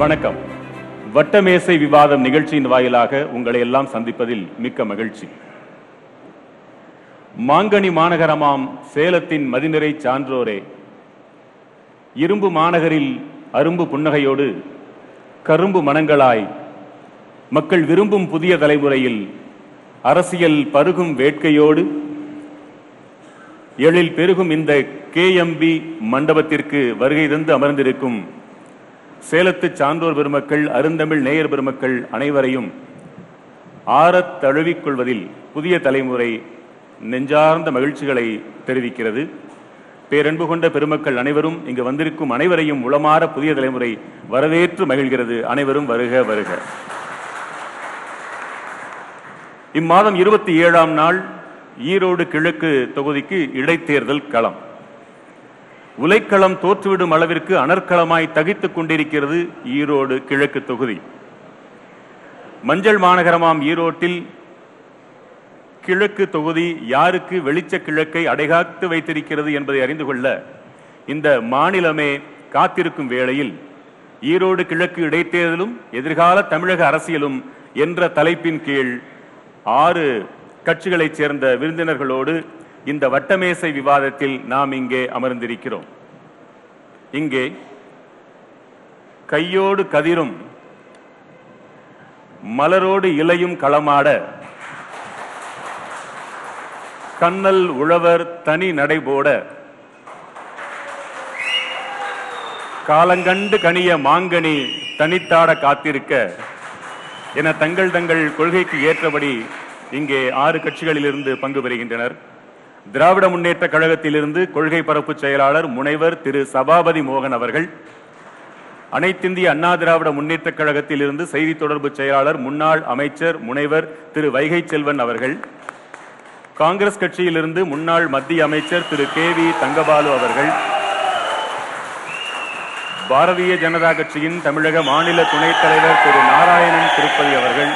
வணக்கம். வட்டமேசை விவாதம் நிகழ்ச்சியின் வாயிலாக உங்களை எல்லாம் சந்திப்பதில் மிக்க மகிழ்ச்சி. மாங்கனி மாநகரமாம் சேலத்தின் மதிநிறை சான்றோரே. இரும்பு மாநகரில் அரும்பு புன்னகையோடு கரும்பு மனங்களாய். மக்கள் விரும்பும் புதிய தலைமுறையில் அரசியல் பருகும் வேட்கையோடு எழில் பெருகும் இந்த கேஎம்பி மண்டபத்திற்கு வருகை தந்து அமர்ந்திருக்கும் சேலத்து சான்றோர் பெருமக்கள் அருந்தமிழ் நேயர் பெருமக்கள் அனைவரையும் ஆறத் தழுவிக்கொள்வதில் புதிய தலைமுறை நெஞ்சார்ந்த மகிழ்ச்சிகளை தெரிவிக்கிறது. பேரன்பு கொண்ட பெருமக்கள் அனைவரும் இங்கு வந்திருக்கும் அனைவரையும் உளமாற புதிய தலைமுறை வரவேற்று மகிழ்கிறது. அனைவரும் வருக வருக. இம்மாதம் இருபத்தி ஏழாம் நாள் ஈரோடு கிழக்கு தொகுதிக்கு இடைத்தேர்தல் களம். உலைக்களம் தோற்றுவிடும் அளவிற்கு அனர்க்களமாய் தகித்துக் கொண்டிருக்கிறது ஈரோடு கிழக்கு தொகுதி. மஞ்சள் மாநகரமாம் ஈரோட்டில் கிழக்கு தொகுதி யாருக்கு வெளிச்ச கிழக்கை அடைகாத்து வைத்திருக்கிறது என்பதை அறிந்து கொள்ள இந்த மாநிலமே காத்திருக்கும் வேளையில் ஈரோடு கிழக்கு இடைத்தேர்தலும் எதிர்கால தமிழக அரசியலும் என்ற தலைப்பின் கீழ் ஆறு கட்சிகளைச் சேர்ந்த விருந்தினர்களோடு இந்த வட்டமேசை விவாதத்தில் நாம் இங்கே அமர்ந்திருக்கிறோம். இங்கே கையோடு கதிரும் மலரோடு இலையும் களமாட கண்ணல் உழவர் தனி நடைபோட காலங்கண்டு கனிய மாங்கனி தனித்தாட காத்திருக்க என தங்கள் தங்கள் கொள்கைக்கு ஏற்றபடி இங்கே ஆறு கட்சிகளிலிருந்து பங்கு பெறுகின்றனர். திராவிட முன்னேற்ற கழகத்திலிருந்து கொள்கை பரப்பு செயலாளர் முனைவர் திரு சபாபதி மோகன் அவர்கள் அனைத்திந்திய அண்ணா திராவிட முன்னேற்ற கழகத்திலிருந்து செய்தி தொடர்பு செயலாளர் முன்னாள் அமைச்சர் முனைவர் திரு வைகை செல்வன் அவர்கள் காங்கிரஸ் கட்சியிலிருந்து முன்னாள் மத்திய அமைச்சர் திரு கே வி தங்கபாலு அவர்கள் பாரதிய ஜனதா கட்சியின் தமிழக மாநில துணைத் தலைவர் திரு நாராயணன் திருப்பதி அவர்கள்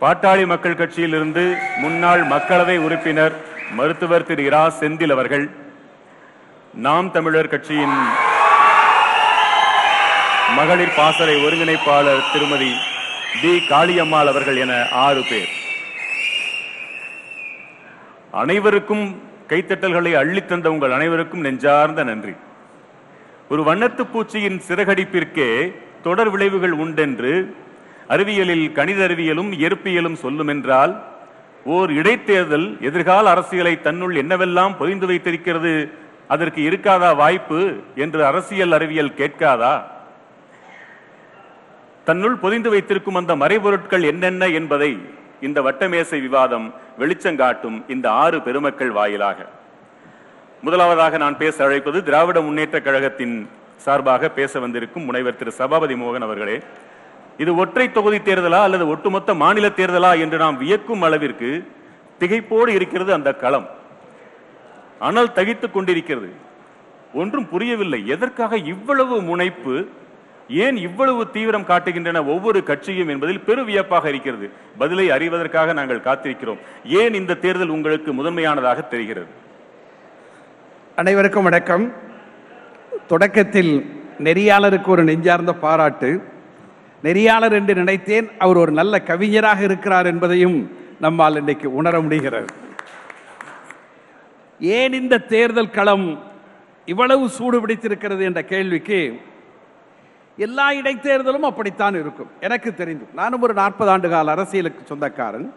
பாட்டாளி மக்கள் கட்சியிலிருந்து முன்னாள் மக்களவை உறுப்பினர் மருத்துவர் திரு இரா செந்தில் அவர்கள் நாம் தமிழர் கட்சியின் மகளிர் பாசறை ஒருங்கிணைப்பாளர் திருமதி டி. காளியம்மாள் அவர்கள் என ஆறு பேர். அனைவருக்கும் கைத்தட்டல்களை அள்ளித் தந்த உங்கள் அனைவருக்கும் நெஞ்சார்ந்த நன்றி. ஒரு வண்ணத்து பூச்சியின் சிறகடிப்பிற்கே தொடர் விளைவுகள் உண்டென்று அறிவியலில் கணித அறிவியலும் இயற்பியலும் சொல்லும் என்றால் ஓர் இடைத்தேர்தல் எதிர்கால அரசியலை தன்னுள் என்னவெல்லாம் பொதிந்து வைத்திருக்கிறது அதற்கு இருக்காதா வாய்ப்பு என்று அரசியல் அறிவியல் கேட்காதா? தன்னுள் பொதிந்து வைத்திருக்கும் அந்த மறைபொருட்கள் என்னென்ன என்பதை இந்த வட்டமேசை விவாதம் வெளிச்சங்காட்டும் இந்த ஆறு பெருமக்கள் வாயிலாக. முதலாவதாக நான் பேச அழைப்பது திராவிட முன்னேற்ற கழகத்தின் சார்பாக பேச வந்திருக்கும் முனைவர் திரு சபாபதி மோகன் அவர்களே. இது ஒற்றை தொகுதி தேர்தலா அல்லது ஒட்டுமொத்த மாநில தேர்தலா என்று நாம் வியக்கும் அளவிற்கு திகைப்போடு இருக்கிறது அந்த களம். ஆனால் தகித்துக் கொண்டிருக்கிறது. ஒன்றும் புரியவில்லை. எதற்காக இவ்வளவு முனைப்பு ஏன் இவ்வளவு தீவிரம் காட்டுகின்றன ஒவ்வொரு கட்சியும் என்பதில் பெரு வியப்பாக இருக்கிறது. பதிலை அறிவதற்காக நாங்கள் காத்திருக்கிறோம். ஏன் இந்த தேர்தல் உங்களுக்கு முதன்மையானதாக தெரிகிறது? அனைவருக்கும் வணக்கம். தொடக்கத்தில் நெறியாளருக்கு ஒரு நெஞ்சார்ந்த பாராட்டு. நெறியாளர் என்று நினைத்தேன். அவர் ஒரு நல்ல கவிஞராக இருக்கிறார் என்பதையும் நம்மால் இன்றைக்கு உணர முடிகிறது. ஏன் இந்த தேர்தல் களம் இவ்வளவு சூடு பிடித்திருக்கிறது என்ற கேள்விக்கு எல்லா இடைத்தேர்தலும் அப்படித்தான் இருக்கும். எனக்கு தெரிந்து நானும் ஒரு நாற்பது ஆண்டு கால அரசியலுக்கு சொந்தக்காரன்.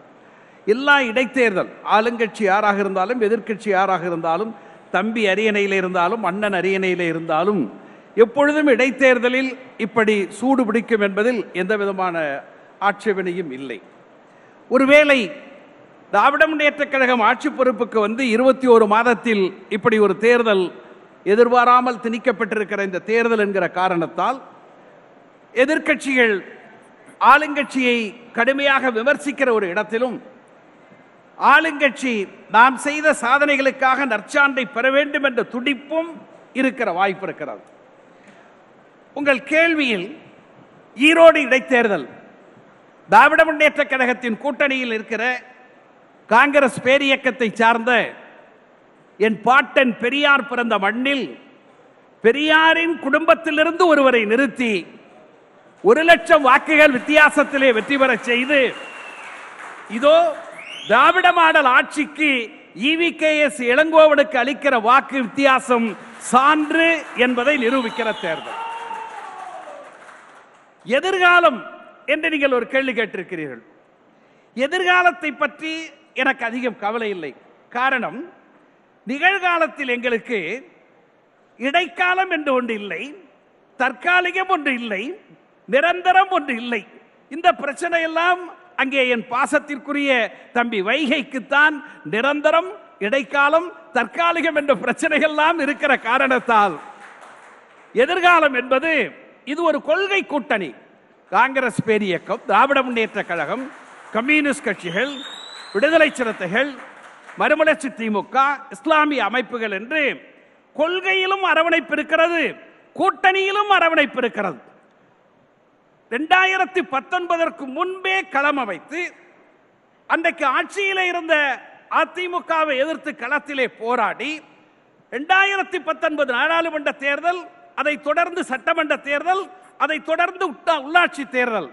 எல்லா இடைத்தேர்தல் ஆளுங்கட்சி யாராக இருந்தாலும் எதிர்க்கட்சி யாராக இருந்தாலும் தம்பி அரியணையில் இருந்தாலும் அண்ணன் அரியணையில் இருந்தாலும் எப்பொழுதும் இடைத்தேர்தலில் இப்படி சூடு பிடிக்கும் என்பதில் எந்த விதமான ஆட்சேபனையும் இல்லை. ஒருவேளை திராவிட முன்னேற்ற கழகம் ஆட்சி பொறுப்புக்கு வந்து இருபத்தி ஒரு மாதத்தில் இப்படி ஒரு தேர்தல் எதிர்பாராமல் திணிக்கப்பட்டிருக்கிற இந்த தேர்தல் என்கிற காரணத்தால் எதிர்க்கட்சிகள் ஆளுங்கட்சியை கடுமையாக விமர்சிக்கிற ஒரு இடத்திலும் ஆளுங்கட்சி நாம் செய்த சாதனைகளுக்காக நற்சான்றை பெற வேண்டும் என்ற துடிப்பும் இருக்கிற வாய்ப்பு இருக்கிறது. உங்கள் கேள்வியில் ஈரோடு இடைத்தேர்தல் திராவிட முன்னேற்ற கழகத்தின் கூட்டணியில் இருக்கிற காங்கிரஸ் பேரியக்கத்தை சார்ந்த என் பாட்டன் பெரியார் பிறந்த மண்ணில் பெரியாரின் குடும்பத்திலிருந்து ஒருவரை நிறுத்தி ஒரு லட்சம் வாக்குகள் வித்தியாசத்திலே வெற்றி பெற செய்து இதோ திராவிட மாடல் ஆட்சிக்கு இவிகேஎஸ் இளங்கோவனுக்கு அளிக்கிற வாக்கு வித்தியாசம் சான்று என்பதை நிரூபிக்கிற தேர்தல். எதிர்காலம் என்று நீங்கள் ஒரு கேள்வி கேட்டிருக்கிறீர்கள். எதிர்காலத்தை பற்றி எனக்கு அதிகம் கவலை இல்லை. காரணம் நிகழ்காலத்தில் எங்களுக்கு இடைக்காலம் என்று ஒன்று இல்லை தற்காலிகம் ஒன்று இல்லை நிரந்தரம் ஒன்று இல்லை. இந்த பிரச்சனை எல்லாம் அங்கே என் பாசத்திற்குரிய தம்பி வைகைக்குத்தான் நிரந்தரம் இடைக்காலம் தற்காலிகம் என்ற பிரச்சனைகள் எல்லாம் இருக்கிற காரணத்தால். எதிர்காலம் என்பது இது ஒரு கொள்கை கூட்டணி. காங்கிரஸ் பேரியக்கம் திராவிட முன்னேற்ற கழகம் கம்யூனிஸ்ட் கட்சிகள் விடுதலை சிறுத்தைகள் மறுமலர்ச்சி திமுக இஸ்லாமிய அமைப்புகள் என்று கொள்கையிலும் அரவணைப்பு இருக்கிறது கூட்டணியிலும் அரவணைப்பு இருக்கிறது ரெண்டாயிரத்தி பத்தொன்பதற்கு முன்பே களம் அமைத்து அன்றைக்கு ஆட்சியில் இருந்த அதிமுகவை எதிர்த்து களத்திலே போராடி ரெண்டாயிரத்தி பத்தொன்பது நாடாளுமன்ற தேர்தல் அதை தொடர்ந்து சட்டமன்ற தேர்தல் அதை தொடர்ந்து உள்ளாட்சி தேர்தல்.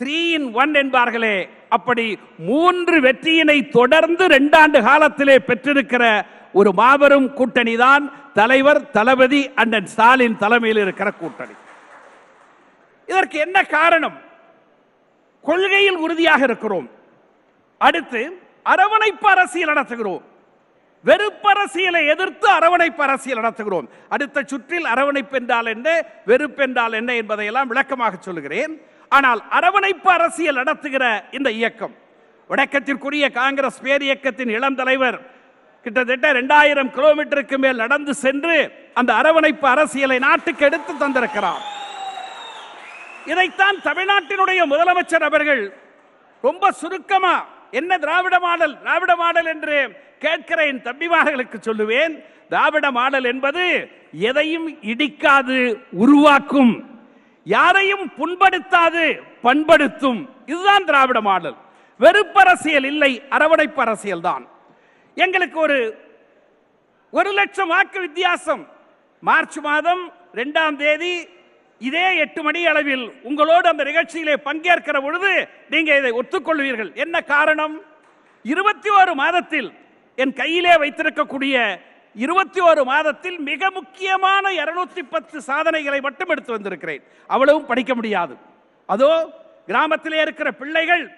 த்ரீ இன் ஒன் என்பார்களே அப்படி மூன்று வெற்றியினை தொடர்ந்து ரெண்டாண்டு காலத்திலே பெற்றிருக்கிற ஒரு மாபெரும் கூட்டணி தான் தலைவர் தளபதி அண்ணன் ஸ்டாலின் தலைமையில் இருக்கிற கூட்டணி. இதற்கு என்ன காரணம்? கொள்கையில் உறுதியாக இருக்கிறோம். அடுத்து அரவணைப்பு அரசியல் நடத்துகிறோம். வெறுப்பரசியலை எதிர்த்து அரவணைப்பு அரசியல் நடத்துகிறோம். அடுத்த சுற்றில் அரவணைப்பு என்றால் என்ன? வெறுப்பு என்றால் என்ன என்பதையெல்லாம் விளக்கமாக சொல்கிறேன் ஆனால் அரவணைப்பு அரசியல் நடத்துகிற இந்த இயக்கம் வடக்கத்திற்குரிய காங்கிரஸ் பேர் இயக்கத்தின் இளம் தலைவர் கிட்டத்தட்ட இரண்டாயிரம் கிலோமீட்டருக்கு மேல் நடந்து சென்று அந்த அரவணைப்பு அரசியலை நாட்டுக்கு எடுத்து தந்திருக்கிறார். இதைத்தான் தமிழ்நாட்டினுடைய முதலமைச்சர் அவர்கள் ரொம்ப சுருக்கமா என்ன திராவிட மாடல் திராவிட மாடல் என்று கேட்கிற என் தம்பிமார்களுக்கு சொல்லுவேன். திராவிட மாடல் என்பது எதையும் இடிக்காது உருவாக்கும். யாரையும் புண்படுத்தாது பண்படுத்தும். இதுதான் திராவிட மாடல். வெறுப்பரசியல் இல்லை அரவணைப்பு அரசியல் தான். எங்களுக்கு ஒரு ஒரு லட்சம் வாக்கு வித்தியாசம். மார்ச் மாதம் ரெண்டாம் தேதி இதே எட்டு மணி அளவில் உங்களோடு அந்த நிகழ்ச்சியிலே பங்கேற்கிற பொழுது நீங்க இதை ஒத்துக்கொள்வீர்கள். என்ன காரணம்? இருபத்தி ஒரு மாதத்தில் என் கையிலே வைத்திருக்கக்கூடிய இருபத்தி ஒரு மாதத்தில் மிக முக்கியமான இருநூத்தி பத்து சாதனைகளை மட்டும் எடுத்து வந்திருக்கிறேன். அவ்வளவும் படிக்க முடியாது. அதோ கிராமத்திலே இருக்கிற பிள்ளைகள்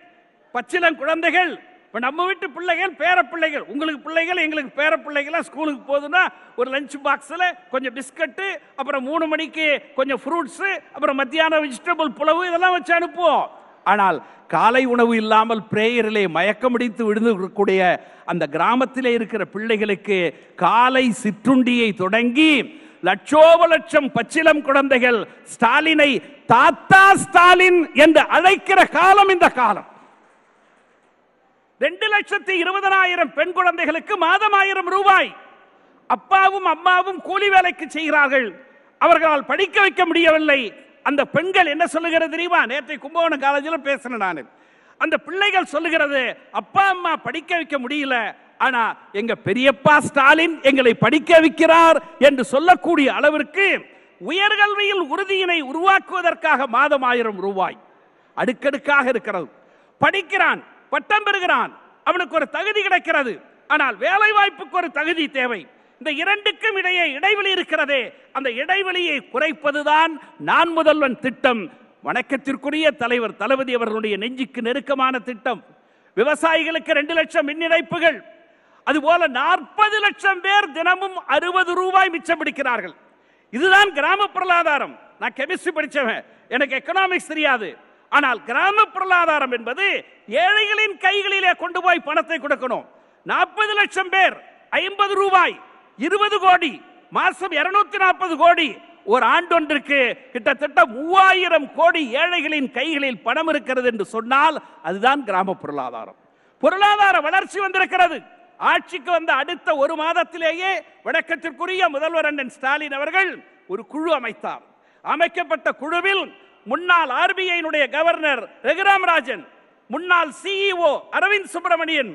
பச்சிலங் குழந்தைகள் இப்போ நம்ம வீட்டு பிள்ளைகள் பேர பிள்ளைகள் உங்களுக்கு பிள்ளைகள் எங்களுக்கு பேர பிள்ளைகளாக ஸ்கூலுக்கு போகுதுன்னா ஒரு லஞ்ச் பாக்ஸில் கொஞ்சம் பிஸ்கட்டு அப்புறம் மூணு மணிக்கு கொஞ்சம் ஃப்ரூட்ஸு அப்புறம் மத்தியானம் வெஜிடபிள் புலவு இதெல்லாம் வச்சு அனுப்புவோம். ஆனால் காலை உணவு இல்லாமல் பிரேயரிலே மயக்கமடித்து விழுந்துக்கூடிய அந்த கிராமத்திலே இருக்கிற பிள்ளைகளுக்கு காலை சிற்றுண்டியை தொடங்கி லட்சோப லட்சம் பச்சிலம் குழந்தைகள் ஸ்டாலினை தாத்தா ஸ்டாலின் என்று அழைக்கிற காலம் இந்த காலம். ரெண்டு லட்சத்தி இருபதனாயிரம் பெண் குழந்தைகளுக்கு மாதம் ஆயிரம் ரூபாய். அப்பாவும் அம்மாவும் கூலி வேலைக்கு செய்கிறார்கள். அவர்களால் படிக்க வைக்க முடியவில்லை. அந்த பெண்கள் என்ன சொல்லுகிறது தெரியுமா? நேற்றை கும்பகோணம் காலேஜில் பேசினேன் நான். அந்த பிள்ளைகள் சொல்லுகிறது அப்பா அம்மா படிக்க வைக்க முடியல. ஆனா எங்க பெரியப்பா ஸ்டாலின் எங்களை படிக்க வைக்கிறார் என்று சொல்லக்கூடிய அளவிற்கு உயர்கல்வியில் உறுதியினை உருவாக்குவதற்காக மாதம் ஆயிரம் ரூபாய் அடுக்கடுக்காக இருக்கிறது. படிக்கிறான். பட்டம் பெறுகிறான். அவனுக்கு ஒரு தகுதி கிடைக்கிறது. ஆனால் வேலை வாய்ப்புக்கு ஒரு தகுதி தேவை. இந்த இரண்டுக்கும் இடையே இடைவெளி இருக்கிறதே. அந்த இடைவெளியை குறைப்பதுதான் நான் முதல்வன் திட்டம். வணக்கத்திற்குரிய தலைவர் தளபதி அவர்களுடைய நெஞ்சுக்கு நெருக்கமான திட்டம். விவசாயிகளுக்கு ரெண்டு லட்சம் மின் இணைப்புகள் அதுபோல நாற்பது லட்சம் பேர் தினமும் அறுபது ரூபாய் மிச்சம் பிடிக்கிறார்கள். இதுதான் கிராம பொருளாதாரம். நான் கெமிஸ்ட்ரி படித்தவன் எனக்கு எக்கனாமிக்ஸ் தெரியாது. ஆனால் கிராம பொருளாதாரம் என்பது ஏழைகளின் கைகளிலே கொண்டு போய் பணத்தை கொடுக்கணும். நாற்பது லட்சம் பேர் ஐம்பது ரூபாய் இருபது கோடி மாசம் இருநூத்தி நாற்பது கோடி ஒரு ஆண்டொன்றுக்கு கிட்டத்தட்ட மூவாயிரம் கோடி ஏழைகளின் கைகளில் பணம் இருக்கிறது என்று சொன்னால் அதுதான் கிராம பொருளாதாரம். பொருளாதார வளர்ச்சி வந்திருக்கிறது. ஆட்சிக்கு வந்த அடுத்த ஒரு மாதத்திலேயே வடக்கத்திற்குரிய முதல்வர் அண்ணன் ஸ்டாலின் அவர்கள் ஒரு குழு அமைத்தார். அமைக்கப்பட்ட குழுவில் முன்னாள் ஆர்பிஐனுடைய கவர்னர் ரகுராம் ராஜன் முன்னாள் சிஇஓ அரவிந்த் சுப்பிரமணியன்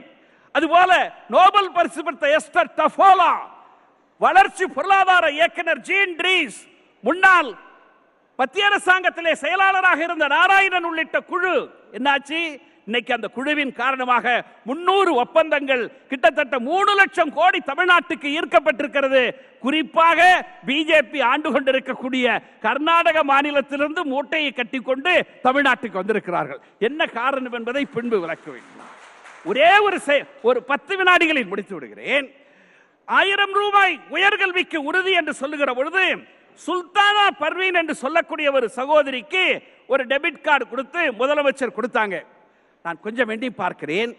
அதுபோல நோபல் பரிசு பெற்ற எஸ்டர் டஃபோலா வளர்ச்சி பொருளாதார இயக்குனர் ஜீன் ட்ரீஸ் முன்னாள் மத்திய அரசாங்கத்திலே செயலாளராக இருந்த நாராயணன் உள்ளிட்ட குழு என்னாச்சு? இன்னைக்கு அந்த குழுவின் காரணமாக முன்னூறு ஒப்பந்தங்கள் கிட்டத்தட்ட மூணு லட்சம் கோடி தமிழ்நாட்டுக்கு ஈர்க்கப்பட்டிருக்கிறது. குறிப்பாக பிஜேபி ஆண்டு கொண்டிருக்கக்கூடிய கர்நாடக மாநிலத்திலிருந்து மூட்டையை கட்டிக்கொண்டு தமிழ்நாட்டுக்கு வந்திருக்கிறார்கள். என்ன காரணம் என்பதை பின்பு விளக்குவேன் ஒரே ஒரு செ- ஒரு பத்து வினாடிகளில் முடித்து விடுகிறேன். ஆயிரம் ரூபாய் உயர்கல்விக்கு உறுதி என்று சொல்லுகிற பொழுது சுல்தானா பர்வீன் என்று சொல்லக்கூடிய ஒரு சகோதரிக்கு ஒரு டெபிட் கார்டு கொடுத்து முதலமைச்சர் கொடுத்தாங்க. நான் கொஞ்சம் வேண்டி பார்க்கிறேன்.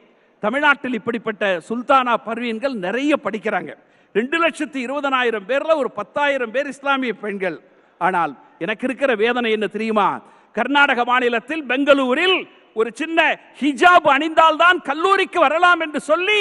தமிழ்நாட்டில் இப்படிப்பட்ட சுல்தானா பர்வீன்கள் நிறைய படிக்கிறாங்க. ரெண்டு லட்சத்தி இருபதனாயிரம் பேரில் ஒரு பத்தாயிரம் பேர் இஸ்லாமிய பெண்கள். ஆனால் எனக்கு இருக்கிற வேதனை என்ன தெரியுமா? கர்நாடக மாநிலத்தில் பெங்களூரில் ஒரு சின்ன ஹிஜாப் அணிந்தால்தான் கல்லூரிக்கு வரலாம் என்று சொல்லி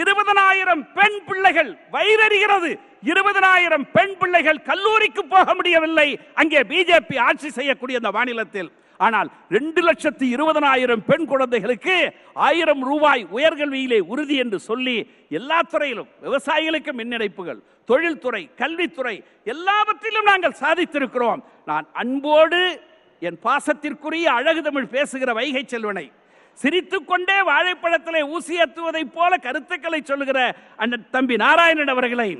இருபதனாயிரம் பெண் பிள்ளைகள் வயிறறிகிறது இருபதனாயிரம் பெண் பிள்ளைகள் கல்லூரிக்கு போக முடியவில்லை. அங்கே பிஜேபி ஆட்சி செய்யக்கூடிய அந்த மாநிலத்தில். ஆனால் ரெண்டு லட்சத்தி இருபதனாயிரம் பெண் குழந்தைகளுக்கு ஆயிரம் ரூபாய் உயர்கல்வியிலே உறுதி என்று சொல்லி எல்லா துறையிலும் விவசாயிகளுக்கு மின் இணைப்புகள் தொழில்துறை கல்வித்துறை எல்லாவற்றிலும் நாங்கள் சாதித்திருக்கிறோம். நான் அன்போடு என் பாசத்திற்குரிய அழகு தமிழ் பேசுகிற வைகை செல்வனை சிரித்துக்கொண்டே வாழைப்பழத்திலே ஊசி போல கருத்துக்களை சொல்லுகிற அந்த தம்பி நாராயணன் அவர்களை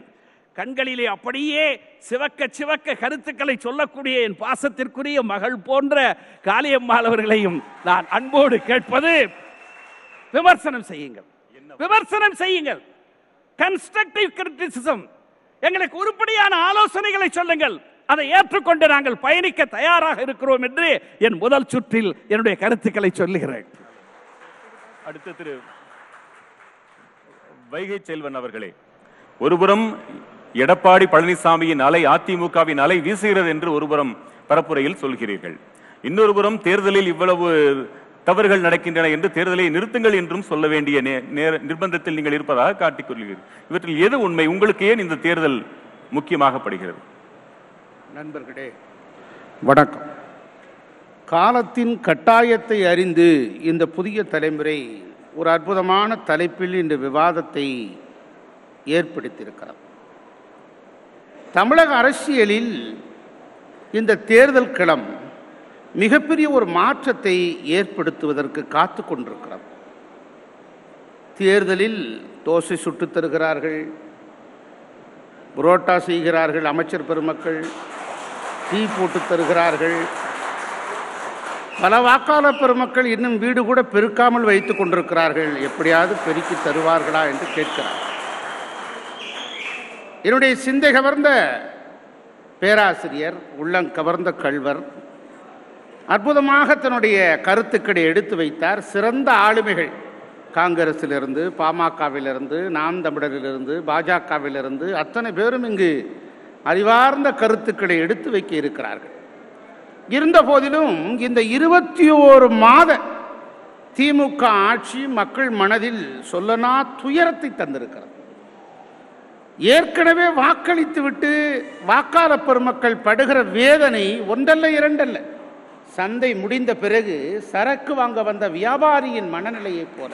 கண்களிலே அப்படியே சிவக்க சிவக்க கருத்துக்களை சொல்லக்கூடிய என் பாசத்திற்குரிய மகள் போன்ற காளியம்மாள் அவர்களையும் நான் அன்போடு கேட்பது விமர்சனம் செய்யுங்கள். விமர்சனம் செய்யுங்கள். கன்ஸ்ட்ரக்டிவ் கிரிட்டிசிசம் எங்களுக்கு உருப்படியான ஆலோசனைகளை சொல்லுங்கள். அதை ஏற்றுக்கொண்டு நாங்கள் பயணிக்க தயாராக இருக்கிறோம் என்று என் முதல் சுற்றில் என்னுடைய கருத்துக்களை சொல்லுகிறேன். அடுத்து திரு. வைகை செல்வன் அவர்களே ஒருபுறம் எடப்பாடி பழனிசாமியின் அலை அதிமுகவின் அலை வீசுகிறது என்று ஒருபுறம் பரப்புரையில் சொல்கிறீர்கள். இன்னொரு புறம் தேர்தலில் இவ்வளவு தவறுகள் நடக்கின்றன என்று தேர்தலை நிறுத்துங்கள் என்றும் சொல்ல வேண்டிய நே- நேர- நிர்பந்தத்தில் நீங்கள் இருப்பதாக காட்டிக் கொள்கிறீர்கள். இவற்றில் எது உண்மை? உங்களுக்கு ஏன் இந்த தேர்தல் முக்கியமாகப்படுகிறது? நண்பர்களே வணக்கம். காலத்தின் கட்டாயத்தை அறிந்து இந்த புதிய தலைமுறை ஒரு அற்புதமான தலைப்பில் இந்த விவாதத்தை ஏற்படுத்தியிருக்கிறார் தமிழக அரசியலில் இந்த தேர்தல் களம் மிகப்பெரிய ஒரு மாற்றத்தை ஏற்படுத்துவதற்கு காத்து கொண்டிருக்கிறது. தேர்தலில் தோசை சுட்டுத் தருகிறார்கள் புரோட்டா செய்கிறார்கள் அமைச்சர் பெருமக்கள் டீ போட்டு தருகிறார்கள். பல வாக்காளர் பெருமக்கள் இன்னும் வீடு கூட பெருக்காமல் வைத்துக் கொண்டிருக்கிறார்கள். எப்படியாவது பெருக்கி தருவார்களா என்று கேட்கிறார். என்னுடைய சிந்தை கவர்ந்த பேராசிரியர் உள்ளம் கவர்ந்த கல்வர் அற்புதமாக தன்னுடைய கருத்துக்களை எடுத்து வைத்தார். சிறந்த ஆளுமைகள் காங்கிரஸிலிருந்து பாமகவிலிருந்து நாம் தமிழரிலிருந்து பாஜகவிலிருந்து அத்தனை பேரும் இங்கு அறிவார்ந்த கருத்துக்களை எடுத்து வைக்க இருக்கிறார்கள். இருந்த போதிலும் இந்த இருபத்தி ஓரு மாத திமுக ஆட்சி மக்கள் மனதில் சொல்லனா துயரத்தை தந்திருக்கிறது. ஏற்கனவே வாக்களித்து விட்டு வாக்காள பெருமக்கள் படுகிற வேதனை ஒன்றல்ல இரண்டல்ல. சந்தை முடிந்த பிறகு சரக்கு வாங்க வந்த வியாபாரியின் மனநிலையைப் போல.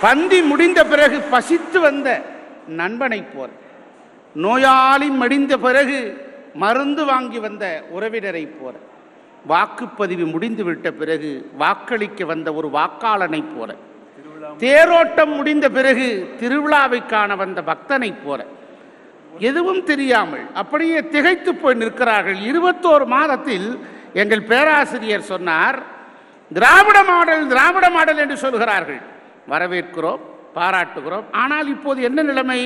பந்தி முடிந்த பிறகு பசித்து வந்த நண்பனைப் போல. நோயாளி மடிந்த பிறகு மருந்து வாங்கி வந்த உறவினரைப் போல. வாக்குப்பதிவு முடிந்து விட்ட பிறகு வாக்களிக்க வந்த ஒரு வாக்காளனைப் போல. தேரோட்டம் முடிந்த பிறகு திருவிழாவை காண வந்த பக்தனைப் போல. எதுவும் தெரியாமல் அப்படியே திகைத்து போய் நிற்கிறார்கள். இருபத்தோரு மாதத்தில் எங்கள் பேராசிரியர் சொன்னார் திராவிட மாடல் திராவிட மாடல் என்று சொல்கிறார்கள். வரவேற்கிறோம் பாராட்டுகிறோம். ஆனால் இப்போது என்ன நிலைமை?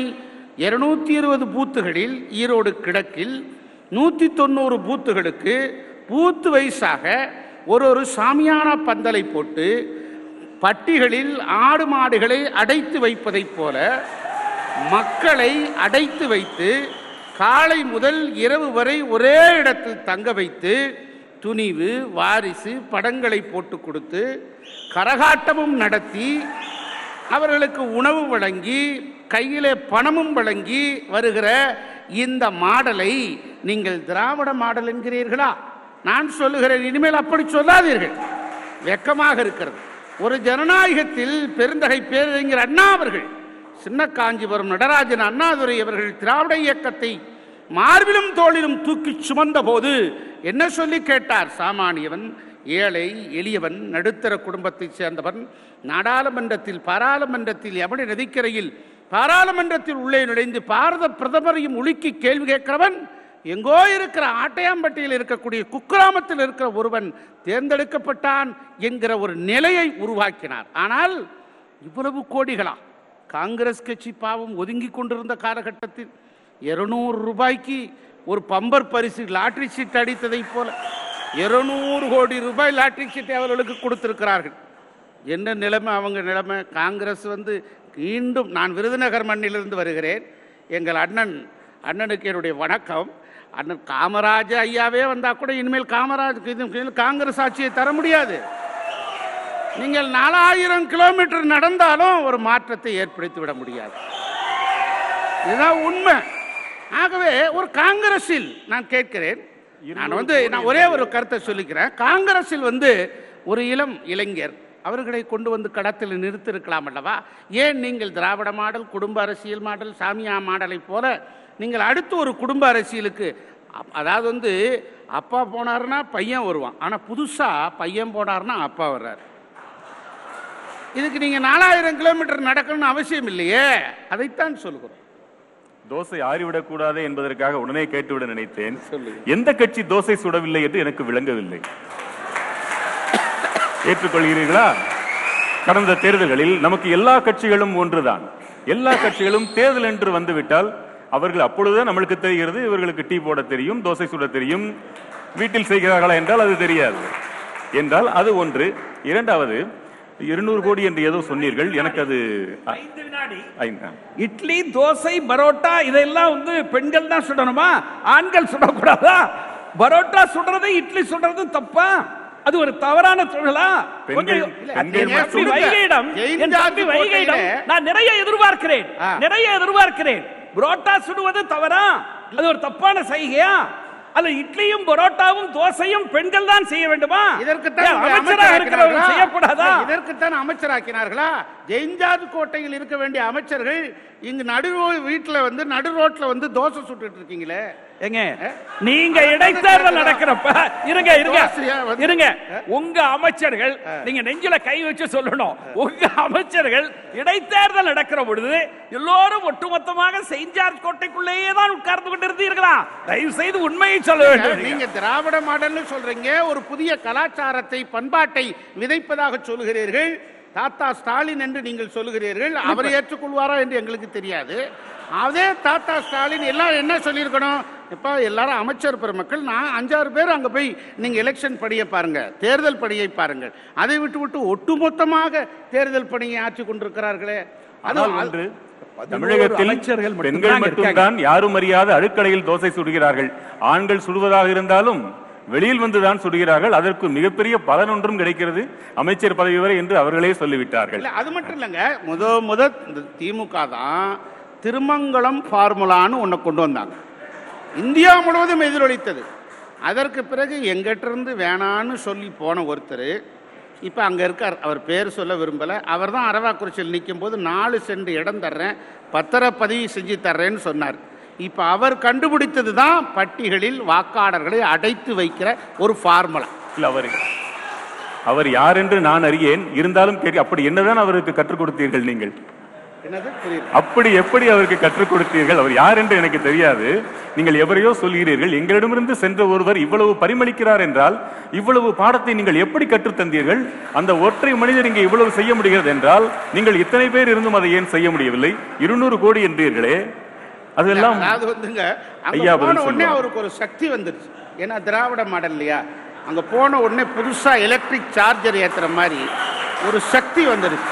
இருநூத்தி இருபது பூத்துகளில் ஈரோடு கிழக்கில் நூற்றி தொண்ணூறு பூத்துகளுக்கு பூத்து வயசாக ஒரு ஒரு சாமியான பந்தலை போட்டு பட்டிகளில் ஆடு மாடுகளை அடைத்து வைப்பதைப் போல மக்களை அடைத்து வைத்து காலை முதல் இரவு வரை ஒரே இடத்தில் தங்க வைத்து துணிவு வாரிசு படங்களை போட்டு கொடுத்து கரகாட்டமும் நடத்தி அவர்களுக்கு உணவு வழங்கி கையிலே பணமும் வழங்கி வருகிற இந்த மாடலை நீங்கள் திராவிட மாடல் என்கிறீர்களா? நான் சொல்லுகிறேன் இனிமேல் அப்படி சொல்லாதீர்கள். வெக்கமாக இருக்கிறது. ஒரு ஜனநாயகத்தில் பெருந்தகை பேரறிஞர் அண்ணா அவர்கள் சின்ன காஞ்சிபுரம் நடராஜன் அண்ணாதுரை அவர்கள் திராவிட இயக்கத்தை மார்பிலும் தோளிலும் தூக்கி சுமந்த போது என்ன சொல்லி கேட்டார்? சாமானியவன் ஏழை எளியவன் நடுத்தர குடும்பத்தைச் சேர்ந்தவன் நாடாளுமன்றத்தில் பாராளுமன்றத்தில் எமனை நதிக்கரையில் பாராளுமன்றத்தில் உள்ளே நுழைந்து பாரத பிரதமரையும் உலுக்கி கேள்வி கேட்கிறவன் எங்கோ இருக்கிற ஆட்டையாம்பட்டியில் இருக்கக்கூடிய குக்கிராமத்தில் இருக்கிற ஒருவன் தேர்ந்தெடுக்கப்பட்டான் என்கிற ஒரு நிலையை உருவாக்கினார். ஆனால் இவ்வளவு கோடிகளா? காங்கிரஸ் கட்சி பாவம் ஒதுங்கி கொண்டிருந்த காலகட்டத்தில் இருநூறு ரூபாய்க்கு ஒரு பம்பர் பரிசு லாட்ரி சீட் அடித்ததைப் போல இருநூறு கோடி ரூபாய் லாட்ரி சீட்டை அவர்களுக்கு கொடுத்திருக்கிறார்கள். என்ன நிலைமை? அவங்க நிலைமை காங்கிரஸ் வந்து மீண்டும் நான் விருதுநகர் மண்ணிலிருந்து வருகிறேன். எங்கள் அண்ணன் அண்ணனுக்கு என்னுடைய வணக்கம். அண்ணன் காமராஜ் ஐயாவே வந்தால் கூட இனிமேல் காமராஜ் இது காங்கிரஸ் ஆட்சியை தர முடியாது. நீங்கள் நாலாயிரம் கிலோமீட்டர் நடந்தாலும் ஒரு மாற்றத்தை ஏற்படுத்தி விட முடியாது. இதுதான் உண்மை. ஆகவே ஒரு காங்கிரஸில் நான் கேட்கிறேன். நான் வந்து நான் ஒரே ஒரு கருத்தை சொல்லிக்கிறேன். காங்கிரஸில் வந்து ஒரு இளம் இளைஞர் அவர்களை கொண்டு வந்து கடத்தில் நிறுத்திருக்கலாம் அல்லவா? ஏன் நீங்கள் திராவிட மாடல் குடும்ப அரசியல் மாடல் சாமியா மாடலை போல நீங்கள் அடுத்து ஒரு குடும்ப அரசியலுக்கு அதாவது வந்து அப்பா போனாருன்னா பையன் வருவான். ஆனால் புதுசாக பையன் போனாருன்னா அப்பா வர்றார். இதுக்கு நீங்கள் நாலாயிரம் கிலோமீட்டர் நடக்கணும்னு அவசியம் இல்லையே? அதைத்தான் சொல்கிறோம் தோசை ஆறிவிடக் கூடாது என்பதற்காக உடனே கேட்டுவிட நினைத்தேன். எந்த கட்சி தோசை சுடவில்லை என்று எனக்கு விளங்கவில்லை. ஏற்றுக்கொள்கிறீர்களா? கடந்த தேர்தல்களில் நமக்கு எல்லா கட்சிகளும் ஒன்றுதான். எல்லா கட்சிகளும் தேர்தல் என்று வந்துவிட்டால் அவர்கள் அப்பொழுதுதான் நம்மளுக்கு தெரிகிறது இவர்களுக்கு டீ போட தெரியும் தோசை சுட தெரியும். வீட்டில் செய்கிறார்களா என்றால் அது தெரியாது. என்றால் அது ஒன்று. இரண்டாவது இருநூறு கோடி என்று ஏதோ சொன்னீர்கள் எனக்கு அது. இட்லி தோசை பரோட்டா இதெல்லாம் வந்து பெண்கள் தான் சுடணுமா? ஆண்கள் சுடக்கூடாதா? பரோட்டா சுடுறது இட்லி சுடுறது தப்பா? அது ஒரு தவறான தொழிலா? வைகையிடம் வைகையிடம் நான் நிறைய எதிர்பார்க்கிறேன். நிறைய எதிர்பார்க்கிறேன். புரோட்டா சுடுவது தவறா? அது ஒரு தப்பான செய்கையா அல்ல இட்லியும் பரோட்டாவும் தோசையும் பெண்கள் தான் செய்ய வேண்டுமா? இதற்குத்தான் ஏன் உங்களை அமைச்சரா இருக்கிறவர்கள் அமைச்சராக்கினார்களா? செய்யக்கூடாதா இதற்குத்தான் அமைச்சராக்கினார்களா? ஜெயின்ஜார்ஜ் கோட்டையில் இருக்க வேண்டிய அமைச்சர்கள் இங்கு நடு வீட்டுல வந்து நடு ரோட்ல வந்து தோசை சுட்டுட்டு இருக்கீங்களே? ஏங்க நீங்க இடைத்தேர்தல் நடக்கிறப்ப இருங்க இருங்க இருங்க. உங்க அமைச்சர்கள் நீங்க நெஞ்சில கை வச்சு சொல்லணும். உங்க அமைச்சர்கள் இடைத்தேர்தல் நடக்கிற பொழுது எல்லோரும் ஒட்டுமொத்தமாக ஜார்ஜ் கோட்டைக்குள்ளேயே தான் உட்கார்ந்து கொண்டிருந்தீர்களா? தயவு செய்து உண்மையை சொல்ல வேண்டும். நீங்க. திராவிட மாடல்னு சொல்றீங்க. ஒரு புதிய கலாச்சாரத்தை பண்பாட்டை விதைப்பதாக சொல்லுகிறீர்கள். தாத்தா ஸ்டாலின் என்று நீங்கள் சொல்லுகிறீர்கள். அவர் ஏற்றுக்கொள்வாரா என்று எங்களுக்கு தெரியாது. அதே தாத்தா ஸ்டாலின் எல்லாம் என்ன சொல்லியிருக்கணும்? இப்ப எல்லாரும் அமைச்சர் பெருமக்கள் நான் அஞ்சாறு பேர் அங்க போய் நீங்க எலெக்ஷன் படியை பாருங்க தேர்தல் படியை பாருங்கள் அதை விட்டு விட்டு ஒட்டுமொத்தமாக தேர்தல் பணியை ஆற்றி கொண்டிருக்கிறார்களே. ஆனால் ஒன்று தமிழகத்தில் பெண்கள் மட்டும்தான் யாரும் அறியாத அடுக்கடையில் தோசை சுடுகிறார்கள். ஆண்கள் சுடுவதாக இருந்தாலும் வெளியில் வந்துதான் சுடுகிறார்கள். அதற்கு மிகப்பெரிய பலன் ஒன்றும் கிடைக்கிறது. அமைச்சர் பதவி வரை என்று அவர்களே சொல்லிவிட்டார்கள். அது மட்டும் இல்லைங்க. முத முத திமுக தான் திருமங்கலம் ஃபார்முலான்னு ஒன்றை கொண்டு வந்தாங்க. இந்தியா முழுவதும் எதிரொலித்தது. அதற்கு பிறகு எங்கிட்டிருந்து வேணான்னு சொல்லி போன ஒருத்தர் இப்போ அங்கே இருக்கார் அவர் பேர் சொல்ல விரும்பலை. அவர் தான் அரவாக்குறிச்சியில் நிற்கும் போது நாலு சென்ட் இடம் தர்றேன் பத்திரப்பதிவு செஞ்சு தர்றேன்னு சொன்னார். இப்போ அவர் கண்டுபிடித்தது தான் பட்டிகளில் வாக்காளர்களை அடைத்து வைக்கிற ஒரு ஃபார்முலா. இல்லை அவர் அவர் யார் என்று நான் அறியேன். இருந்தாலும் கேட்க அப்படி என்னதான் அவருக்கு கற்றுக் கொடுத்தீர்கள் நீங்கள்? அப்படி எப்படி அவருக்கு கற்றுக் கொடுத்தீர்கள்? அவர் யார் என்று எனக்கு தெரியாது. நீங்கள் எவரையோ சொல்கிறீர்கள் எங்களிடமிருந்து சென்ற ஒருவர் இவ்வளவு பரிமளிக்கிறார் என்றால் இவ்வளவு பாடத்தை நீங்கள் எப்படி கற்றுத் தந்தீர்கள்? அந்த ஒற்றை மனிதர் இங்கே இவ்வளவு செய்ய முடிகிறது என்றால் நீங்கள் இத்தனை பேர் இருந்தும் அதை ஏன் செய்ய முடியவில்லை? இருநூறு கோடி என்றீர்களே. அதெல்லாம் அதாவது வந்துங்க ஐயா உடனே. அவருக்கு ஒரு சக்தி வந்துருச்சு. ஏன்னா திராவிட மாடல் இல்லையா? அங்க போன உடனே புதுசா எலக்ட்ரிக் சார்ஜர் ஏத்துற மாதிரி ஒரு சக்தி வந்துருச்சு.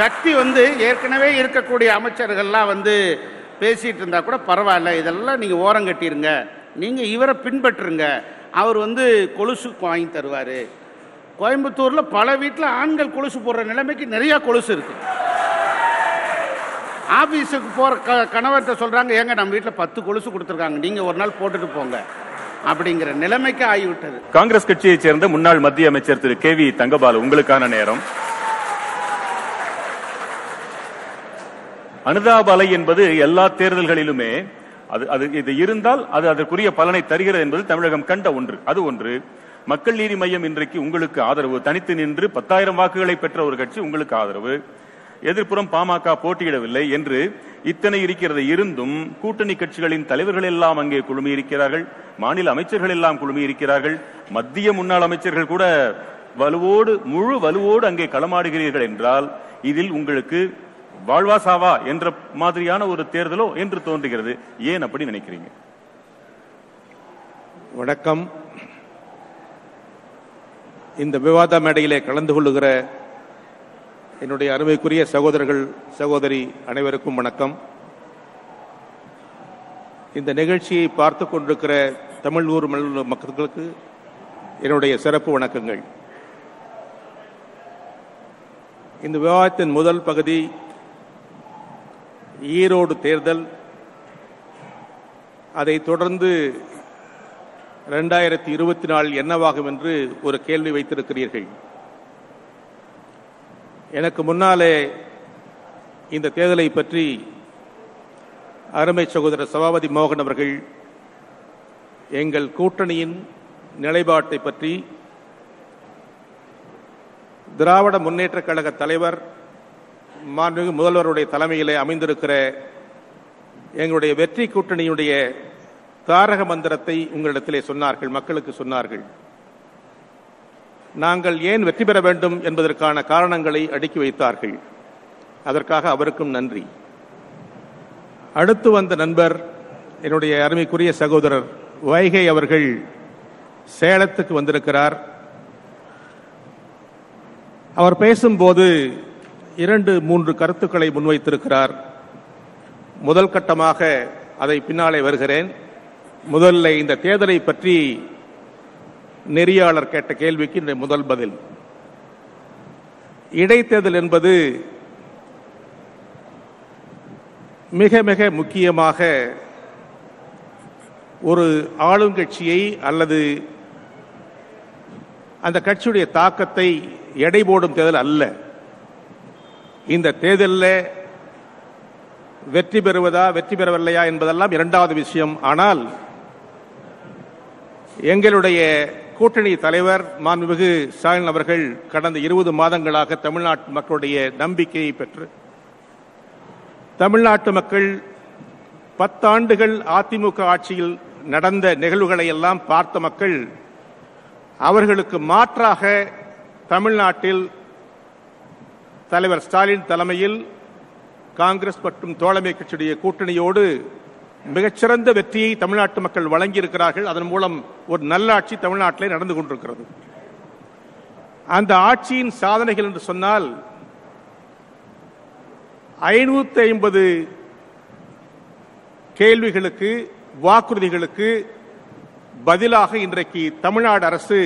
சக்தி வந்து ஏற்கனவே இருக்கக்கூடிய அமைச்சர்கள்லாம் வந்து பேசிகிட்டு இருந்தால் கூட பரவாயில்ல. இதெல்லாம் நீங்கள் ஓரம் கட்டிருங்க. இவரை பின்பற்றுங்க. அவர் வந்து கொலுசு வாங்கி தருவார். கோயம்புத்தூரில் பல வீட்டில் ஆண்கள் கொலுசு போடுற நிலைமைக்கு நிறையா கொலுசு இருக்குது ஆபீஸுக்கு போகிற க கணவர்கிட்ட சொல்கிறாங்க ஏங்க நம்ம வீட்டில் பத்து கொலுசு கொடுத்துருக்காங்க. நீங்கள் ஒரு நாள் போட்டுட்டு போங்க. அப்படிங்கிற நிலைமைக்கு ஆகிவிட்டது. காங்கிரஸ் கட்சியைச் சேர்ந்த முன்னாள் மத்திய அமைச்சர் திரு கே வி தங்கபாலு உங்களுக்கான நேரம். அனுதாப அலை என்பது எல்லா தேர்தல்களிலுமே அது அது இது இருந்தால் அது அதற்குரிய பலனை தருகிறது என்பது தமிழகம் கண்ட ஒன்று. அது ஒன்று மக்கள் நீதி மையம் இன்றைக்கு உங்களுக்கு ஆதரவு. தனித்து நின்று பத்தாயிரம் வாக்குகளை பெற்ற ஒரு கட்சி உங்களுக்கு ஆதரவு. எதிர்ப்புறம் பாமக போட்டியிடவில்லை என்று இத்தனை இருக்கிறது. இருந்தும் கூட்டணி கட்சிகளின் தலைவர்கள் எல்லாம் அங்கே குழுமி இருக்கிறார்கள். மாநில அமைச்சர்கள் எல்லாம் குழுமி இருக்கிறார்கள். மத்திய முன்னாள் அமைச்சர்கள் கூட வலுவோடு முழு வலுவோடு அங்கே களமாடுகிறீர்கள் என்றால் இதில் உங்களுக்கு வாழ்வா சாவா என்ற மாதிரியான ஒரு தேர்தலோ என்று தோன்றுகிறது. ஏன் அப்படி நினைக்கிறீங்க? வணக்கம். இந்த விவாத மேடையிலே கலந்து கொள்ளுகிற என்னுடைய அருமைக்குரிய சகோதரர்கள் சகோதரி அனைவருக்கும் வணக்கம். இந்த நிகழ்ச்சியை பார்த்து கொண்டிருக்கிற தமிழ் ஊர் மக்களுக்கு என்னுடைய சிறப்பு வணக்கங்கள். இந்த விவாதத்தின் முதல் பகுதி ஈரோடு தேர்தல் அதை தொடர்ந்து ரெண்டாயிரத்தி இருபத்தி நாலு என்னவாகும் என்று ஒரு கேள்வி வைத்திருக்கிறீர்கள். எனக்கு முன்னாலே இந்த தேர்தலை பற்றி அருமை சகோதரர் சபாபதி மோகன் அவர்கள் எங்கள் கூட்டணியின் நிலைப்பாட்டை பற்றி திராவிட முன்னேற்றக் கழக தலைவர் மாண்புமிகு முதல்வருடைய தலைமையிலே அமைந்திருக்கிற எங்களுடைய வெற்றி கூட்டணியுடைய தாரக மந்திரத்தை உங்களிடத்திலே சொன்னார்கள் மக்களுக்கு சொன்னார்கள். நாங்கள் ஏன் வெற்றி பெற வேண்டும் என்பதற்கான காரணங்களை அடுக்கி வைத்தார்கள். அதற்காக அவருக்கும் நன்றி. அடுத்து வந்த நண்பர் என்னுடைய அருமைக்குரிய சகோதரர் வைகை அவர்கள் சேலத்துக்கு வந்திருக்கிறார். அவர் பேசும்போது இரண்டு மூன்று கருத்துக்களை முன்வைத்திருக்கிறார். முதல் கட்டமாக அதை பின்னாலே வருகிறேன். முதல்ல இந்த தேர்தலை பற்றி நெறியாளர் கேட்ட கேள்விக்கு இந்த முதல் பதில். இடைத்தேர்தல் என்பது மிக மிக முக்கியமாக ஒரு ஆளுங்கட்சியை அல்லது அந்த கட்சியுடைய தாக்கத்தை எடை போடும் தேர்தல் அல்ல. இந்த தேர்தலில் வெற்றி பெறுவதா வெற்றி பெறவில்லையா என்பதெல்லாம் இரண்டாவது விஷயம். ஆனால் எங்களுடைய கூட்டணி தலைவர் மாண்புமிகு ஸ்டாலின் அவர்கள் கடந்த இருபது மாதங்களாக தமிழ்நாட்டு மக்களுடைய நம்பிக்கையை பெற்று தமிழ்நாட்டு மக்கள் பத்தாண்டுகள் அதிமுக ஆட்சியில் நடந்த நிகழ்வுகளை எல்லாம் பார்த்த மக்கள் அவர்களுக்கு மாற்றாக தமிழ்நாட்டில் தலைவர் ஸ்டாலின் தலைமையில் காங்கிரஸ் மற்றும் தோழமை கட்சியுடைய கூட்டணியோடு மிகச்சிறந்த வெற்றியை தமிழ்நாட்டு மக்கள் வழங்கியிருக்கிறார்கள். அதன் மூலம் ஒரு நல்லாட்சி தமிழ்நாட்டிலே நடந்து கொண்டிருக்கிறது. அந்த ஆட்சியின் சாதனைகள் என்று சொன்னால் ஐநூத்தி ஐம்பது கேள்விகளுக்கு வாக்குறுதிகளுக்கு பதிலாக இன்றைக்கு தமிழ்நாடு அரசு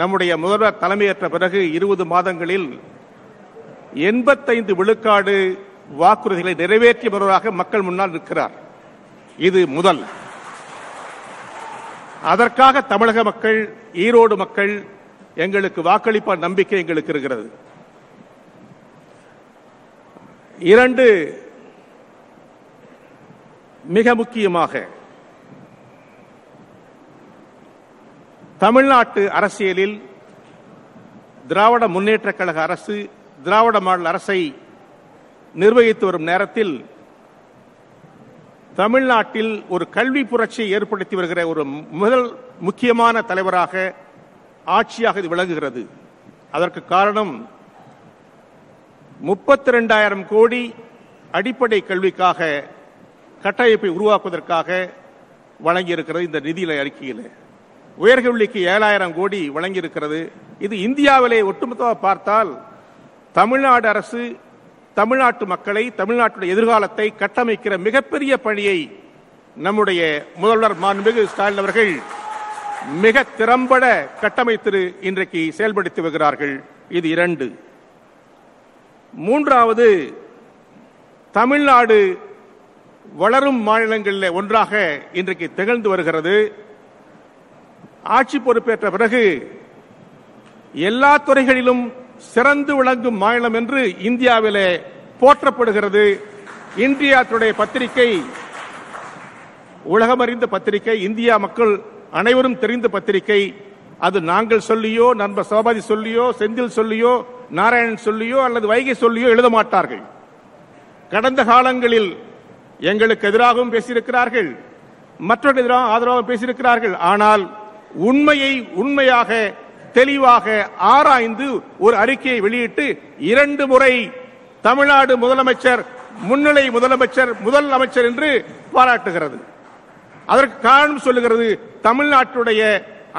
நம்முடைய முதல்வர் தலைமையேற்ற பிறகு இருபது மாதங்களில் எண்பத்தைந்து விழுக்காடு வாக்குறுதிகளை நிறைவேற்றி வருவதாக மக்கள் முன்னால் நிற்கிறார். இது முதல். அதற்காக தமிழக மக்கள் ஈரோடு மக்கள் எங்களுக்கு வாக்களிப்பார் நம்பிக்கை எங்களுக்கு இருக்கிறது. இரண்டு மிக முக்கியமாக தமிழ்நாட்டு அரசியலில் திராவிட முன்னேற்ற கழக அரசு திராவிட மாடல் அரசை நிர்வகித்து வரும் நேரத்தில் தமிழ்நாட்டில் ஒரு கல்வி புரட்சியை ஏற்படுத்தி வருகிற ஒரு முதல் முக்கியமான தலைவராக ஆட்சியாக இது விளங்குகிறது. அதற்கு காரணம் முப்பத்தி ரெண்டாயிரம் கோடி அடிப்படை கல்விக்காக கட்டமைப்பை உருவாக்குவதற்காக வழங்கியிருக்கிறது இந்த நிதியில அறிக்கையில். உயர்கல்விக்கு ஏழாயிரம் கோடி வழங்கியிருக்கிறது. இது இந்தியாவிலே ஒட்டுமொத்தமாக பார்த்தால் தமிழ்நாடு அரசு தமிழ்நாட்டு மக்களை தமிழ்நாட்டுடைய எதிர்காலத்தை கட்டமைக்கிற மிகப்பெரிய பணியை நம்முடைய முதல்வர் மாண்புமிகு ஸ்டாலின் அவர்கள் மிக திறம்பட கட்டமைத்து இன்றைக்கு செயல்படுத்தி வருகிறார்கள். இது இரண்டு. மூன்றாவது தமிழ்நாடு வளரும் மாநிலங்களில் ஒன்றாக இன்றைக்கு திகழ்ந்து வருகிறது. ஆட்சி பொறுப்பேற்ற பிறகு எல்லா துறைகளிலும் சிறந்து விளங்கும் மாநிலம் என்று இந்தியாவிலே போற்றப்படுகிறது. இந்தியா டுடே பத்திரிகை உலகமறிந்த பத்திரிகை இந்தியா மக்கள் அனைவரும் தெரிந்த பத்திரிகை. அது நாங்கள் சொல்லியோ நண்பர் சபாதி சொல்லியோ செந்தில் சொல்லியோ நாராயணன் சொல்லியோ அல்லது வைகை சொல்லியோ எழுத மாட்டார்கள். கடந்த காலங்களில் எங்களுக்கு எதிராகவும் பேசியிருக்கிறார்கள். மற்றொரு எதிராக ஆதரவாக பேசியிருக்கிறார்கள். ஆனால் உண்மையை உண்மையாக தெளிவாக ஆராய்ந்து ஒரு அறிக்கையை வெளியிட்டு இரண்டு முறை தமிழ்நாடு முதலமைச்சர் முன்னிலை முதலமைச்சர் முதல் அமைச்சர் என்று பாராட்டுகிறது. அதற்கு காரணம் சொல்லுகிறது தமிழ்நாட்டுடைய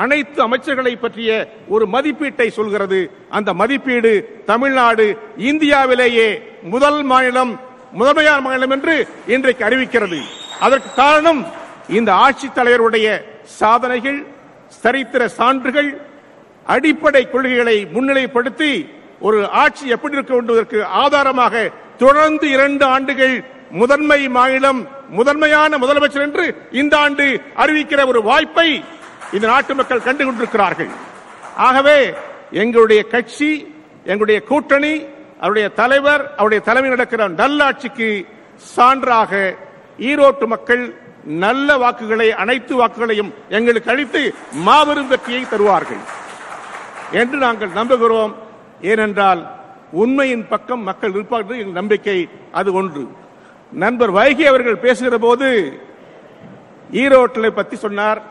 அனைத்து அமைச்சர்களை பற்றிய ஒரு மதிப்பீட்டை சொல்கிறது. அந்த மதிப்பீடு தமிழ்நாடு இந்தியாவிலேயே முதல் மாநிலம் முதன்மையான மாநிலம் என்று இன்றைக்கு அறிவிக்கிறது. அதற்கு காரணம் இந்த ஆட்சித் தலைவருடைய சாதனைகள் சரித்திர சான்றுகள் அடிப்படை கொள்கைகளை முன்னிலைப்படுத்தி ஒரு ஆட்சி எப்படி இருக்க வேண்டுவதற்கு ஆதாரமாக தொடர்ந்து இரண்டு ஆண்டுகள் முதன்மை மாநிலம் முதன்மையான முதலமைச்சர் என்று இந்த ஆண்டு அறிவிக்கிற ஒரு வாய்ப்பை இந்த நாட்டு மக்கள் கண்டு கொண்டிருக்கிறார்கள் ஆகவே எங்களுடைய கட்சி எங்களுடைய கூட்டணி அவருடைய தலைவர் அவருடைய தலைமை நடக்கிற நல்லாட்சிக்கு சான்றாக ஈரோட்டு மக்கள் நல்ல வாக்குகளை அனைத்து வாக்குகளையும் எங்களுக்கு அளித்து மாபெரும் வெற்றியை தருவார்கள். என்று நாங்கள் நம்புகிறோம். ஏனென்றால் உண்மையின் பக்கம் மக்கள் இருப்பார்கள் எங்கள் நம்பிக்கை அது ஒன்று. நண்பர் வைகி அவர்கள் பேசுகிற போது ஈரோட்டில் பற்றி சொன்னார்.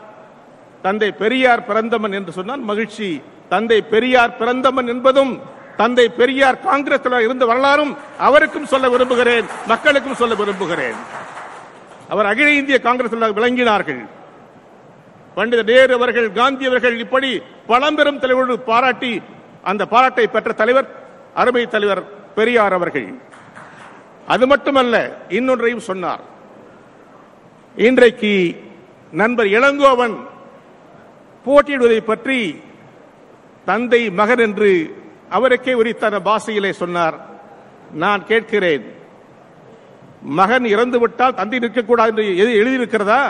தந்தை பெரியார் பிறந்தமன் என்று சொன்னால் மகிழ்ச்சி. தந்தை பெரியார் பிறந்தமன் என்பதும் தந்தை பெரியார் காங்கிரஸ் இருந்த வரலாறும் அவருக்கும் சொல்ல விரும்புகிறேன் மக்களுக்கும் சொல்ல விரும்புகிறேன். அவர் அகில இந்திய காங்கிரஸ் விளங்கினார்கள். பண்டித நேரு அவர்கள் காந்தி அவர்கள் இப்படி பழம்பெரும் தலைவரோடு பாராட்டி அந்த பாராட்டை பெற்ற தலைவர் அருமை தலைவர் பெரியார் அவர்கள். அது மட்டுமல்ல இன்னொன்றையும் சொன்னார். இன்றைக்கு நண்பர் இளங்கோவன் போட்டியிடுவதை பற்றி தந்தை மகன் என்று அவருக்கே உரித்தான பாஷையிலே சொன்னார். நான் கேட்கிறேன் மகன் இறந்துவிட்டால் தந்தை நிற்கக்கூடாது என்று எது எழுதியிருக்கிறதா?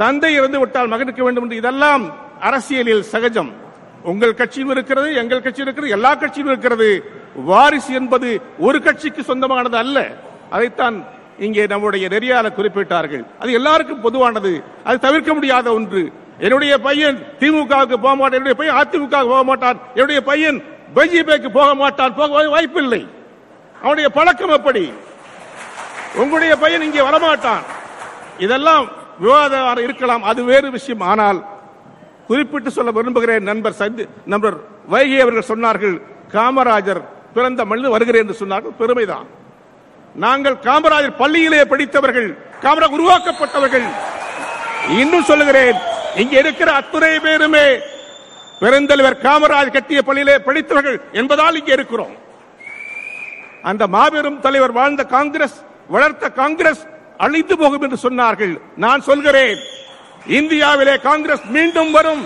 தந்தை இறந்து விட்டால் மகனுக்கு வேண்டும் என்று இதெல்லாம் அரசியலில் சகஜம். உங்கள் கட்சியும் இருக்கிறது எங்கள் கட்சியும் இருக்கிறது எல்லா கட்சியும் இருக்கிறது. வாரிசு என்பது ஒரு கட்சிக்கு சொந்தமானது அல்ல. அதைத்தான் இங்கே நம்முடைய நெறியாளர் குறிப்பிட்டார்கள். அது எல்லாருக்கும் பொதுவானது. அது தவிர்க்க முடியாத ஒன்று. என்னுடைய பையன் திமுகவுக்கு போக மாட்டான் என்னுடைய பையன் அதிமுக போக மாட்டான் என்னுடைய பையன் பிஜேபிக்கு போக மாட்டான் போக வாய்ப்பில்லை. அவனுடைய பழக்கம் எப்படி? உங்களுடைய பையன் இங்கே வரமாட்டான். இதெல்லாம் விவாதம் இருக்கலாம் அது வேறு விஷயம். ஆனால் குறிப்பிட்டு சொல்ல விரும்புகிறேன் நண்பர் சந்தி நண்பர் வைகை அவர்கள் சொன்னார்கள் காமராஜர் பிறந்த மனிதன் வருகிறேன் என்று சொன்னார்கள். பெருமைதான். நாங்கள் காமராஜர் பள்ளியிலே படித்தவர்கள் காமராஜ் உருவாக்கப்பட்டவர்கள். இன்னும் சொல்லுகிறேன் இங்க இருக்கிற அத்துணை பேருமே பெருந்தலைவர் காமராஜ் கட்டிய பள்ளியிலே படித்தவர்கள் என்பதால் இங்கே இருக்கிறோம். அந்த மாபெரும் தலைவர் வாழ்ந்த காங்கிரஸ் வளர்த்த காங்கிரஸ் அழிந்து போகும் என்று சொன்னார்கள். நான் சொல்கிறேன் இந்தியாவிலே காங்கிரஸ் மீண்டும் வரும்.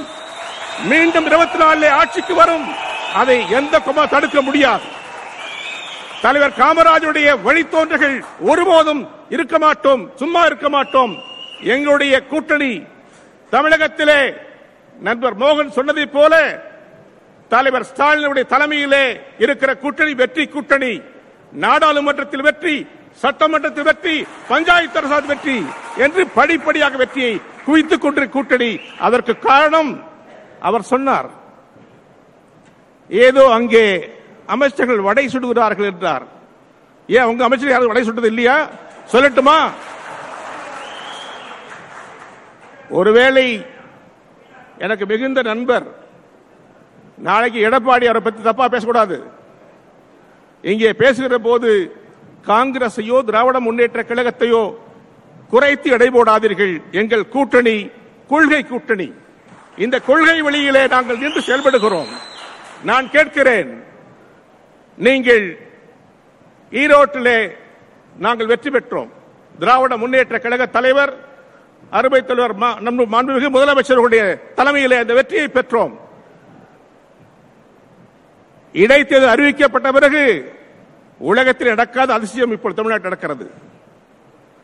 மீண்டும் இருபத்தி நாலிலே ஆட்சிக்கு வரும். அதை எந்த குமா தடுக்க முடியாது. தலைவர் காமராஜருடைய வழித்தோன்றர்கள் ஒருபோதும் இருக்க மாட்டோம் சும்மா இருக்க மாட்டோம். எங்களுடைய கூட்டணி தமிழகத்திலே நண்பர் மோகன் சொன்னதைப் போல தலைவர் ஸ்டாலினுடைய தலைமையிலே இருக்கிற கூட்டணி வெற்றி கூட்டணி நாடாளுமன்றத்தில் வெற்றி சட்டமன்றத்தில் வெற்றி பஞ்சாயத்து அரசாங்க வெற்றி என்று படிப்படியாக வெற்றியை குவித்துக் கொண்டிருக்க கூட்டணி. அதற்கு காரணம் அவர் சொன்னார். ஏதோ அங்கே அமைச்சர்கள் வடை சுடுகிறார்கள் என்றார். ஏன் உங்க அமைச்சர் யாரும் வடை சுட்டது இல்லையா? சொல்லட்டுமா? ஒருவேளை எனக்கு மிகுந்த நண்பர் நாளைக்கு எடப்பாடி அவரை பத்தி தப்பா பேசக்கூடாது. இங்கே பேசுகிற போது காங்கிரஸையோ திராவிட முன்னேற்ற கழகத்தையோ குறைத்து எடை போடாதீர்கள் எங்கள் கூட்டணி கொள்கை கூட்டணி. இந்த கொள்கை வழியிலே நாங்கள் நின்று செயல்படுகிறோம். நான் கேட்கிறேன் நீங்கள் ஈரோட்டிலே நாங்கள் வெற்றி பெற்றோம். திராவிட முன்னேற்ற கழக தலைவர் அருமை தலைவர் மா- நம் மாண்புமிகு முதலமைச்சர்களுடைய தலைமையிலே அந்த வெற்றியை பெற்றோம். இடைத்தேர்தல் அறிவிக்கப்பட்ட பிறகு உலகத்தில் நடக்காத அதிசயம் இப்போ தமிழ்நாட்டில் நடக்கிறது.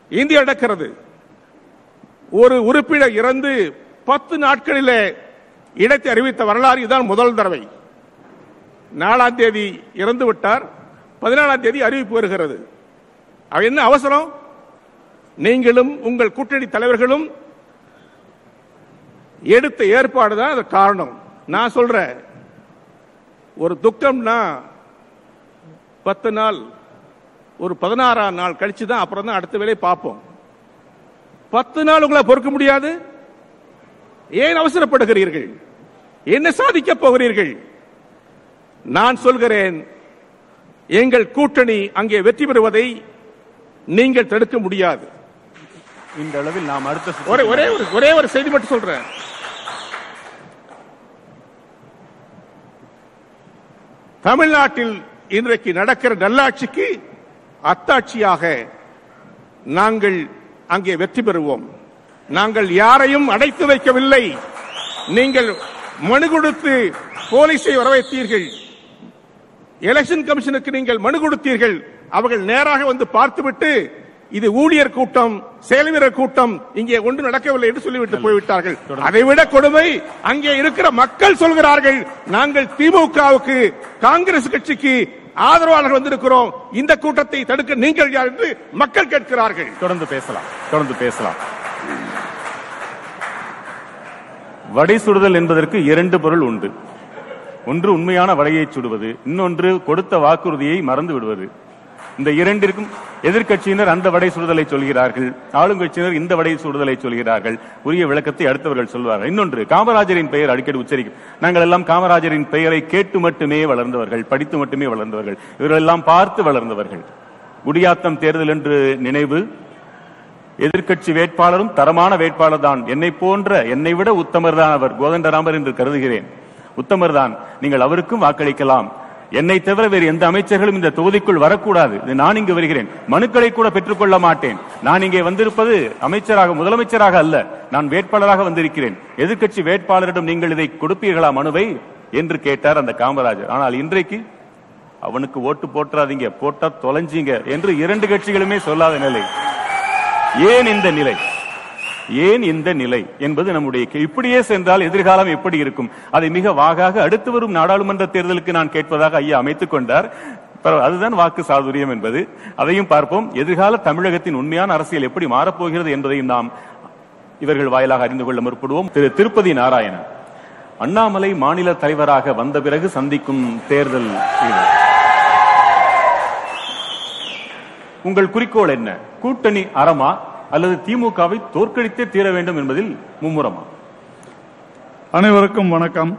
இந்தியா நடக்கிறது. ஒரு உறுப்பினர் இறந்து பத்து நாட்களிலே இடத்தை அறிவித்த வரலாறு இதுதான் முதல் தடவை. நாலாம் தேதி இறந்து விட்டார். பதினாலாம் தேதி அறிவிப்பு வருகிறது. அது என்ன அவசரம்? நீங்களும் உங்கள் கூட்டணி தலைவர்களும் எடுத்த ஏற்பாடு தான் அது காரணம். நான் சொல்றேன். ஒரு துக்கம்னா பத்து நாள் ஒரு பதினாறாம் நாள் கழிச்சு தான் அப்புறம் தான் அடுத்த வேலையை பார்ப்போம். பத்து நாள் உங்களை பொறுக்க முடியாது? ஏன் அவசரப்படுகிறீர்கள்? என்ன சாதிக்க போகிறீர்கள்? நான் சொல்கிறேன் எங்கள் கூட்டணி அங்கே வெற்றி பெறுவதை நீங்கள் தடுக்க முடியாது. இந்த அளவில் நாம் அடுத்த ஒரே ஒரே ஒரு ஒரே ஒரு செய்தி மட்டும் சொல்றேன். தமிழ்நாட்டில் இன்றைக்கு நடக்கிற நல்லாட்சிக்கு அத்தாட்சியாக நாங்கள் அங்கே வெற்றி பெறுவோம். நாங்கள் யாரையும் அடைத்து வைக்கவில்லை. நீங்கள் மனு கொடுத்து போலீஸை வரவைத்தீர்கள் எலெக்ஷன் கமிஷனுக்கு நீங்கள் மனு கொடுத்தீர்கள். அவர்கள் நேராக வந்து பார்த்துவிட்டு இது ஊழியர் கூட்டம் செயல்வீரர் கூட்டம் இங்கே ஒன்று நடக்கவில்லை என்று சொல்லிவிட்டு போய்விட்டார்கள். அதைவிட கொடுமை அங்கே இருக்கிற மக்கள் சொல்கிறார்கள். நாங்கள் திமுகவுக்கு காங்கிரஸ் கட்சிக்கு ஆதரவாளர்கள் வந்திருக்கிறோம். இந்த கூட்டத்தை தடுக்க நீங்கள் யார் என்று மக்கள் கேட்கிறார்கள். தொடர்ந்து பேசலாம். தொடர்ந்து பேசலாம். வடை சுடுதல் என்பதற்கு இரண்டு பொருள் உண்டு. ஒன்று உண்மையான வடையை சுடுவது இன்னொன்று கொடுத்த வாக்குறுதியை மறந்து விடுவது இந்த இரண்டிற்கும் எதிர்க்கட்சியினர் அந்த வடை சுடுதலை சொல்கிறார்கள். ஆளுங்கட்சியினர் இந்த வடை சுடுதலை சொல்கிறார்கள். உரிய விளக்கத்தை அடுத்தவர்கள் சொல்வார்கள். இன்னொன்று காமராஜரின் பெயர் அடிக்கடி உச்சரிக்கும். நாங்கள் எல்லாம் காமராஜரின் பெயரை கேட்டு மட்டுமே வளர்ந்தவர்கள் படித்து மட்டுமே வளர்ந்தவர்கள். இவர்கள் எல்லாம் பார்த்து வளர்ந்தவர்கள். குடியாத்தம் தேர்தல் என்று நினைவு எதிர்க்கட்சி வேட்பாளரும் தரமான வேட்பாளர் தான். என்னை போன்ற என்னை விட உத்தமர் தான் அவர். கோதண்டராமர் என்று கருதுகிறேன். உத்தமர் தான் நீங்கள் அவருக்கும் வாக்களிக்கலாம். என்னை தவிர வேறு எந்த அமைச்சர்களும் இந்த தொகுதிக்குள் வரக்கூடாது. இது நான் இங்கு வருகிறேன். மனுக்களை கூட பெற்றுக்கொள்ள மாட்டேன். நான் இங்கே வந்திருப்பது அமைச்சராக முதலமைச்சராக அல்ல. நான் வேட்பாளராக வந்திருக்கிறேன். எதிர்க்கட்சி வேட்பாளரிடம் நீங்கள் இதை கொடுப்பீர்களா மனுவை? என்று கேட்டார் அந்த காமராஜர். ஆனால் இன்றைக்கு அவனுக்கு ஓட்டு போட்டுறாதீங்க போட்டா தொலைஞ்சீங்க என்று இரண்டு கட்சிகளுமே சொல்லாத நிலை. ஏன் இந்த நிலை? ஏன் இந்த நிலை என்பது நம்முடைய இப்படியே சென்றால் எதிர்காலம் எப்படி இருக்கும்? அதை மிக வாகாக அடுத்து வரும் நாடாளுமன்ற தேர்தலுக்கு நான் கேட்பதாக ஐயா அமைத்துக் கொண்டார். அதுதான் வாக்கு சாதுரியம் என்பது. அதையும் பார்ப்போம். எதிர்கால தமிழகத்தின் உண்மையான அரசியல் எப்படி மாறப்போகிறது என்பதையும் நாம் இவர்கள் வாயிலாக அறிந்து கொள்ள முற்படுவோம். திரு திருப்பதி நாராயணன். அண்ணாமலை மாநில தலைவராக வந்த பிறகு சந்திக்கும் தேர்தல் இது. உங்கள் குறிக்கோள் என்ன? கூட்டணி அறமா? அல்லது திமுகவை தோற்கடித்தே தீர வேண்டும் என்பதில் மும்முரமா? அனைவருக்கும் வணக்கம்.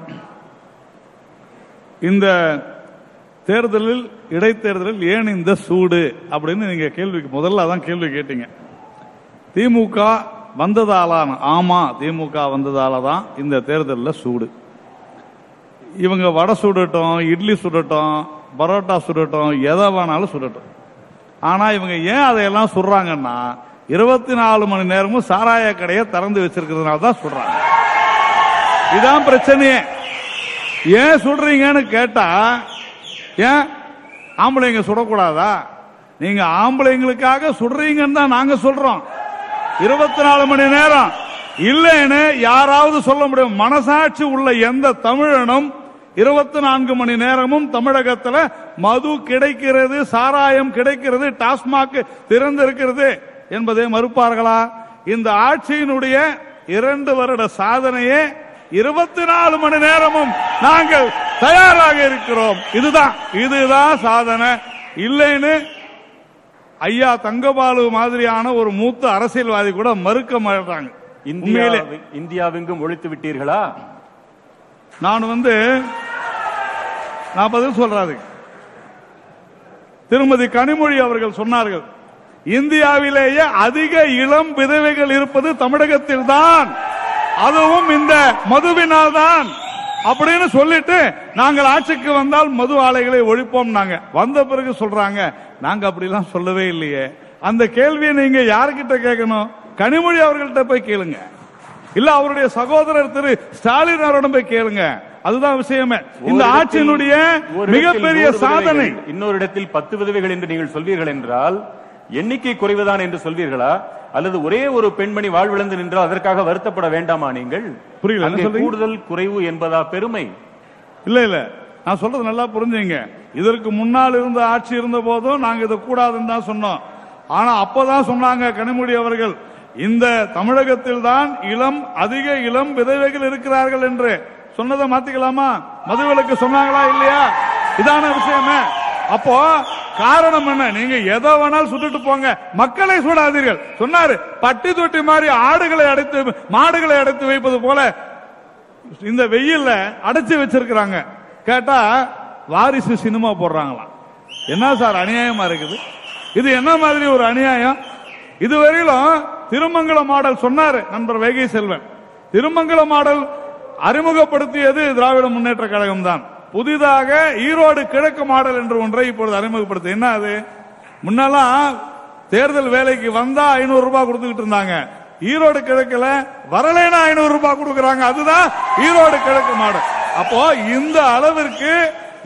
இந்த தேர்தலில் இடைத்தேர்தலில் ஏன் இந்த சூடு? அப்படின்னு நீங்க கேள்விக்கு முதல்ல அதான் கேள்வி கேட்டீங்க. திமுக வந்ததாலான ஆமா திமுக வந்ததால தான் இந்த தேர்தலில் சூடு. இவங்க வடை சுடட்டும் இட்லி சுடட்டும் பரோட்டா சுடட்டும் எதை வேணாலும் சுடட்டும். ஆனா இவங்க ஏன் அதையெல்லாம் சுடுறாங்கன்னா இருபத்தி நாலு மணி நேரமும் சாராய கடையை திறந்து வச்சிருக்கிறதுனால தான் சொல்றாங்க. இதான் பிரச்சனையே. ஏன் சுடுறீங்கன்னு கேட்டா ஏன்? ஆம்பளைங்க சுடக்கூடாதா? நீங்க ஆம்பளைங்களுக்காக சுடுறீங்கன்னு தான் நாங்க சொல்றோம். இருபத்தி நாலு மணி நேரம். இல்லைன்னு யாராவது சொல்ல முடியும். மனசாட்சி உள்ள எந்த தமிழனும் இருபத்தி நான்கு மணி நேரமும் தமிழகத்துல மது கிடைக்கிறது சாராயம் கிடைக்கிறது டாஸ்மாக் திறந்திருக்கிறது. என்பதை மறுப்பார்களா? இந்த ஆட்சியினுடைய இரண்டு வருட சாதனையே இருபத்தி நாலு மணி நேரமும் நாங்கள் தயாராக இருக்கிறோம். இதுதான் இதுதான் சாதனை. இல்லைன்னு ஐயா தங்கபாலு மாதிரியான ஒரு மூத்த அரசியல்வாதி கூட மறுக்க மாட்டாங்க. இந்தியாவெங்கும் ஒழித்து விட்டீர்களா? நான் வந்து நான் பதில் சொல்றாரு. திருமதி கனிமொழி அவர்கள் சொன்னார்கள் இந்தியாவிலேயே அதிக இளம் விதவைகள் இருப்பது தமிழகத்தில் தான் அதுவும் இந்த மதுவினால் தான் அப்படின்னு சொல்லிட்டு நாங்கள் ஆட்சிக்கு வந்தால் மது ஆலைகளை ஒழிப்போம் நாங்க. வந்த பிறகு சொல்றாங்க நாங்க அப்படிலாம் சொல்லவே இல்லையே. அந்த கேள்வியை நீங்க யாருக்கிட்ட கேட்கணும்? கனிமொழி அவர்கள்ட்ட போய் கேளுங்க. இல்ல அவருடைய சகோதரர் திரு ஸ்டாலின் அவரிடம் போய் கேளுங்க. அதுதான் விஷயமே. இந்த ஆட்சியினுடைய மிகப்பெரிய சாதனை. இன்னொரு இடத்தில் பத்து விதவைகள் என்று நீங்கள் சொல்வீர்கள் என்றால் எண்ணிக்கை குறைவுதான் என்று சொல்வீர்களா? அல்லது ஒரே ஒரு பெண்மணி வாழ்விழந்து நின்றால் அதற்காக வருத்தப்பட வேண்டாமா நீங்கள்? புரியல? கூடுதல் குறைவு என்பதா பெருமை? இல்ல இல்ல. நான் சொல்றது நல்லா புரிஞ்சுங்க. இதற்கு முன்னால் இருந்த ஆட்சி இருந்த போதும் நாங்க இதை கூடாதுன்னு தான் சொன்னோம். ஆனா அப்பதான் சொன்னாங்க கனிமொழி அவர்கள் இந்த தமிழகத்தில் தான் இளம் அதிக இளம் விதவைகள் இருக்கிறார்கள் என்று. சொன்னதை மாத்திக்கலாமா? மதுவிலக்கு சொன்னாங்களா இல்லையா? இதான விஷயமே. அப்போ காரணம் என்ன? நீங்க எதை வேணாலும் சுட்டுட்டு போங்க. மக்களை சுடாதீர்கள். சொன்னாரு பட்டி தொட்டி மாதிரி ஆடுகளை அடைத்து மாடுகளை அடைத்து வைப்பது போல இந்த வெயில்ல அடைச்சு வச்சிருக்கிறாங்க. கேட்டா வாரிசு சினிமா போடுறாங்களாம். என்ன சார் அநியாயமா இருக்குது? இது என்ன மாதிரி ஒரு அநியாயம்? இதுவரையிலும் திருமங்கல மாடல் சொன்னாரு நண்பர் வைகை செல்வன். திருமங்கல மாடல் அறிமுகப்படுத்தியது திராவிட முன்னேற்ற கழகம் தான் புதிதாக ஈரோடு கிழக்கு மாடல் என்று ஒன்றை இப்பொழுது அறிமுகப்படுத்து. என்ன அது? முன்னெல்லாம் தேர்தல் வேலைக்கு வந்தா ஐநூறு ரூபாய் கொடுத்துக்கிட்டு இருந்தாங்க. ஈரோடு கிழக்குல வரலைன்னா ஐநூறு ரூபாய் கொடுக்கறாங்க. அதுதான் ஈரோடு கிழக்கு மாடல். அப்போ இந்த அளவிற்கு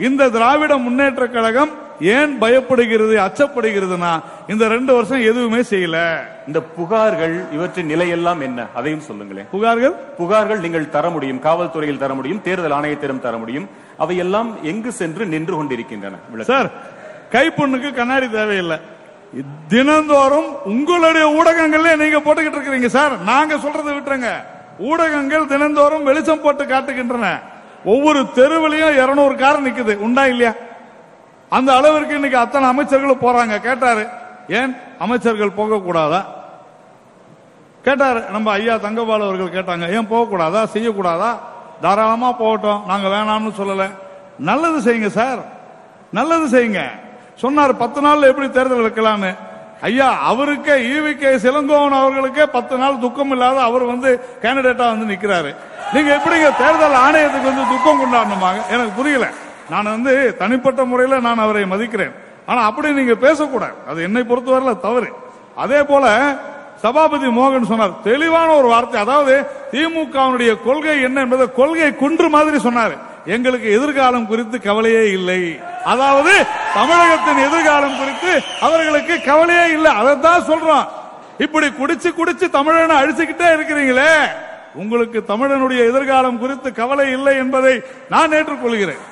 இந்த திராவிட முன்னேற்ற கழகம் ஏன் பயப்படுகிறது அச்சப்படுகிறதுனா இந்த ரெண்டு வருஷம் எதுவுமே செய்யல. இந்த புகார்கள் இவற்றின் நிலையெல்லாம் என்ன? அதையும் சொல்லுங்களேன். புகார்கள்? புகார்கள் நீங்கள் தர முடியும் காவல்துறையில் தர முடியும் தேர்தல் ஆணையத்திடம் தர முடியும். அவையெல்லாம் எங்கு சென்று நின்று கொண்டிருக்கின்றன? விளக்கு. சார் கைப்பொண்ணுக்கு கண்ணாடி தேவையில்லை. தினந்தோறும் உங்களுடைய ஊடகங்கள்ல நீங்க போட்டுக்கிட்டு இருக்கிறீங்க சார். நாங்க சொல்றதை விட்டுருங்க. ஊடகங்கள் தினந்தோறும் வெளிச்சம் போட்டு காட்டுகின்றன. ஒவ்வொரு தெருவிலையும் 200 கார் நிக்குது. உண்டா இல்லையா? அந்த அளவிற்கு இன்னைக்கு அத்தனை அமைச்சர்களும் போறாங்க. கேட்டாரு. ஏன்? அமைச்சர்கள் போக கூடாதா கேட்டாரு. நம்ம ஐயா தங்கபால் அவர்கள் கேட்டாங்க. ஏன் போக கூடாதா செய்யக்கூடாதா? தாராளமா போகட்டும். நாங்க வேணாம்னு சொல்லல. நல்லது செய்யுங்க சார் நல்லது செய்யுங்க. சொன்னார் பத்து நாள்ல எப்படி தேர்தல் வைக்கலான்னு ஐயா அவருக்கு ஈவி கே சிலங்கோவன் அவர்களுக்கே பத்து நாள் துக்கம் இல்லாத அவர் வந்து கேண்டிடேட்டா வந்து நிக்கிறாரு. நீங்க எப்படிங்க தேர்தல் ஆணையத்துக்கு வந்து துக்கம் கொண்டாடணுமாங்க? எனக்கு புரியல. நான் வந்து தனிப்பட்ட முறையில் நான் அவரை மதிக்கிறேன். ஆனா அப்படி நீங்க பேசக்கூடாது. அது என்னை பொறுத்தவரையில தவறு. அதே போல சபாபதி மோகன் சொன்னார். தெளிவான ஒரு வார்த்தை. அதாவது திமுகவினுடைய கொள்கை என்ன என்பதை கொள்கை குன்று மாதிரி சொன்னார். எங்களுக்கு எதிர்காலம் குறித்து கவலையே இல்லை. அதாவது தமிழகத்தின் எதிர்காலம் குறித்து அவர்களுக்கு கவலையே இல்லை. அதைத்தான் சொல்றோம். இப்படி குடிச்சு குடிச்சு தமிழனை அழிச்சுக்கிட்டே இருக்கிறீங்களே. உங்களுக்கு தமிழனுடைய எதிர்காலம் குறித்து கவலை இல்லை என்பதை நான் ஏற்றுக்கொள்கிறேன்.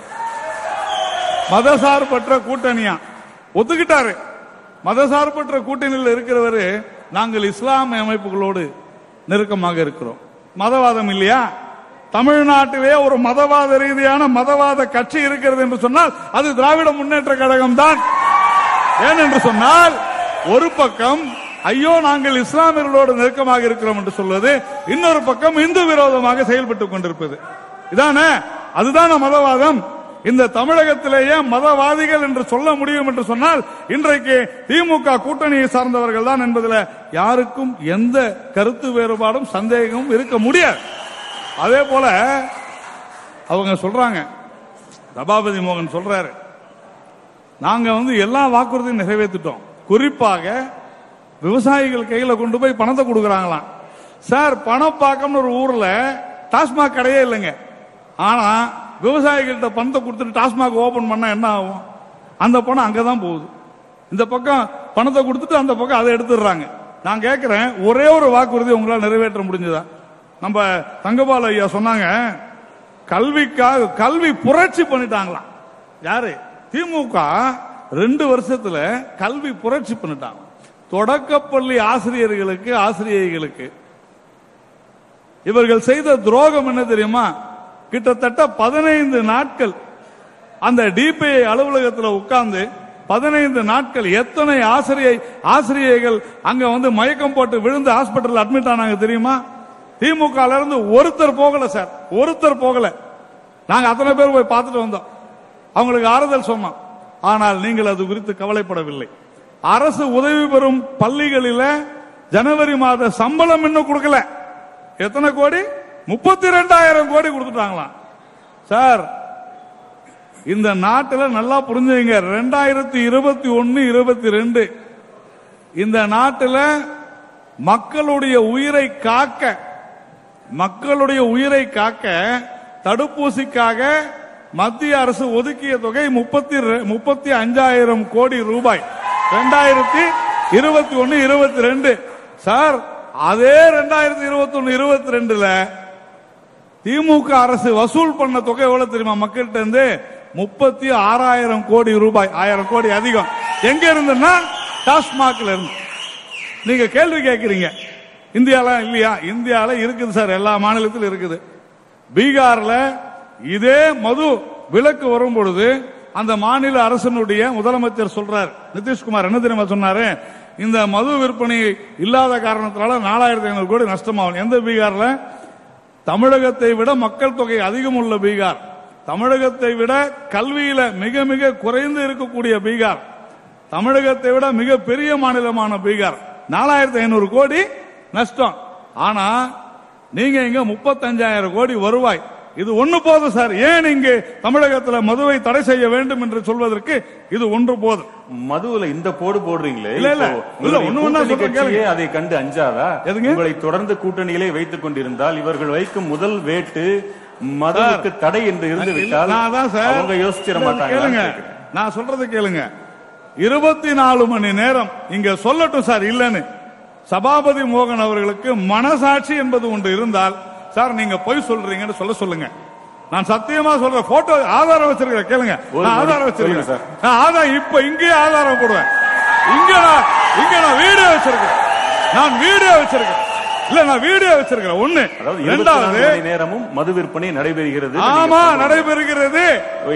மதசார்பற்ற கூட்டணியா? ஒத்துக்கிட்டாரு. மதசார்பற்ற கூட்டணியில் இருக்கிறவரு நாங்கள் இஸ்லாமிய அமைப்புகளோடு நெருக்கமாக இருக்கிறோம். மதவாதம் இல்லையா? தமிழ்நாட்டிலே ஒரு மதவாத ரீதியான மதவாத கட்சி இருக்கிறது என்று சொன்னால் அது திராவிட முன்னேற்ற கழகம் தான் ஏன் என்று சொன்னால் ஒரு பக்கம் ஐயோ நாங்கள் இஸ்லாமியர்களோடு நெருக்கமாக இருக்கிறோம் என்று சொல்வது இன்னொரு பக்கம் இந்து விரோதமாக செயல்பட்டுக் கொண்டிருப்பது. இதானே? அதுதான மதவாதம்? இந்த தமிழகத்திலேயே மதவாதிகள் என்று சொல்ல முடியும் என்று சொன்னால் இன்றைக்கு திமுக கூட்டணியை சார்ந்தவர்கள் தான் என்பதில் யாருக்கும் எந்த கருத்து வேறுபாடும் சந்தேகமும் இருக்க முடியாது. அதே போல அவங்க சொல்றாங்க சபாபதி மோகன் சொல்றாரு நாங்க வந்து எல்லா வாக்குறுதியும் நிறைவேற்றிட்டோம் குறிப்பாக விவசாயிகள் கையில கொண்டு போய் பணத்தை கொடுக்கறாங்களாம். சார் பணப்பாக்கம்னு ஒரு ஊர்ல டாஸ்மாக் கடையே இல்லைங்க. ஆனா விவசாயிகள்கிட்ட பணத்தை கொடுத்துட்டு டாஸ்மாக் ஓபன் பண்ணா என்ன ஆகும்? அந்த பணம் அங்கதான் போகுது. இந்த பக்கம் பணத்தை கொடுத்துட்டு அந்த பக்கம் அதை எடுத்துடுறாங்க. நான் கேட்கிறேன் ஒரே ஒரு வாக்குறுதி உங்களால் நிறைவேற்ற முடிஞ்சதா? நம்ம தங்கபால் ஐயா சொன்னாங்க கல்விக்காக கல்வி புரட்சி பண்ணிட்டாங்களாம். யாரு? திமுக ரெண்டு வருஷத்துல கல்வி புரட்சி பண்ணிட்டாங்க. தொடக்கப்பள்ளி ஆசிரியர்களுக்கு ஆசிரியைகளுக்கு. இவர்கள் செய்த துரோகம் என்ன தெரியுமா? கிட்டத்தட்ட பதினைந்து நாட்கள் அந்த டிபிஐ அலுவலகத்தில் உட்கார்ந்து பதினைந்து நாட்கள் எத்தனை ஆசிரியை ஆசிரியைகள் அங்க வந்து மயக்கம் போட்டு விழுந்து ஹாஸ்பிட்டல் அட்மிட் ஆனாங்க தெரியுமா? திமுக இருந்து ஒருத்தர் போகல சார் ஒருத்தர் போகல. நாங்க அத்தனை பேர் போய் பார்த்துட்டு வந்தோம். அவங்களுக்கு ஆறுதல் சொன்னோம். ஆனால் நீங்கள் அது குறித்து கவலைப்படவில்லை. அரசு உதவி பெறும் பள்ளிகளில ஜனவரி மாத சம்பளம் இன்னும் கொடுக்கல. எத்தனை கோடி? முப்பத்தி ரெண்டாயிரம் கோடி கொடுத்துட்டாங்களாம். சார் இந்த நாட்டில் நல்லா புரிஞ்சுங்க. ரெண்டாயிரத்தி இருபத்தி ஒன்னு இருபத்தி ரெண்டு. இந்த நாட்டில் மக்களுடைய உயிரை காக்க மக்களுடைய உயிரை காக்க தடுப்பூசிக்காக மத்திய அரசு ஒதுக்கிய தொகை முப்பத்தி முப்பத்தி அஞ்சாயிரம் கோடி ரூபாய். ரெண்டாயிரத்தி இருபத்தி ஒன்னு இருபத்தி ரெண்டு. சார் அதே ரெண்டாயிரத்தி இருபத்தி ஒன்னு இருபத்தி ரெண்டுல திமுக அரசு வசூல் பண்ண தொகை எவ்வளவு தெரியுமா? மக்கள்கிட்ட இருந்து முப்பத்தி ஆறாயிரம் கோடி ரூபாய். ஆயிரம் கோடி அதிகம். எங்க இருந்துன்னா டாஸ்மாக்ல இருந்து. நீங்க கேள்வி கேட்கறீங்க. இந்தியால இல்லையா? இந்தியால இருக்குது சார். எல்லா மாநிலத்திலும் இருக்குது. பீகார்ல இதே மது விலக்கு வரும் பொழுது அந்த மாநில அரசனுடைய முதலமைச்சர் சொல்றார். நிதிஷ்குமார் என்ன தெரியுமா சொன்னாரு? இந்த மது விற்பனை இல்லாத காரணத்தினால நாலாயிரத்தி ஐநூறு கோடி நஷ்டமாகும். எந்த பீகார்ல? தமிழகத்தை விட மக்கள் தொகை அதிகம் உள்ள பீகார். தமிழகத்தை விட கல்வியில மிக மிக குறைந்து இருக்கக்கூடிய பீகார். தமிழகத்தை விட மிக பெரிய மாநிலமான பீகார். நாலாயிரத்தி ஐநூறு கோடி நஷ்டம். ஆனா நீங்க இங்க முப்பத்தஞ்சாயிரம் கோடி வருவாய். இது ஒண்ணு போதும் சார். ஏன் இங்கு தமிழகத்துல மதுவை தடை செய்ய வேண்டும் என்று சொல்வதற்கு இது ஒன்று போதும். மதுவுல இந்த போடு போடுறீங்களே? இல்ல, இல்ல. ஒண்ணு. அதை கண்டு அஞ்சாதா? உங்களை தொடர்ந்து கூட்டணியிலே வைத்துக் கொண்டிருந்தால் இவர்கள் வைக்கும் முதல் வேட்டு மதுவுக்கு தடை என்று இருந்து விட்டால் அவங்க யோசிச்சிட மாட்டாங்க. நான் சொல்றது கேளுங்க. இருபத்தி நாலு மணி நேரம் இங்க சொல்லட்டும் சார் இல்லன்னு. சபாபதி மோகன் அவர்களுக்கு மனசாட்சி என்பது ஒன்று இருந்தால் சார் நீங்க பொய் சொல்றீங்கன்னு சொல்ல சொல்லுங்க. நான் சத்தியமா சொல்றேன். போட்டோ ஆதாரம் வச்சிருக்கேன் கேளுங்க. நான் ஆதாரம் வச்சிருக்கேன் சொல்லுங்க நான் ஆதாரம் இப்ப இங்கேயே ஆதாரம் போடுவேன். இங்க நான் இங்க நான் வீடியோ வச்சிருக்கேன் நான் வீடியோ வச்சிருக்கேன் இல்ல நான் வீடியோ வச்சிருக்கேன் ஒண்ணு. அதாவது இருபத்தி ரெண்டாவது நான்கு மணி நேரமும் மது விற்பனை நடைபெறுகிறது. ஆமா நடைபெறுகிறது.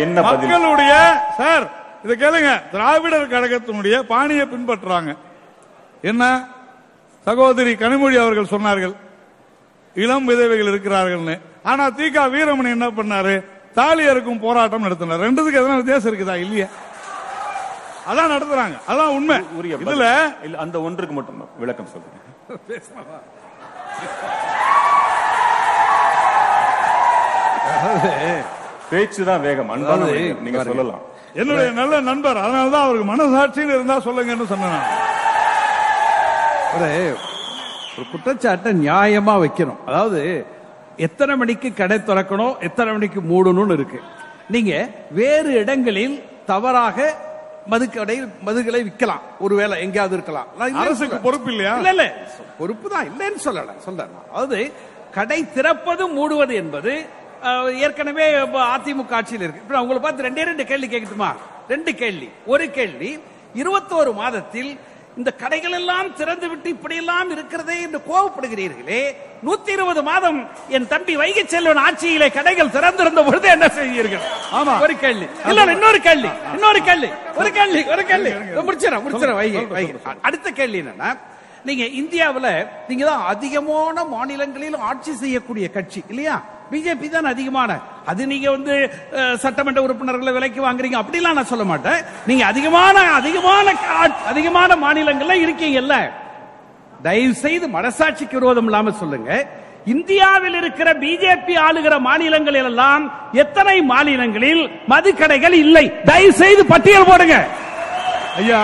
என்ன? மக்களுடைய சார் இத கேளுங்க. திராவிடர் கழகத்தினுடைய பாணியை பின்பற்றுறாங்க. என்ன? சகோதரி கனிமொழி அவர்கள் சொன்னார்கள். இளம் விதவைகள் இருக்கிறார்கள்னு. ஆனா தீகா வீரமணி என்ன பண்ணாரு? தாலி அறுக்கும் போராட்டம் நடத்தினார். ரெண்டுத்துக்கு எதனா வித்தியாசம் இருக்குதா? இல்லையா. அதான் நடத்துறாங்க. அதான் உண்மை. இதுல இல்ல அந்த ஒன்றுக்கு மட்டும் விளக்கம் சொல்லுங்க பேச்சுதான் வேகம். அன்பான. நீங்க. சொல்லலாம். என்னுடைய நல்ல நண்பர். அதனாலதான் அவருக்கு மனசாட்சின்னு இருந்தா சொல்லுங்கன்னு சொன்னேன். ஒரு குற்றச்சாட்டை நியாயமா வைக்கணும். அதாவது எத்தனை மணிக்கு கடை திறக்கணும் எத்தனை மணிக்கு மூடணும்னு இருக்கு. நீங்க வேறு இடங்களில் தவறாக மதுக்கடை மதுகளை விற்கலாம். ஒருவேளை எங்கேயாவது இருக்கலாம். அரசுக்கு. பொறுப்பு இல்லையா? இல்ல இல்ல. பொறுப்பு தான் இல்லைன்னு சொல்லல. சொல்றேன். அதாவது கடை திறப்பது மூடுவது என்பது ஏற்கனவே அதிமுக ஆட்சியில் இருக்கு. இப்ப உங்களை பார்த்து ரெண்டே ரெண்டு கேள்வி கேட்கட்டுமா? ரெண்டு கேள்வி. ஒரு கேள்வி இருபத்தோரு மாதத்தில் இந்த கடைகள் எல்லாம் திறந்து விட்டு இப்படி எல்லாம் இருக்கிறதே என்று கோவப்படுகிறீர்களே நூத்தி இருபது மாதம் என் தம்பி வைகை செல்வன் ஆட்சியிலே கடைகள் திறந்திருந்த பொழுது என்ன செய்வீர்கள் ஆமா. ஒரு கேள்வி. இல்ல இன்னொரு கேள்வி. இன்னொரு கேள்வி. ஒரு கேள்வி ஒரு கேள்வி. முடிச்சிடறேன் முடிச்சிடறேன் வைகை வைகை. அடுத்த கேள்வி என்னன்னா நீங்க இந்தியாவுல நீங்க தான் அதிகமான மாநிலங்களில் ஆட்சி செய்யக்கூடிய கட்சி இல்லையா? பிஜேபி தான் அதிகமான. அது நீங்க வந்து சட்டமன்ற உறுப்பினர்களை விலைக்கு வாங்குறீங்க. அப்படிலாம் நான் சொல்ல மாட்டேன். நீங்க அதிகமான அதிகமான அதிகமான மாநிலங்கள்ல இருக்கீங்கல்ல. தயவு செய்து மனசாட்சிக்கு விரோதம் இல்லாம சொல்லுங்க. இந்தியாவில் இருக்கிற பிஜேபி ஆளுகிற மாநிலங்களில் எல்லாம் எத்தனை மாநிலங்களில் மதுக்கடைகள் இல்லை? தயவு செய்து பட்டியல் போடுங்க. ஐயா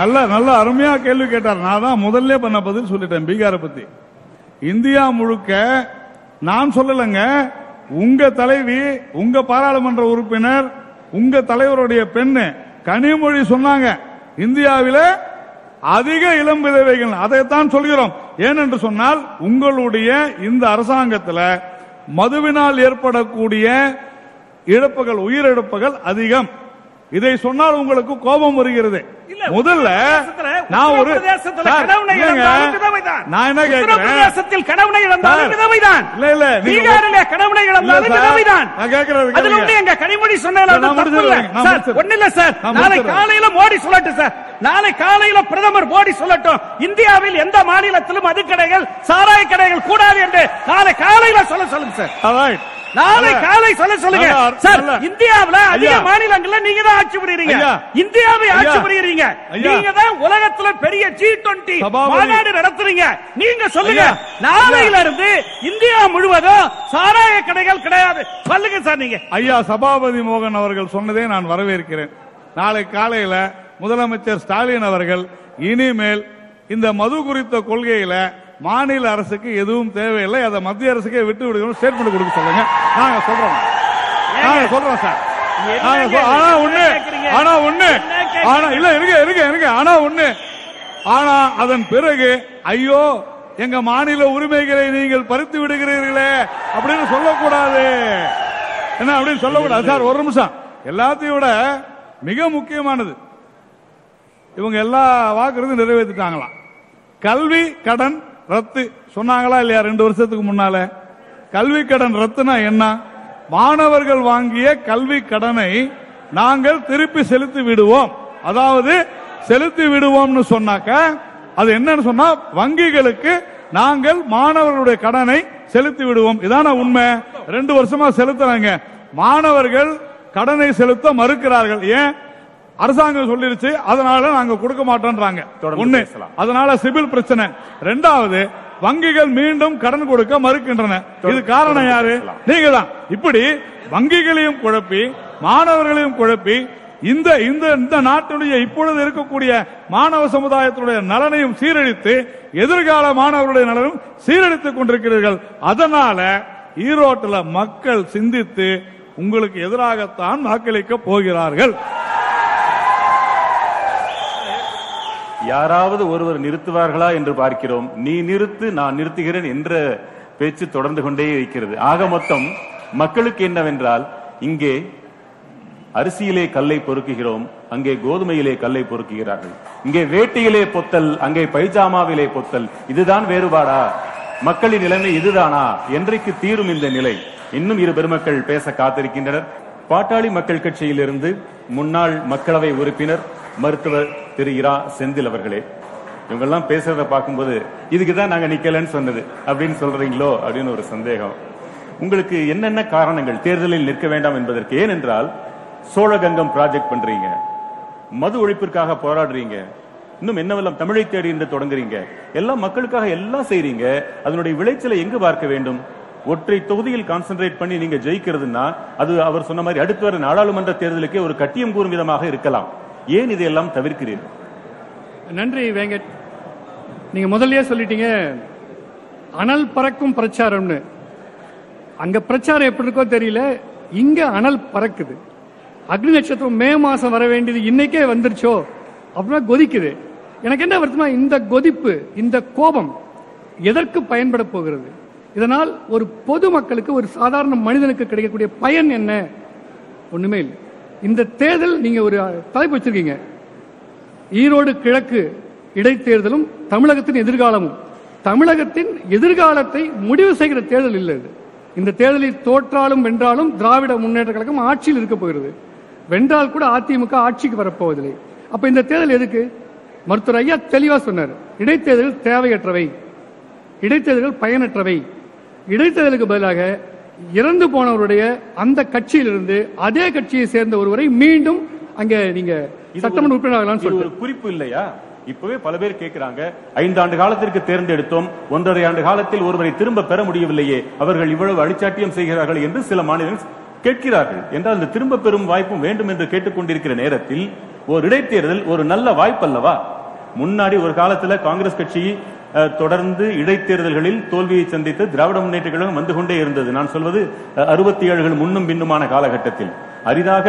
நல்ல நல்ல அருமையா கேள்வி கேட்டார். நான் தான் முதல்ல பண்ண பதில் சொல்லிட்டேன் பீகாரை பத்தி. இந்தியா முழுக்க நான் சொல்லலைங்க. உங்க தலைவி உங்க பாராளுமன்ற உறுப்பினர் உங்க தலைவருடைய பெண்ணு கனிமொழி சொன்னாங்க. இந்தியாவில அதிக இளம் விதவைகள். அதைத்தான் சொல்கிறோம். ஏனென்று சொன்னால் உங்களுடைய இந்த அரசாங்கத்தில் மதுவினால் ஏற்படக்கூடிய இழப்புகள் உயிரிழப்புகள் அதிகம். இதை சொன்னால் உங்களுக்கு கோபம் வருகிறது இல்ல, முதல்ல நான் ஒரு. நான் என்ன கேட்கிறேன் கடவுளை இழந்தாலும் விதவைதான். இல்ல, இல்ல, பீகாரிலே கடவுளை இழந்தாலும் விதவைதான். நான் கேட்கிறது அதுல. வந்து எங்க கனிமொழி இல்ல. சார், நாளை. காலையில மோடி சொல்லட்டும் சார். நாளை காலையில பிரதமர் மோடி சொல்லட்டும் இந்தியாவில் எந்த மாநிலத்திலும் மதுக்கடைகள் சாராய கடைகள் கூடாது என்று நாளை காலையில சொல்ல சொல்லுங்க சார். நாளை காலை சொல்ல சொல்லுங்க சார் இந்தியாவுல அதிக. மாநிலங்கள்ல நீங்க தான் ஆட்சி புரியுறீங்க. இந்தியாவை ஆட்சி. புரியுறீங்க. நீங்க தான் உலகத்துல பெரிய ஜி டுவெண்டி. மாநாடு நடத்துறீங்க நீங்க சொல்லுங்க. நாளையில இருந்து இந்தியா முழுவதும் சாராய கடைகள் கிடையாது சொல்லுங்க சார் நீங்க ஐயா சபாபதி மோகன் அவர்கள் சொன்னதை நான் வரவேற்கிறேன் நாளை காலையில முதலமைச்சர் ஸ்டாலின் அவர்கள் இனிமேல் இந்த மது குறித்த கொள்கையில மாநில அரசுக்கு எதுவும் தேவையில்லை. அதை மத்திய அரசுக்கே விட்டு விடுக்கணும் ஸ்டேட்மெண்ட் கொடுக்க சொல்லுங்க. நாங்க சொல்றோம். நாங்க சொல்றோம் சார்? ஆனா ஒண்ணு? ஆனா ஒண்ணு? ஆனா இல்ல இருங்க இருங்க இருங்க. ஆனா ஒண்ணு. ஆனா அதன் பிறகு ஐயோ எங்க மாநில உரிமைகளை நீங்கள் பறித்து விடுகிறீர்களே அப்படின்னு சொல்லக்கூடாது. என்ன அப்படின்னு சொல்லக்கூடாது சார் ஒரு நிமிஷம். எல்லாத்தையும் விட மிக முக்கியமானது. இவங்க எல்லா வாக்குறுதியும் நிறைவேற்றிட்டாங்களாம். கல்வி கடன் ரத்து. சொன்னாங்களா இல்லையா ரெண்டு வருஷத்துக்கு முன்னால? கல்வி கடன் ரத்துனா என்ன? மாணவர்கள் வாங்கிய கல்வி கடனை நாங்கள் திருப்பி செலுத்தி விடுவோம். அதாவது செலுத்தி விடுவோம்னு சொன்னாக்க அது என்னன்னு சொன்னா வங்கிகளுக்கு நாங்கள் மாணவர்களுடைய கடனை செலுத்தி விடுவோம். இதான உண்மை? ரெண்டு வருஷமா செலுத்துறாங்க. மாணவர்கள் கடனை செலுத்த மறுக்கிறார்கள். ஏன்? அரசாங்கம் சொல்லிருச்சு அதனால நாங்க கொடுக்க மாட்டோம்ன்றாங்க ஒண்ணு. அதனால சிபில் பிரச்சனை. ரெண்டாவது வங்கிகள் மீண்டும் கடன் கொடுக்க மறுக்கின்றன. இது காரணம் யாரு. நீங்க தான் இப்படி வங்கிகளையும் குழப்பி மாணவர்களையும் குழப்பி இந்த இந்த இந்த நாட்டுடைய இப்பொழுது இருக்கக்கூடிய மாணவ சமுதாயத்தினுடைய நலனையும் சீரழித்து எதிர்கால மாணவர்களுடைய நலனும் சீரழித்துக் கொண்டிருக்கிறீர்கள். அதனால ஈரோட்டில் மக்கள் சிந்தித்து உங்களுக்கு எதிராகத்தான் வாக்களிக்க போகிறார்கள். யாராவது ஒருவர் நிறுத்துவார்களா என்று பார்க்கிறோம். நீ நிறுத்து நான் நிறுத்துகிறேன் என்ற பேச்சு தொடர்ந்து கொண்டே இருக்கிறது. ஆக மொத்தம் மக்களுக்கு என்னவென்றால் இங்கே அரிசியிலே கல்லை பொறுக்குகிறோம் அங்கே கோதுமையிலே கல்லை பொறுக்குகிறார்கள். இங்கே வேட்டியிலே பொத்தல் அங்கே பைஜாமாவிலே பொத்தல் இதுதான் வேறுபாடா? மக்களின் நிலைமை இதுதானா? என்றைக்கு தீரும் இந்த நிலை? இன்னும் இரு பெருமக்கள் பேச காத்திருக்கின்றனர். பாட்டாளி மக்கள் கட்சியிலிருந்து முன்னாள் மக்களவை உறுப்பினர் மருத்துவர் திரு இரா செந்தில் அவர்களே இவங்கெல்லாம் பேசுறத பார்க்கும்போது இதுக்கு தான் நாங்க நிக்கலன்னு சொன்னது அப்படின்னு சொல்றீங்களோ அப்படின்னு ஒரு சந்தேகம். உங்களுக்கு என்னென்ன காரணங்கள் தேர்தலில் நிற்க வேண்டாம் என்பதற்கு? ஏனென்றால் சோழகங்கம் ப்ராஜெக்ட் பண்றீங்க. மது ஒழிப்பிற்காக போராடுறீங்க. இன்னும் என்னவெல்லாம் தமிழை தேடி என்று தொடங்குறீங்க? எல்லாம் மக்களுக்காக எல்லாம் செய்றீங்க. அதனுடைய விளைச்சலை எங்கு பார்க்க வேண்டும்? ஒற்றை தொகுதியில் கான்சென்ட்ரேட் பண்ணி நீங்க ஜெயிக்கிறதுன்னா அது அவர் சொன்ன மாதிரி அடுத்து வர நாடாளுமன்ற தேர்தலுக்கே ஒரு கட்டியம் கூறும் விதமாக இருக்கலாம். ஏன் இதையெல்லாம் தவிர்க்கிறீர்கள்? நன்றி வேங்கட். நீங்க முதல்லயே சொல்லிட்டீங்க அனல் பறக்கும் பிரச்சாரம்னு. அங்க பிரச்சாரம் எப்படி இருக்கோ தெரியல இங்க அனல் பறக்குது. அக்னி நட்சத்திரம் மே மாசம் வர வேண்டியது இன்னைக்கே வந்துருச்சோ அப்படின்னா கொதிக்குது. எனக்கு என்ன வருத்தமா இந்த கொதிப்பு இந்த கோபம் எதற்கு பயன்பட போகிறது? இதனால் ஒரு பொது மக்களுக்கு ஒரு சாதாரண மனிதனுக்கு கிடைக்கக்கூடிய பயன் என்ன? ஒண்ணுமே இல்லை. இந்த தேர்தல் நீங்க ஒரு தலைப்பு வச்சிருக்கீங்க. ஈரோடு கிழக்கு இடைத்தேர்தலும் தமிழகத்தின் எதிர்காலமும். தமிழகத்தின் எதிர்காலத்தை முடிவு செய்கிற தேர்தல் இல்லை இது. இந்த தேர்தலில் தோற்றாலும் வென்றாலும் திராவிட முன்னேற்ற கழகம் ஆட்சியில் இருக்க போகிறது. வென்றால் கூட அதிமுக ஆட்சிக்கு வரப்போவதில்லை. அப்ப இந்த தேர்தல் எதுக்கு? மருத்துவர் ஐயா தெளிவா சொன்னார். இடைத்தேர்தல் தேவையற்றவை. இடைத்தேர்தல்கள் பயனற்றவை. இடைத்தேர்தலுக்கு பதிலாக இறந்து போனவருடைய அந்த கட்சியிலிருந்து அதே கட்சியை சேர்ந்த ஒருவரை மீண்டும் அங்க நீங்க சட்டமன்ற ஒரு- உறுப்பினர் ஆகலாம்னு இது சொல்லிட்டு. ஒரு குறிப்பு இல்லையா? இப்பவே பல பேர் கேட்கிறாங்க ஐந்தாண்டு காலத்திற்கு தேர்ந்தெடுத்தோம். ஒன்றரை ஆண்டு காலத்தில் ஒருவரை திரும்ப பெற முடியவில்லையே. அவர்கள் இவ்வளவு அழிச்சாட்டியம் செய்கிறார்கள் என்று சில மாநிலங்கள் கேட்கிறார்கள். என்றால் இந்த திரும்ப பெறும் வாய்ப்பும் வேண்டும் என்று கேட்டுக்கொண்டிருக்கிற நேரத்தில் ஒரு இடைத்தேர்தல் ஒரு நல்ல வாய்ப்பு அல்லவா முன்னாடி ஒரு காலத்துல காங்கிரஸ் கட்சி தொடர்ந்து இடைத்தேர்தல்களில் தோல்வியை சந்தித்து திராவிட முன்னேற்ற கழகம் வந்து கொண்டே இருந்தது. நான் சொல்வது அறுபத்தி ஏழுகள் முன்னும் பின்னுமான காலகட்டத்தில். அரிதாக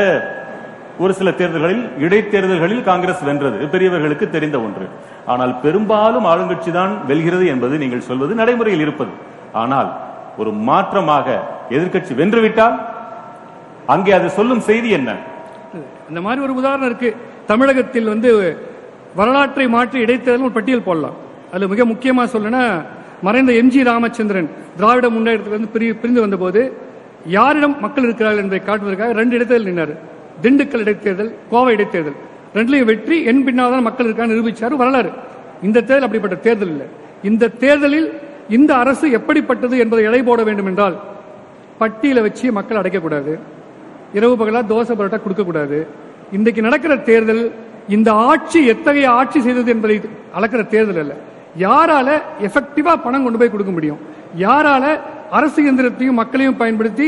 ஒரு சில தேர்தல்களில் இடைத்தேர்தல்களில் காங்கிரஸ் வென்றது. பெரியவர்களுக்கு தெரிந்த ஒன்று. ஆனால் பெரும்பாலும் ஆளுங்கட்சி தான் வெல்கிறது என்பது நீங்கள் சொல்வது நடைமுறையில் இருப்பது. ஆனால் ஒரு மாற்றமாக எதிர்க்கட்சி வென்றுவிட்டால் அங்கே அது சொல்லும் செய்தி என்ன? இந்த மாதிரி ஒரு உதாரணம் இருக்கு. தமிழகத்தில் வந்து வரலாற்றை மாற்றி இடைத்தேர்தல் ஒரு பட்டியல் போடலாம். அதில் மிக முக்கியமா சொல்லணும்னா மறைந்த எம்ஜி ராமச்சந்திரன் திராவிட முன்னேற்றத்திலிருந்து பிரி பிரிந்து வந்தபோது யாரிடம் மக்கள் இருக்கிறார்கள் என்பதை காட்டுவதற்காக ரெண்டு இடத்தில் நின்றார் திண்டுக்கல் இடைத்தேர்தல் கோவை இடைத்தேர்தல். ரெண்டுலையும் வெற்றி என் பின்னால் தான் மக்கள் இருக்கான்னு நிரூபிச்சார் வரலாறு. இந்த தேர்தல் அப்படிப்பட்ட தேர்தல் இல்லை. இந்த தேர்தலில் இந்த அரசு எப்படிப்பட்டது என்பதை எடை போட வேண்டும் என்றால் பட்டியலை வச்சு மக்கள் அடைக்கக்கூடாது இரவு பகலா தோசை பரோட்டா கொடுக்கக்கூடாது இன்றைக்கு நடக்கிற தேர்தல் இந்த ஆட்சி எத்தகைய ஆட்சி செய்தது என்பதை அளக்கிற தேர்தல் அல்ல. யாரால எஃபெக்டிவா பணம் கொண்டு போய் கொடுக்க முடியும்? யாரால அரசு இயந்திரத்தையும் மக்களையும் பயன்படுத்தி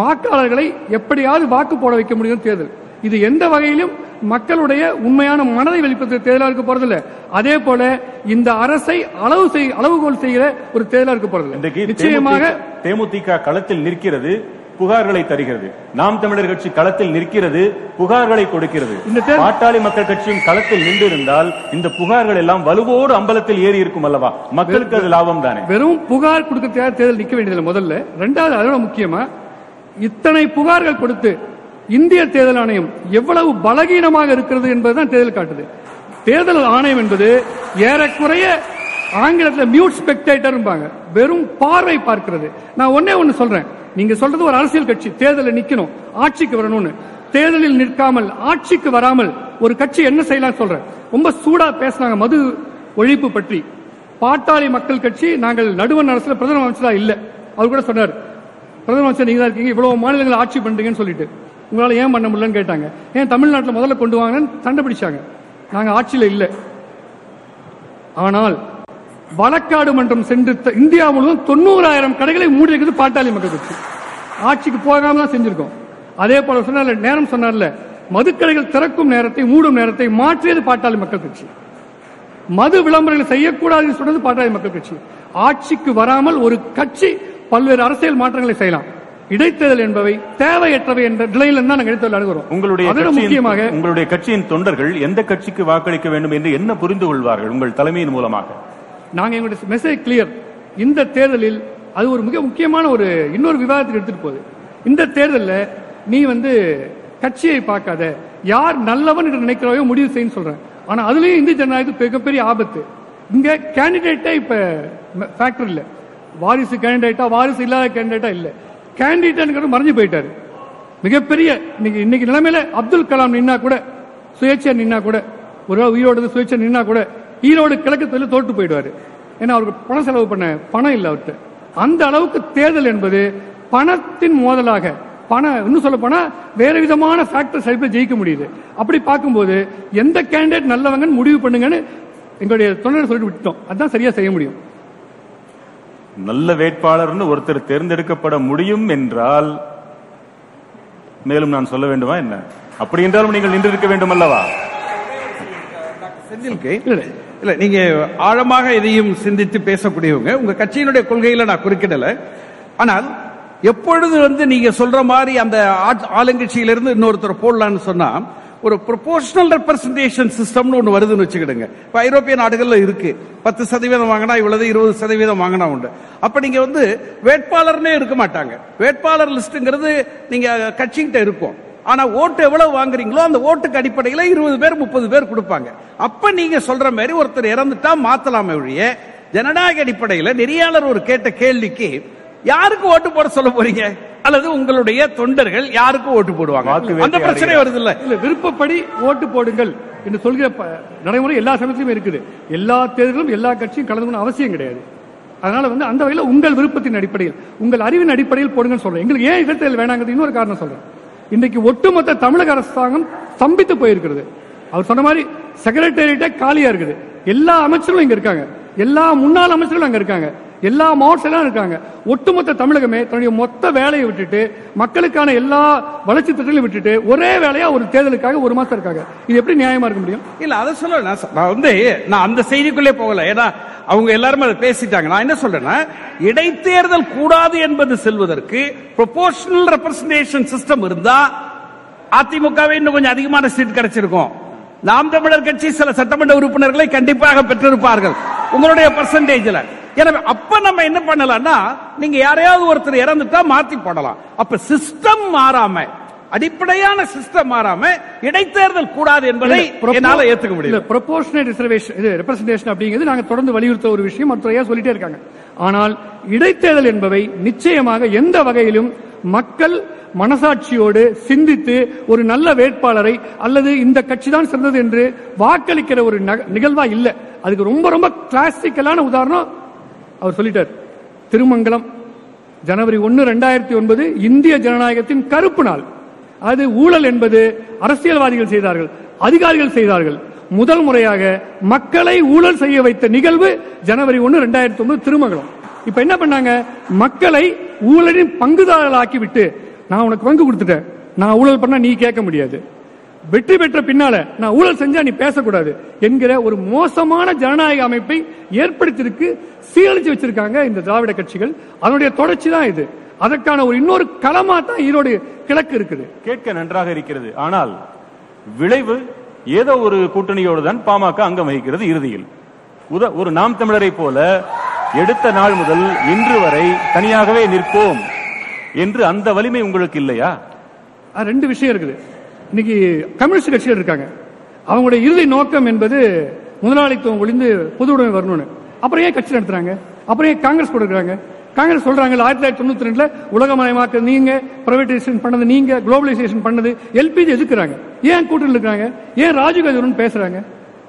வாக்காளர்களை எப்படியாவது வாக்கு போட வைக்க முடியும் தேர்தல். இது எந்த வகையிலும் மக்களுடைய உண்மையான மனதை வெளிப்படுத்துகிற தேர்தலா இருக்க போறதில்ல. அதே போல இந்த அரசை அளவு செய் அளவுகோல் செய்கிற ஒரு தேர்தலா இருக்க போறதில்லை. நிச்சயமாக தேமுதிக களத்தில் நிற்கிறது. புகார்களை தருகிறது. நாம் தமிழர் கட்சி களத்தில் நிற்கிறது புகார்களை கொடுக்கிறது. இந்த பாட்டாளி மக்கள் கட்சியும் களத்தில் நின்றிருந்தால் இந்த புகார்கள் எல்லாம் வலுவோடு அம்பலத்தில் ஏறி இருக்கும் அல்லவா? மக்களுக்கு அது லாபம் தானே. வெறும் புகார் கொடுக்க தேர்தல் நிக்க வேண்டியதில்லை முதல்ல. ரெண்டாவது அதோட முக்கியமா இத்தனை புகார்கள் கொடுத்து இந்திய தேர்தல் ஆணையம் எவ்வளவு பலகீனமாக இருக்கிறது என்பதுதான் தேர்தல் காட்டுது. தேர்தல் ஆணையம் என்பது ஏறக்குறைய ஆங்கிலத்தில் மியூட் ஸ்பெக்டேட்டர் வெறும் பார்வை பார்க்கிறது. நான் ஒன்னே ஒன்னு சொல்றேன். நீங்க சொல்றது ஒரு அரசியல் கட்சி தேர்தலில் நிக்கணும் ஆட்சிக்கு வரணும்னு. தேர்தலில் நிற்காமல் ஆட்சிக்கு வராமல் ஒரு கட்சி என்ன செய்யலாம் சொல்ற ரொம்ப சூடா பேசினாங்க மது ஒழிப்பு பற்றி. பாட்டாளி மக்கள் கட்சி நாங்கள் நடுவண் அரசுல பிரதம அமைச்சரா இல்ல. அவர் கூட சொன்னார் பிரதம அமைச்சர் நீங்க தான் இருக்கீங்க இவ்வளவு மாநிலங்கள் ஆட்சி பண்றீங்கன்னு சொல்லிட்டு. உங்களால ஏன் பண்ண முடியலன்னு கேட்டாங்க. ஏன் தமிழ்நாட்டில் முதல்ல கொண்டு வாங்கன்னு சண்டை பிடிச்சாங்க. நாங்க ஆட்சியில இல்ல. ஆனால் வழக்காடு மன்றம் சென்று இந்தியா முழுவதும் தொண்ணூறாயிரம் கடைகளை மூடி இருக்குது பாட்டாளி மக்கள் கட்சி. ஆட்சிக்கு போகாம தான் செஞ்சிருக்கோம். அதே போல சொன்னார்ல நேரம் சொன்னார்ல மதுக்கடைகள் திறக்கும் நேரத்தை மூடும் நேரத்தை மாற்றியது பாட்டாளி மக்கள் கட்சி. மது விளம்பரங்களை செய்யக்கூடாதுன்னு சொன்னது பாட்டாளி மக்கள் கட்சி. ஆட்சிக்கு வராமல் ஒரு கட்சி பல்வேறு அரசியல் மாற்றங்களை செய்யலாம். இடைத்தேர்தல் என்பவை தேவையற்றவை என்ற நிலையில தான் நாங்கள் இடைத்தேர்தல் அணுகிறோம் உங்களுடைய முக்கியமாக உங்களுடைய கட்சியின் தொண்டர்கள் எந்த கட்சிக்கு வாக்களிக்க வேண்டும் என்று என்ன புரிந்து கொள்வார்கள் உங்கள் தலைமையின் மூலமாக? நாங்கள் எங்களுடைய மெசேஜ் கிளியர் இந்த தேர்தலில் அது ஒரு மிக முக்கியமான ஒரு இன்னொரு விவாதத்துக்கு எடுத்துட்டு போகுது. இந்த தேர்தலில் நீ வந்து கட்சியை பார்க்காத. யார் நல்லவன் என்று நினைக்கிறாயோ முடிவு செய்யு சொல்றேன். ஆனா அதுலயும் இந்திய ஜனநாயகத்துக்கு மிகப்பெரிய ஆபத்து. இங்க கேண்டிடேட்டே இப்ப ஃபேக்டர் இல்ல. வாரிசு கேண்டிடேட்டா வாரிசு இல்லாத கேண்டிடேட்டா இல்ல. கேண்டிடேட் மறைஞ்சு போயிட்டாரு. மிகப்பெரிய இன்னைக்கு இன்னைக்கு நிலைமையில அப்துல் கலாம் நின்னா கூட சுயேட்சை நின்னா கூட ஒரு உயிரோடு சுயேட்சை நின்னா கூட ஈரோடு கிழக்கு தொழில் தோட்டு போயிடுவாரு. ஏன்னா அவருக்கு பணம் செலவு பண்ண பணம் இல்ல அவர்கிட்ட அந்த அளவுக்கு தேர்தல் என்பது பணத்தின் மோதலாக பணம் இன்னும் சொல்ல போனா வேற விதமான ஃபேக்டர்ஸ் அடிப்படையில் ஜெயிக்க முடியுது. அப்படி பார்க்கும்போது எந்த கேண்டிடேட் நல்லவங்கன்னு முடிவு பண்ணுங்கன்னு எங்களுடைய தொண்டர் சொல்லிட்டு விட்டோம் அதான் சரியா செய்ய முடியும். நல்ல வேட்பாளர்னு ஒருத்தர் தேர்ந்தெடுக்கப்பட முடியும் என்றால் மேலும் நான் சொல்ல வேண்டுமா என்ன? அப்படி என்றாலும் நீங்கள் நின்றிருக்க வேண்டும் அல்லவா செந்தில்கே இல்ல நீங்க ஆழமாக எதையும் சிந்தித்து பேசக்கூடியவங்க உங்க கட்சியினுடைய கொள்கையில நான் குறுக்கிடல. ஆனால் எப்பொழுது வந்து நீங்க சொல்ற மாதிரி அந்த ஆட்- ஆளுங்கட்சியிலிருந்து இன்னொருத்தர் போடலான்னு சொன்னா ஒரு ப்ரொபோஷனல் ரெப்ரசன்டேஷன் சிஸ்டம்னு ஒன்று வருதுன்னு வச்சுக்கிடுங்க. இப்போ ஐரோப்பிய நாடுகளில் இருக்கு. பத்து சதவீதம் வாங்கினா இவ்வளவு இருபது சதவீதம் வாங்கினா உண்டு. அப்ப நீங்க வந்து வேட்பாளர்னே இருக்க மாட்டாங்க. வேட்பாளர் லிஸ்ட்ங்கிறது நீங்க கட்சிகிட்ட இருக்கும். ஆனா ஓட்டு எவ்வளவு வாங்குறீங்களோ அந்த ஓட்டுக்கு அடிப்படையில இருபது பேர் முப்பது பேர் கொடுப்பாங்க. அப்ப நீங்க சொல்ற மாதிரி ஒருத்தர் இறந்துட்டா மாத்தலாமே ஒழிய ஜனநாயக அடிப்படையில நெறியாளர் ஒரு கேட்ட கேள்விக்கு யாருக்கு ஓட்டு போட சொல்ல போறீங்க? அல்லது உங்களுடைய தொண்டர்கள் யாருக்கு ஓட்டு போடுவாங்க? அந்த பிரச்சனை வருது இல்ல இல்ல விருப்பப்படி ஓட்டு போடுங்கள் என்று சொல்கிற ப- நடைமுறை எல்லா சமயத்திலும் இருக்குது. எல்லா தேர்தலும் எல்லா கட்சியும் கலந்து கொள்ள அவசியம் கிடையாது. அதனால வந்து அந்த வகையில் உங்கள் விருப்பத்தின் அடிப்படையில் உங்கள் அறிவின் அடிப்படையில் போடுங்கன்னு சொல்றேன். எங்களுக்கு ஏன் இடைத்தேர்தல் வேணாங்கிறது இன்னொரு காரணம் சொல்றேன். இன்றைக்கு ஒட்டுமொத்த தமிழக அரசாங்கம் ஸ்தம்பித்து போயிருக்கிறது. அவர் சொன்ன மாதிரி செக்ரட்டேரியட்டே காலியா இருக்குது. எல்லா அமைச்சர்களும் இங்க இருக்காங்க. எல்லா முன்னாள் அமைச்சர்களும் அங்க இருக்காங்க. எல்லா மாவட்டத்திலும் இருக்காங்க. ஒட்டுமொத்த தமிழகமே தன்னுடைய மொத்த வேலையை விட்டுட்டு மக்களுக்கான எல்லா வளர்ச்சி திட்டங்களையும் விட்டுட்டு ஒரே வேலையா ஒரு தேர்தலுக்காக ஒரு மாசம் இருக்காங்க. இது எப்படி நியாயமா இருக்க முடியும்? இல்ல அதை சொல்ல நான் வந்து நான் அந்த செய்திக்குள்ளே போகல. ஏன்னா அவங்க எல்லாருமே அதை பேசிட்டாங்க. நான் என்ன சொல்றேன்னா இடைத்தேர்தல் கூடாது என்பது செல்வதற்கு ப்ரொபோஷனல் ரெப்ரசன்டேஷன் சிஸ்டம் இருந்தா அதிமுகவே இன்னும் கொஞ்சம் அதிகமான சீட் கிடைச்சிருக்கும். நாம் தமிழர் கட்சி சில சட்டமன்ற உறுப்பினர்களை கண்டிப்பாக பெற்றிருப்பார்கள். உங்களுடைய பர்சன்டேஜ்ல எனவே அப்ப நம்ம என்ன பண்ணலாம்னா நீங்க யாரையாவது ஒருத்தர் இறந்துட்டா மாத்தி போடலாம். அப்ப சிஸ்டம் மாறாம அடிப்படையான சிஸ்டம் மாறாம இடைத்தேர்தல் கூடாது என்பதை என்னால ஏத்துக்க முடியல. ப்ரொபோஷனல் ரிசர்வேஷன் இது ரெப்ரசன்டேஷன் அப்படிங்கிறது நாங்க தொடர்ந்து வலியுறுத்த ஒரு விஷயம் மற்றையா சொல்லிட்டே இருக்காங்க. ஆனால் இடைத்தேர்தல் என்பவை நிச்சயமாக எந்த வகையிலும் மக்கள் மனசாட்சியோடு சிந்தித்து ஒரு நல்ல வேட்பாளரை அல்லது இந்த கட்சி தான் சிறந்தது என்று வாக்களிக்கிற ஒரு நக- நிகழ்வா இல்ல. அதுக்கு ரொம்ப ரொம்ப கிளாசிக்கலான உதாரணம் அவர் சொல்லிட்டார் திருமங்கலம் ஜனவரி ஒன்னு ரெண்டாயிரத்தி ஒன்பது இந்திய ஜனநாயகத்தின் கருப்பு நாள். அது ஊழல் என்பது அரசியல்வாதிகள் செய்தார்கள் அதிகாரிகள் செய்தார்கள். முதல் முறையாக மக்களை ஊழல் செய்ய வைத்த நிகழ்வு ஜனவரி ஒன்னு ரெண்டாயிரத்தி ஒன்பது திருமங்கலம். இப்ப என்ன பண்ணாங்க? மக்களை ஊழலின் பங்குதாரர்களாக்கி விட்டு நான் உனக்கு பங்கு கொடுத்துட்டேன். நான் ஊழல் பண்ணா நீ கேட்க முடியாது. வெற்றி பெற்ற பின்னால நான் ஊழல் செஞ்சா நீ பேசக்கூடாது என்கிற ஒரு மோசமான ஜனநாயக அமைப்பை ஏற்படுத்தியிருக்கு சீரழிச்சு வச்சிருக்காங்க இந்த திராவிட கட்சிகள். அதனுடைய தொடர்ச்சி தான் இது. அதற்கான ஒரு இன்னொரு களமா தான் ஈரோடு கிழக்கு இருக்குது. கேட்க நன்றாக இருக்கிறது. ஆனால் விளைவு ஏதோ ஒரு கூட்டணியோடு தான் பாமக அங்கம் வகிக்கிறது இறுதியில். ஒரு நாம் தமிழரை போல எடுத்த நாள் முதல் இன்று வரை தனியாகவே நிற்போம் என்று அந்த வலிமை உங்களுக்கு இல்லையா? ரெண்டு விஷயம் இருக்குது. இன்னைக்கு கம்யூனிஸ்ட் கட்சிகள் இருக்காங்க. அவங்களுடைய இறுதி நோக்கம் என்பது முதலாளித்துவம் ஒளிந்து பொது உடைமை வரணும்னு. அப்புறம் ஏன் கட்சி நடத்துறாங்க? அப்புறம் ஏன் காங்கிரஸ் கொடுக்குறாங்க காங்கிரஸ் சொல்றாங்க ஆயிரத்தி தொள்ளாயிரத்தி தொண்ணூத்தி ரெண்டுல உலகமயமாக்க நீங்க பிரைவேடைசேஷன் பண்ணது நீங்க குளோபலைசேஷன் பண்ணது எல்பிஜி எதுக்குறாங்க ஏன் கூட்டணி இருக்கிறாங்க? ஏன் ராஜீவ்காந்தி பேசுறாங்க?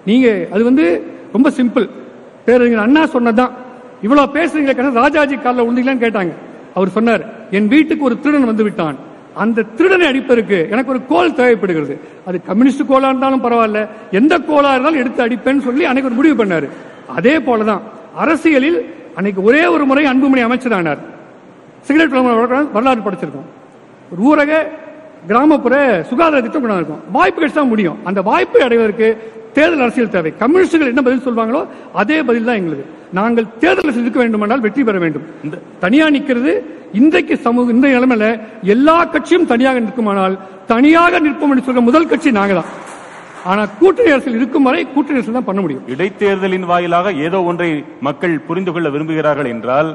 நீங்க அது வந்து ரொம்ப சிம்பிள் பேரறிஞர் அண்ணா சொன்னதுதான். இவ்வளவு பேசுறீங்களே ராஜாஜி காலில் விழுந்தீங்களான்னு கேட்டாங்க. அவர் சொன்னார் என் வீட்டுக்கு ஒரு திருடன் வந்து விட்டான். அந்த திருடனை அடிப்பதற்கு எனக்கு ஒரு கோல் தேவைப்படுகிறது. அது கம்யூனிஸ்ட் கோலா இருந்தாலும் பரவாயில்ல. எந்த கோலா இருந்தாலும் எடுத்து அடிப்பேன்னு சொல்லி அன்னைக்கு ஒரு முடிவு பண்ணாரு. அதே போலதான் அரசியலில் அன்னைக்கு ஒரே ஒரு முறை அன்புமணி அமைச்சரானார். சிகரெட் வரலாறு படிச்சிருக்கோம். ஊரக கிராமப்புற சுகாதார திட்டம் கொண்டு இருக்கும். வாய்ப்பு கிடைச்சா முடியும். அந்த வாய்ப்பை அடைவதற்கு தேர்தல் அரசியல் தேவை. கம்யூனிஸ்டுகள் என்ன பதில் சொல்வாங்களோ அதே பதில் தான் எங்களுக்கு. நாங்கள் தேர்தல் அரசியல் இருக்க வேண்டுமானால் வெற்றி பெற வேண்டும். இந்த தனியா நிக்கிறது இன்றைக்கு சமூக இந்த நிலைமையில எல்லா கட்சியும் தனியாக நிற்குமானால் தனியாக நிற்போம் என்று சொல்ற முதல் கட்சி நாங்க தான் ஆனா கூட்டணி அரசியல் இருக்கும் வரை கூட்டணி அரசியல் தான் பண்ண முடியும். இடைத்தேர்தலின் வாயிலாக ஏதோ ஒன்றை மக்கள் புரிந்து கொள்ள விரும்புகிறார்கள் என்றால்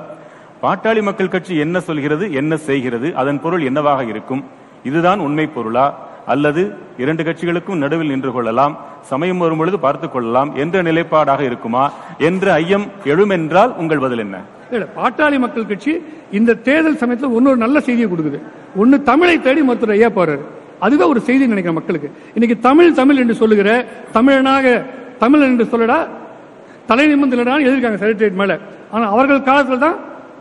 பாட்டாளி மக்கள் கட்சி என்ன சொல்கிறது என்ன செய்கிறது அதன் பொருள் என்னவாக இருக்கும்? இதுதான் உண்மை பொருளா? அல்லது இரண்டு கட்சிகளுக்கும் நடுவில் நின்று கொள்ளலாம் சமயம் வரும்பொழுது பார்த்துக் கொள்ளலாம் என்ற நிலைப்பாடாக இருக்குமா? என்ற ஐயம் எழுமென்றால் உங்கள் பதில் என்ன? இல்ல பாட்டாளி மக்கள் கட்சி இந்த தேர்தல் சமயத்தில் ஒன்னொரு நல்ல செய்தியை கொடுக்குது. ஒன்னு தமிழை தேடி மருத்துவர் ஐயா போறாரு. அதுதான் ஒரு செய்தி நினைக்கிற மக்களுக்கு. இன்னைக்கு தமிழ் தமிழ் என்று சொல்லுகிற தமிழனாக தமிழ் என்று சொல்லடா தலை நிமிர்ந்துலடான்னு எழுதிருக்காங்க செக்ரட்டரியேட் மேல. ஆனா அவர்கள் காலத்துல தான்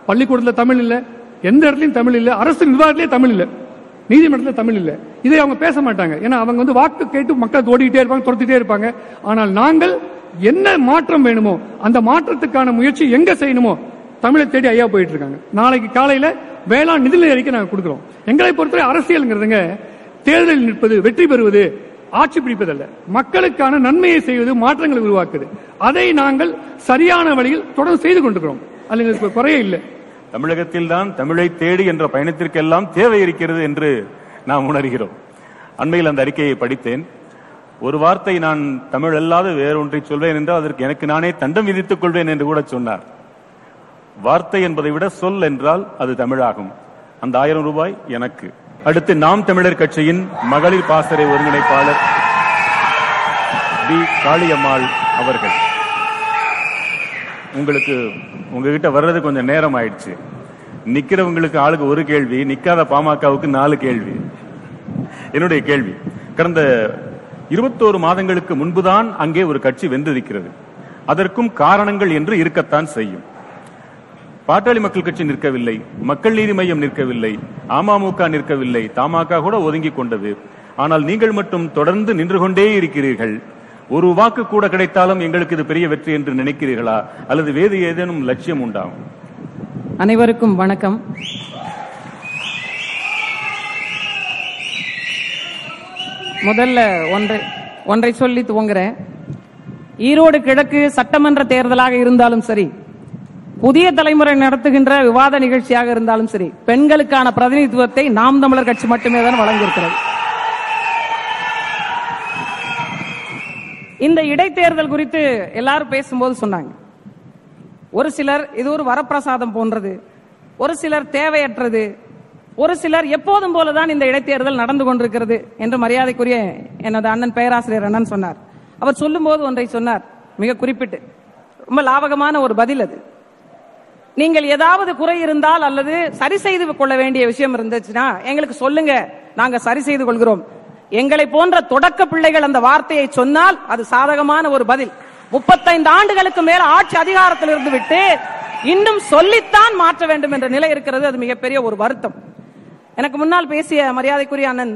பள்ளிக்கூடத்துல தமிழ் இல்ல எந்த இடத்துலயும் தமிழ் இல்லை அரசு நிர்வாகத்திலேயே தமிழ் இல்ல. நீதிமன்றத்தில் தமிழ் இல்ல. இதை அவங்க பேச மாட்டாங்க. ஏன்னா அவங்க வந்து வாக்கு கேட்டு மக்கள் ஓடிக்கிட்டே இருப்பாங்க துரத்திட்டே இருப்பாங்க. ஆனால் நாங்கள் என்ன மாற்றம் வேணுமோ அந்த மாற்றத்துக்கான முயற்சி எங்க செய்யணுமோ தமிழை தேடி ஐயா போயிட்டு இருக்காங்க. நாளைக்கு காலையில வேளாண் நிதிநிலை அறிக்கை நாங்கள் கொடுக்குறோம். எங்களை பொறுத்தவரை அரசியல்ங்கிறதுங்க தேர்தலில் நிற்பது வெற்றி பெறுவது ஆட்சி பிடிப்பதல்ல. மக்களுக்கான நன்மையை செய்வது மாற்றங்களை உருவாக்குது. அதை நாங்கள் சரியான வழியில் தொடர்ந்து செய்து கொண்டிருக்கிறோம். அல்லது குறைய இல்லை. தமிழகத்தில் தான் தமிழை தேடி என்ற பயணத்திற்கெல்லாம் தேவை இருக்கிறது என்று நாம் உணர்கிறோம். அண்மையில் அந்த அறிக்கையை படித்தேன். ஒரு வார்த்தை நான் தமிழ் அல்லாத வேறொன்றை சொல்வேன் என்றால் அதற்கு எனக்கு நானே தண்டம் விதித்துக் கொள்வேன் என்று கூட சொன்னார். வார்த்தை என்பதை விட சொல் என்றால் அது தமிழாகும். அந்த ஆயிரம் ரூபாய் எனக்கு. அடுத்து நாம் தமிழர் கட்சியின் மகளிர் பாசறை ஒருங்கிணைப்பாளர் பி. காளியம்மாள் அவர்கள். உங்களுக்கு உங்ககிட்ட வர்றது கொஞ்சம் நேரம் ஆயிடுச்சு. நிக்கிறவங்களுக்கு ஆளுக்கு ஒரு கேள்வி நிக்காத பாமகவுக்கு நாலு கேள்வி. என்னுடைய கேள்வி. கடந்த இருபத்தோரு மாதங்களுக்கு முன்புதான் அங்கே ஒரு கட்சி வென்றிருக்கிறது. அதற்கும் காரணங்கள் என்று இருக்கத்தான் செய்யும். பாட்டாளி மக்கள் கட்சி நிற்கவில்லை மக்கள் நீதி மையம் நிற்கவில்லை அமமுக நிற்கவில்லை தமாக கூட ஒதுங்கி கொண்டது. ஆனால் நீங்கள் மட்டும் தொடர்ந்து நின்று கொண்டே இருக்கிறீர்கள். ஒரு வாக்கு கூட கிடைத்தாலும் எங்களுக்கு இது பெரிய வெற்றி என்று நினைக்கிறீர்களா? அல்லது வேறு ஏதேனும் லட்சியம் உண்டாகும் அனைவருக்கும் வணக்கம். முதல்ல ஒன்றை ஒன்றை சொல்லி துவங்குறேன். ஈரோடு கிழக்கு சட்டமன்ற தேர்தலாக இருந்தாலும் சரி புதிய தலைமுறை நடத்துகின்ற விவாத நிகழ்ச்சியாக இருந்தாலும் சரி பெண்களுக்கான பிரதிநிதித்துவத்தை நாம் தமிழர் கட்சி மட்டுமே தான் வழங்கியிருக்கிறது. இந்த இடைத்தேர்தல் குறித்து எல்லாரும் பேசும்போது சொன்னாங்க. ஒரு சிலர் இது ஒரு வரப்பிரசாதம் போன்றது. ஒரு சிலர் தேவையற்றது. ஒரு சிலர் எப்போதும் போலதான் இந்த இடைத்தேர்தல் நடந்து கொண்டிருக்கிறது என்று மரியாதைக்குரிய எனது அண்ணன் பேராசிரியர் அண்ணன் சொன்னார். அவர் சொல்லும்போது ஒன்றை சொன்னார் மிக குறிப்பிட்டு. ரொம்ப லாபகமான ஒரு பதில் அது. நீங்கள் ஏதாவது குறை இருந்தால் அல்லது சரி செய்து கொள்ள வேண்டிய விஷயம் இருந்துச்சுன்னா எங்களுக்கு சொல்லுங்க நாங்க சரி செய்து கொள்கிறோம். எங்களை போன்ற தொடக்க பிள்ளைகள் அந்த வார்த்தையை சொன்னால் அது சாதகமான ஒரு பதில். முப்பத்தைந்து ஆண்டுகளுக்கு மேல் ஆட்சி அதிகாரத்தில் இருந்து விட்டு இன்னும் சொல்லித்தான் மாற்ற வேண்டும் என்ற நிலை இருக்கிறது. அது மிகப்பெரிய ஒரு வருத்தம். எனக்கு முன்னால் பேசிய மரியாதைக்குரிய அண்ணன்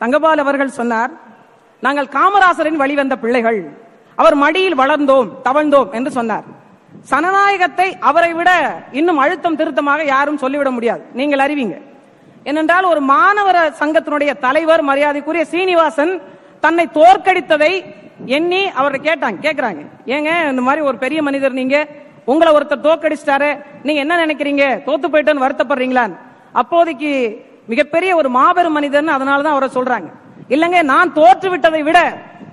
தங்கபால் அவர்கள் சொன்னார் நாங்கள் காமராசரின் வழிவந்த பிள்ளைகள். அவர் மடியில் வளர்ந்தோம் தவழ்ந்தோம் என்று சொன்னார். சனநாயகத்தை அவரை விட இன்னும் அழுத்தம் திருத்தமாக யாரும் சொல்லிவிட முடியாது. நீங்கள் அறிவீங்க. ஏனென்றால் ஒரு மாணவர் சங்கத்தினுடைய தலைவர் மரியாதைக்குரிய சீனிவாசன் தன்னை தோற்கடித்ததை எண்ணி அவரை கேட்டாங்க கேக்குறாங்க. ஏங்க இந்த மாதிரி ஒரு பெரிய மனிதர் நீங்க. உங்களை ஒருத்தர் தோற்கடிச்சிட்டாரு. நீங்க என்ன நினைக்கிறீங்க? தோத்து போயிட்டேன்னு வருத்தப்படுறீங்களான்னு. அப்போதைக்கு மிகப்பெரிய ஒரு மாபெரும் மனிதன் அதனாலதான் அவரை சொல்றாங்க. இல்லங்க நான் தோற்று விட்டதை விட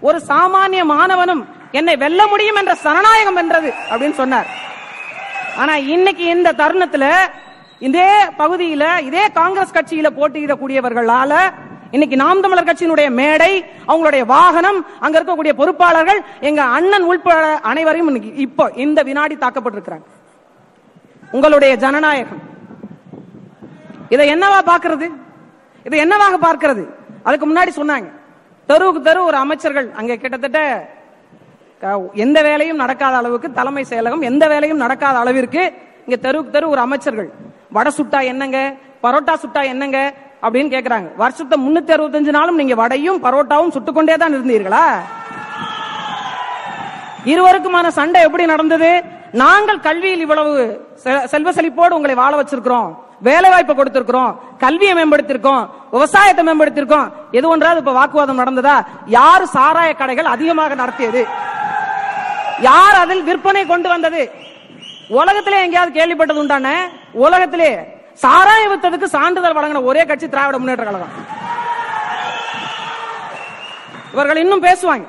ஒரு சாமானிய மாணவனும் என்னை வெல்ல முடியும் என்ற சனநாயகம் என்றது அப்படின்னு சொன்னார். ஆனா இன்னைக்கு இந்த தருணத்துல இதே பகுதியில இதே காங்கிரஸ் கட்சியில போட்டியிடக்கூடியவர்களால இன்னைக்கு நாம் தமிழர் கட்சியினுடைய மேடை அவங்களுடைய வாகனம் அங்க இருக்கக்கூடிய பொறுப்பாளர்கள் எங்க அண்ணன் உள்பட அனைவரையும் இன்னைக்கு இப்போ இந்த வினாடி தாக்கப்பட்டிருக்கிறாங்க. உங்களுடைய ஜனநாயகம். இதை என்னவா பார்க்கிறது? இதை என்னவாக பார்க்கிறது? அதுக்கு முன்னாடி சொன்னாங்க. தெருவுக்கு தெரு ஒரு அமைச்சர்கள் அங்க கிட்டத்தட்ட எந்த வேலையும் நடக்காத அளவுக்கு தலைமை செயலகம் எந்த வேலையும் நடக்காத அளவிற்கு இங்க தெருவுக்கு தெரு ஒரு அமைச்சர்கள். வடை சுட்டா என்னங்க? பரோட்டா சுட்டா என்னங்க? அப்படின்னு கேக்குறாங்க. வருஷத்தை முன்னூத்தி அறுபத்தஞ்சு நாளும் நீங்க வடையும் பரோட்டாவும் சுட்டுக்கொண்டே தான் இருந்தீர்களா? இருவருக்குமான சண்டை எப்படி நடந்தது? நாங்கள் கல்வியில் இவ்வளவு செ- செல்வ செழிப்போடு உங்களை வாழ வச்சிருக்கிறோம். வேலை வாய்ப்பை கொடுத்திருக்கிறோம். கல்வியை மேம்படுத்திருக்கோம். விவசாயத்தை மேம்படுத்திருக்கோம். எது ஒன்றாவது இப்ப வாக்குவாதம் நடந்ததா? யார் சாராய கடைகள் அதிகமாக நடத்தியது? யார் அதில் விற்பனை கொண்டு வந்தது? உலகத்திலே எங்கேயாவது கேள்விப்பட்டது உண்டானே? உலகத்திலே சாராய வித்ததுக்கு சான்றிதழ் வழங்கின ஒரே கட்சி திராவிட முன்னேற்ற கழகம். இவர்கள் இன்னும் பேசுவாங்க.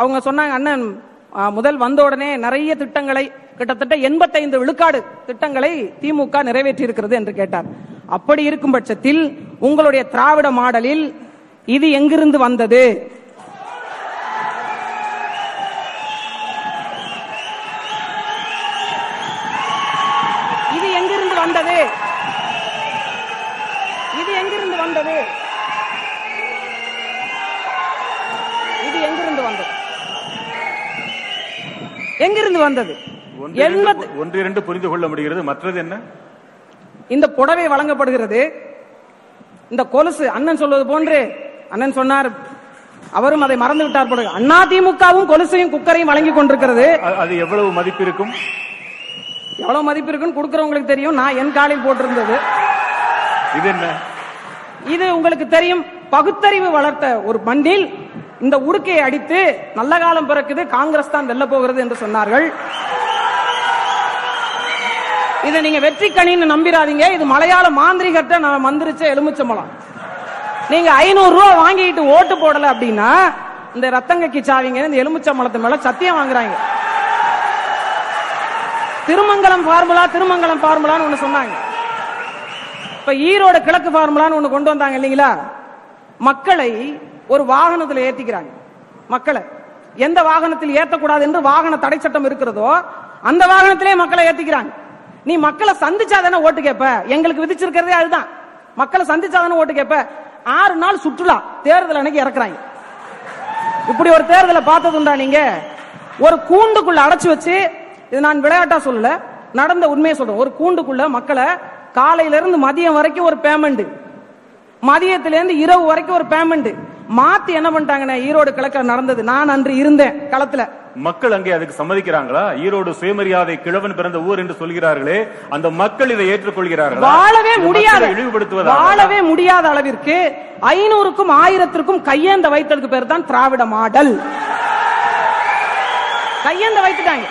அவங்க சொன்னாங்க அண்ணன் முதல் வந்த உடனே நிறைய திட்டங்களை கிட்டத்தட்ட எண்பத்தைந்து விழுக்காடு திட்டங்களை திமுக நிறைவேற்றி இருக்கிறது என்று கேட்டார். அப்படி இருக்கும் பட்சத்தில் உங்களுடைய திராவிட மாடலில் இது எங்கிருந்து வந்தது இது எங்கிருந்து வந்தது இது வந்தது இது எங்கிருந்து வந்தது? எங்கிருந்து வந்தது? ஒன்று இரண்டு புரிந்து கொள்ள முடிகிறது. மற்றது என்ன? இந்த புடவை வழங்கப்படுகிறது. இந்த கொலுசு அண்ணன் சொல்வது போன்று அண்ணன் சொன்னார் அவரும் அதை மறந்து விட்டார் போல அண்ணா திமுகவும் கொலுசையும் குக்கரையும் வழங்கி கொண்டிருக்கிறது. அது எவ்வளவு மதிப்பு இருக்கும்? எவ்வளவு மதிப்பு இருக்குன்னு கொடுக்கறவங்களுக்கு தெரியும். நான் என் காலில் போட்டிருந்தது. இது என்ன? இது உங்களுக்கு தெரியும். பகுத்தறிவு வளர்த்த ஒரு பண்டில் இந்த உடுக்கையை அடித்து நல்ல காலம் பிறக்குது காங்கிரஸ் தான் வெல்ல போகிறது என்று சொன்னார்கள். இதை நீங்க வெற்றி கணின்னு நம்பிராதீங்க. இது மலையாள மாந்திரிகட்ட நான் மந்திரிச்ச எலுமிச்சம்பளம் நீங்க ஐநூறு ரூபா வாங்கிட்டு ஓட்டு போடல அப்படின்னா இந்த ரத்தங்கக்கி சாவிங்க இந்த எலுமிச்சம்பளத்து மேல சத்தியம் வாங்குறாங்க. திருமங்கலம் ஃபார்முலா திருமங்கலம் ஃபார்முலான்னு ஒண்ணு சொன்னாங்க. இப்ப ஈரோடு கிழக்கு ஃபார்முலான்னு ஒண்ணு கொண்டு வந்தாங்க இல்லைங்களா? மக்களை ஒரு வாகனத்துல ஏத்திக்கிறாங்க. மக்களை. எந்த வாகனத்தில் ஏத்தக்கூடாது என்று வாகன தடை சட்டம் இருக்கிறதோ அந்த வாகனத்திலே மக்களை ஏத்திக்கிறாங்க. நீ மக்களை சந்திச்சா தானே ஓட்டு கேப்ப எங்களுக்கு விதிச்சிருக்கிறதே அதுதான். மக்களை சந்திச்சா தானே ஓட்டு கேப்ப ஆறு நாள் சுற்றுலா தேர்தல் அன்னைக்கு இறக்குறாங்க. இப்படி ஒரு தேர்தலை பார்த்ததுண்டா நீங்க? ஒரு கூண்டுக்குள்ள அடைச்சு வச்சு இது நான் விளையாட்டா சொல்லல நடந்த உண்மையை சொல்றேன். ஒரு கூண்டுக்குள்ள மக்களை காலையில இருந்து மதியம் வரைக்கும் ஒரு பேமெண்ட் மதியத்துல இருந்து இரவு வரைக்கும் ஒரு பேமெண்ட் மாத்தி என்ன பண்ணிட்டாங்கன்னு ஈரோடு கிழக்கில் நடந்தது. நான் அன்று இருந்தேன் களத்துல. மக்கள் அங்கே அதுக்கு சம்மதிக்கிறாங்களா? ஈரோடு சுயமரியாதை கிழவன் பிறந்த ஊர் என்று சொல்கிறார்களே அந்த மக்கள் இதை ஏற்றுக்கொள்கிறார்களா? வாழவே முடியாத இழிவுபடுத்துவதா? வாழவே முடியாத அளவிற்கு ஐநூறுக்கும் ஆயிரத்திற்கும் கையேந்த வைத்ததுக்கு பேர் தான் திராவிட மாடல். கையேந்த வைத்துட்டாங்க.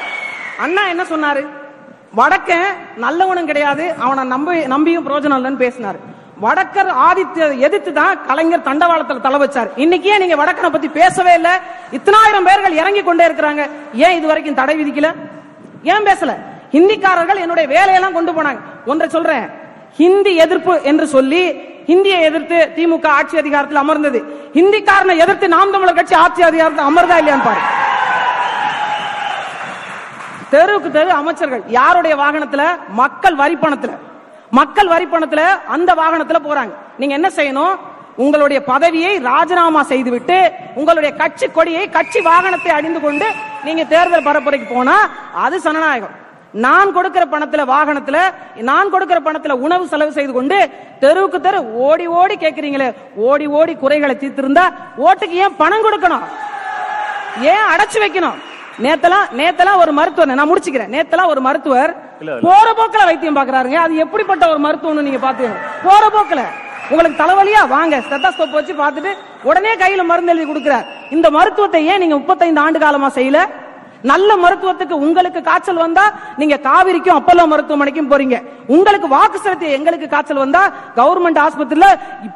அண்ணா என்ன சொன்னாரு? வடக்கன் நல்லவனும் கிடையாது. அவனை நம்பி நம்பியும் பிரயோஜனம் இல்லைன்னு பேசினாரு. வடக்கர் ஆதித்ய எதிர்த்து தான் கலைஞர் தண்டவாளத்துல தலை வச்சார். இன்னைக்கே நீங்க வடக்கனை பத்தி பேசவே இல்ல. இத்தனாயிரம் பேர்கள் இறங்கி கொண்டே இருக்கிறாங்க. ஏன் இது வரைக்கும் தடை விதிக்கல? ஏன் பேசல? ஹிந்திக்காரர்கள் என்னுடைய வேலையெல்லாம் கொண்டு போனாங்க. ஒன்றை சொல்றேன். ஹிந்தி எதிர்ப்பு என்று சொல்லி ஹிந்தியை எதிர்த்து திமுக ஆட்சி அதிகாரத்தில் அமர்ந்தது. ஹிந்திக்காரனை எதிர்த்து நாம் தமிழர் கட்சி ஆட்சி அதிகாரத்தில் அமர்தா இல்லையான்னு பாரு. தெருவுக்கு தெரு அமைச்சர்கள். யாருடைய வாகனத்துல? மக்கள் வரி பணத்துல. மக்கள் வரி பணத்துல அந்த வாகனத்துல போறாங்க. நீங்க என்ன செய்யணும்? உங்களுடைய பதவியை ராஜினாமா செய்துவிட்டு உங்களுடைய கட்சி கொடியை கட்சி வாகனத்தை அணிந்து கொண்டு நீங்க தேர்தல் பரப்புரைக்கு போனா அது சனநாயகம். நான் கொடுக்கிற பணத்துல வாகனத்துல நான் கொடுக்கிற பணத்துல உணவு செலவு செய்து கொண்டு தெருவுக்கு தெரு ஓடி ஓடி கேக்குறீங்களே ஓடி ஓடி குறைகளை தீர்த்திருந்தா ஓட்டுக்கு ஏன் பணம் கொடுக்கணும்? ஏன் அடைச்சு வைக்கணும்? நேத்தெல்லாம் நேத்தெல்லாம் ஒரு மருத்துவர் நான் முடிச்சுக்கிறேன். நேத்தெல்லாம் ஒரு மருத்துவர். போற போக்குல வைத்தியம் பாக்குறாருங்க. அது எப்படிப்பட்ட ஒரு மருத்துவம்னு நீங்க பாத்துக்கணும் போற போக்குல. உங்களுக்கு தலைவலியா? வாங்க ஸ்டெத்தாஸ்கோப் வச்சு பார்த்துட்டு உடனே கையில மருந்து எழுதி கொடுக்கிறார். இந்த மருத்துவத்தை ஏன் நீங்க முப்பத்தைந்து ஆண்டு காலமா செய்யல? நல்ல மருத்துவத்துக்கு உங்களுக்கு காய்ச்சல் வந்தா நீங்க காவிரிக்கும் அப்பல்லோ மருத்துவமனைக்கும் போறீங்க. உங்களுக்கு வாக்கு செலுத்தி எங்களுக்கு காய்ச்சல் வந்தா கவர்மெண்ட் ஆஸ்பத்திரியில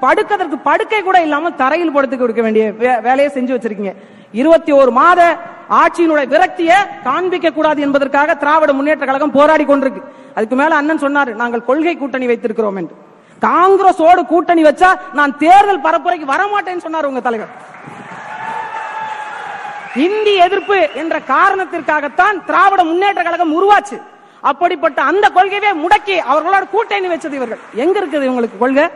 படுக்கிறதுக்கு படுக்கை கூட இல்லாம தரையில் படுத்து கொடுக்க வேண்டிய வே- வேலையை செஞ்சு வச்சிருக்கீங்க. இருபத்தி ஒரு மாத ஆட்சியினுடைய விரக்தியை காண்பிக்க கூடாது என்பதற்காக திராவிட முன்னேற்ற கழகம் போராடி கொண்டிருக்கு. அதுக்கு மேல அண்ணன் சொன்னாரு நாங்கள் கொள்கை கூட்டணி வைத்திருக்கிறோம் என்று. காங்கிரஸோடு கூட்டணி வச்சா நான் தேர்தல் பரப்புரைக்கு வரமாட்டேன்னு சொன்னார் உங்க தலைவர். இந்தி எதிர்ப்பு என்ற காரணத்திற்காகத்தான் திராவிட முன்னேற்ற கழகம் உருவாச்சு. அப்படிப்பட்ட அந்த கொள்கையே முடக்கி அவர்களோட கூட்டணி வச்சது இவர்கள். எங்க இருக்குது இவங்களுக்கு கொள்கை?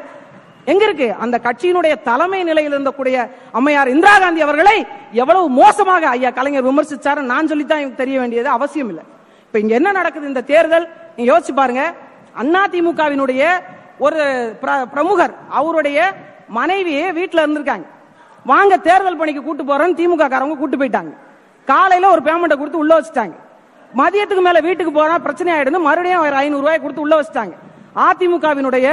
எங்க இருக்கு? அந்த கட்சியினுடைய தலைமை நிலையில் இருந்தக்கூடிய அம்மையார் இந்திரா காந்தி அவர்களை எவ்வளவு மோசமாக ஐயா கலைஞர் விமர்சிச்சாரு நான் சொல்லித்தான் தெரிய வேண்டியது அவசியம் இல்லை. இப்ப இங்க என்ன நடக்குது இந்த தேர்தல்? நீங்க யோசிச்சு பாருங்க. அண்ணா திமுகவினுடைய ஒரு பிர- பிரமுகர் அவருடைய மனைவியே வீட்டுல இருந்திருக்காங்க. வாங்க தேர்தல் பணிக்கு கூட்டு போறேன்னு திமுக காரவங்க கூட்டு போயிட்டாங்க. காலையில ஒரு பேமெண்ட்டை கொடுத்து உள்ள வச்சுட்டாங்க. மதியத்துக்கு மேல வீட்டுக்கு போனா பிரச்சனை ஆயிடுது மறுபடியும் ஒரு ஐநூறு ரூபாய் கொடுத்து உள்ள வச்சுட்டாங்க. அதிமுகவினுடைய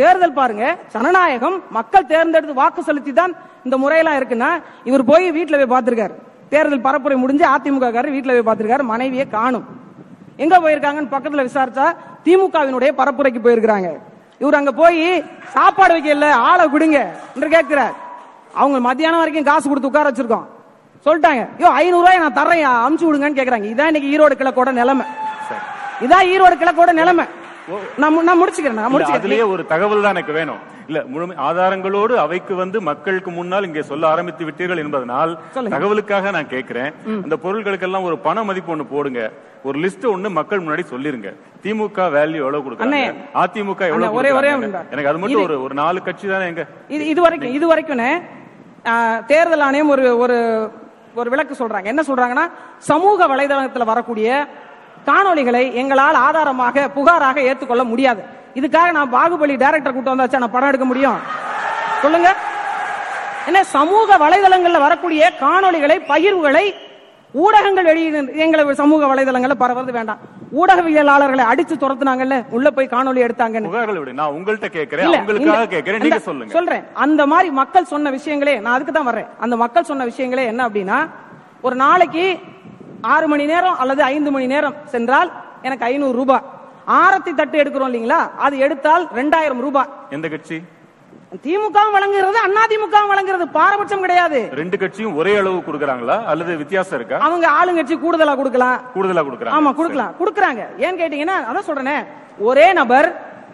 தேர்தல் பாருங்க ஜனநாயகம் மக்கள் தேர்ந்தெடுத்து வாக்கு செலுத்தி தான் இந்த முறையெல்லாம் இருக்குன்னா இவர் போய் வீட்டுல போய் பார்த்திருக்காரு. தேர்தல் பரப்புரை முடிஞ்சு அதிமுக காரர் வீட்டுல போய் பார்த்திருக்காரு மனைவியை காணும். எங்க போயிருக்காங்கன்னு பக்கத்துல விசாரிச்சா திமுகவினுடைய பரப்புரைக்கு போயிருக்கிறாங்க. இவர் அங்க போய் சாப்பாடு வைக்கல ஆளை விடுங்க என்று கேட்கிறார். அவங்க மத்தியானம் வரைக்கும் காசு கொடுத்து உட்கார வச்சிருக்கோம். சொல்லிட்டாங்க ஐநூறு ரூபாய் நான் தர்றேன் அமுச்சு விடுங்கன்னு கேக்குறாங்க. இதான் இன்னைக்கு ஈரோடு கிழக்கோட நிலைமை. இதான் ஈரோடு கிழக்கோட நிலைமை. நான் மு- நான் முடிச்சுக்கிறேன் நான் இல்ல, முடிச்சுக்கிறேன். அதுலயே ஒரு தகவல் தான் எனக்கு வேணும். இல்ல முழுமை ஆதாரங்களோடு அவைக்கு வந்து மக்களுக்கு முன்னால் இங்கே சொல்ல ஆரம்பித்து விட்டீர்கள் என்பதனால். தகவலுக்காக நான் கேட்கிறேன் அந்த பொருட்களுக்கெல்லாம் ஒரு பண மதிப்பு ஒண்ணு போடுங்க. ஒரு லிஸ்ட் ஒண்ணு மக்கள் முன்னாடி சொல்லிருங்க. திமுக வேல்யூ எவ்வளவு கொடுக்குறாங்க. அதிமுக எவ்வளவு. எனக்கு அது மட்டும் ஒரு ஒரு நாலு கட்சி தானே எங்க? இது இது வரைக்கும் இது வரைக்கும் தேர்தல் ஆணையம் ஒரு ஒரு ஒரு விளக்கு சொல்றாங்க. என்ன சொல்றாங்கன்னா சமூக வலைதளத்தில் வரக்கூடிய காணொளிகளை எங்களால் ஆதாரமாக புகாராக ஏற்றுக்கொள்ள முடியாது. இதுக்காக நான் பாகுபலி டைரக்டர் கூட்டம் வந்தாச்சு நான் படம் எடுக்க முடியும்? சொல்லுங்க. என்ன சமூக வலைதளங்களில் வரக்கூடிய காணொளிகளை பகிர்வுகளை ஊடகங்கள் வெளியிடு எங்களை சமூக வலைதளங்களில் பரவது வேண்டாம். ஊடகவியலாளர்களை அடிச்சு துரத்துனாங்கல்ல? உள்ள போய் எடுத்தாங்கன்னு. நான் உங்கள்கிட்ட கேட்கிறேன். நீங்க அந்த- சொல்லுங்க. சொல்றேன். அந்த மாதிரி மக்கள் சொன்ன விஷயங்களே நான் அதுக்கு தான் வர்றேன். அந்த மக்கள் சொன்ன விஷயங்களே என்ன அப்படின்னா ஒரு நாளைக்கு ஆறு மணி நேரம் அல்லது ஐந்து மணி நேரம் சென்றால் எனக்கு ஐநூறு ரூபாய். ஆரத்தி தட்டு எடுக்கிறோம் இல்லீங்களா? அது எடுத்தால் ரெண்டாயிரம் ரூபாய். எந்த கட்சி? திமுக வழங்குகிறது அண்ணா திமுக வழங்குறது பாரபட்சம் கிடையாது. ரெண்டு கட்சியும் ஒரே அளவு கொடுக்கறாங்களா? அல்லது வித்தியாசம் இருக்கா? அவங்க ஆளுங்கட்சி கூடுதலா கொடுக்கலாம். கூடுதலா கொடுக்கறாங்க. ஆமா கொடுக்கலாம். கொடுக்கறாங்க. ஏன் கேட்டீங்கன்னா அதான் சொல்றேனே. ஒரே நபர்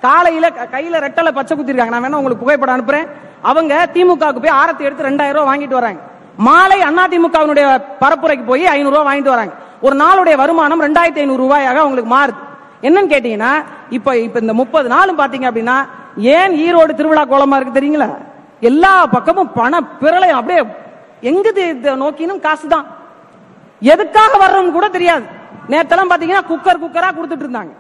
காலையில கையில ரெட்டல பச்சை குத்திருக்காங்க. நான் வேணா உங்களுக்கு புகைப்படம் அனுப்புறேன். அவங்க திமுகவுக்கு போய் ஆரத்தி எடுத்து ரெண்டாயிரம் ரூபாய் வாங்கிட்டு வராங்க. மாலை அண்ணா திமுகவினுடைய பரப்புரைக்கு போய் ஐநூறு ரூபாய் வாங்கிட்டு வராங்க. ஒரு நாளுடைய வருமானம் ரெண்டாயிரத்தி ஐநூறு ரூபாயாக அவங்களுக்கு மாறுது. என்னன்னு கேட்டீங்கன்னா இப்ப இப்ப இந்த முப்பது நாளும் பாத்தீங்க அப்படின்னா ஏன் ஈரோடு திருவிழா கோலமா இருக்கு தெரியுங்களா? எல்லா பக்கமும் பண பிரளயம் அப்படியே எங்க நோக்கினும் காசு தான் எதுக்காக வர்றோம்னு கூட தெரியாது. நேத்தெல்லாம் பாத்தீங்கன்னா குக்கர் குக்கரா கொடுத்துட்டு இருந்தாங்க.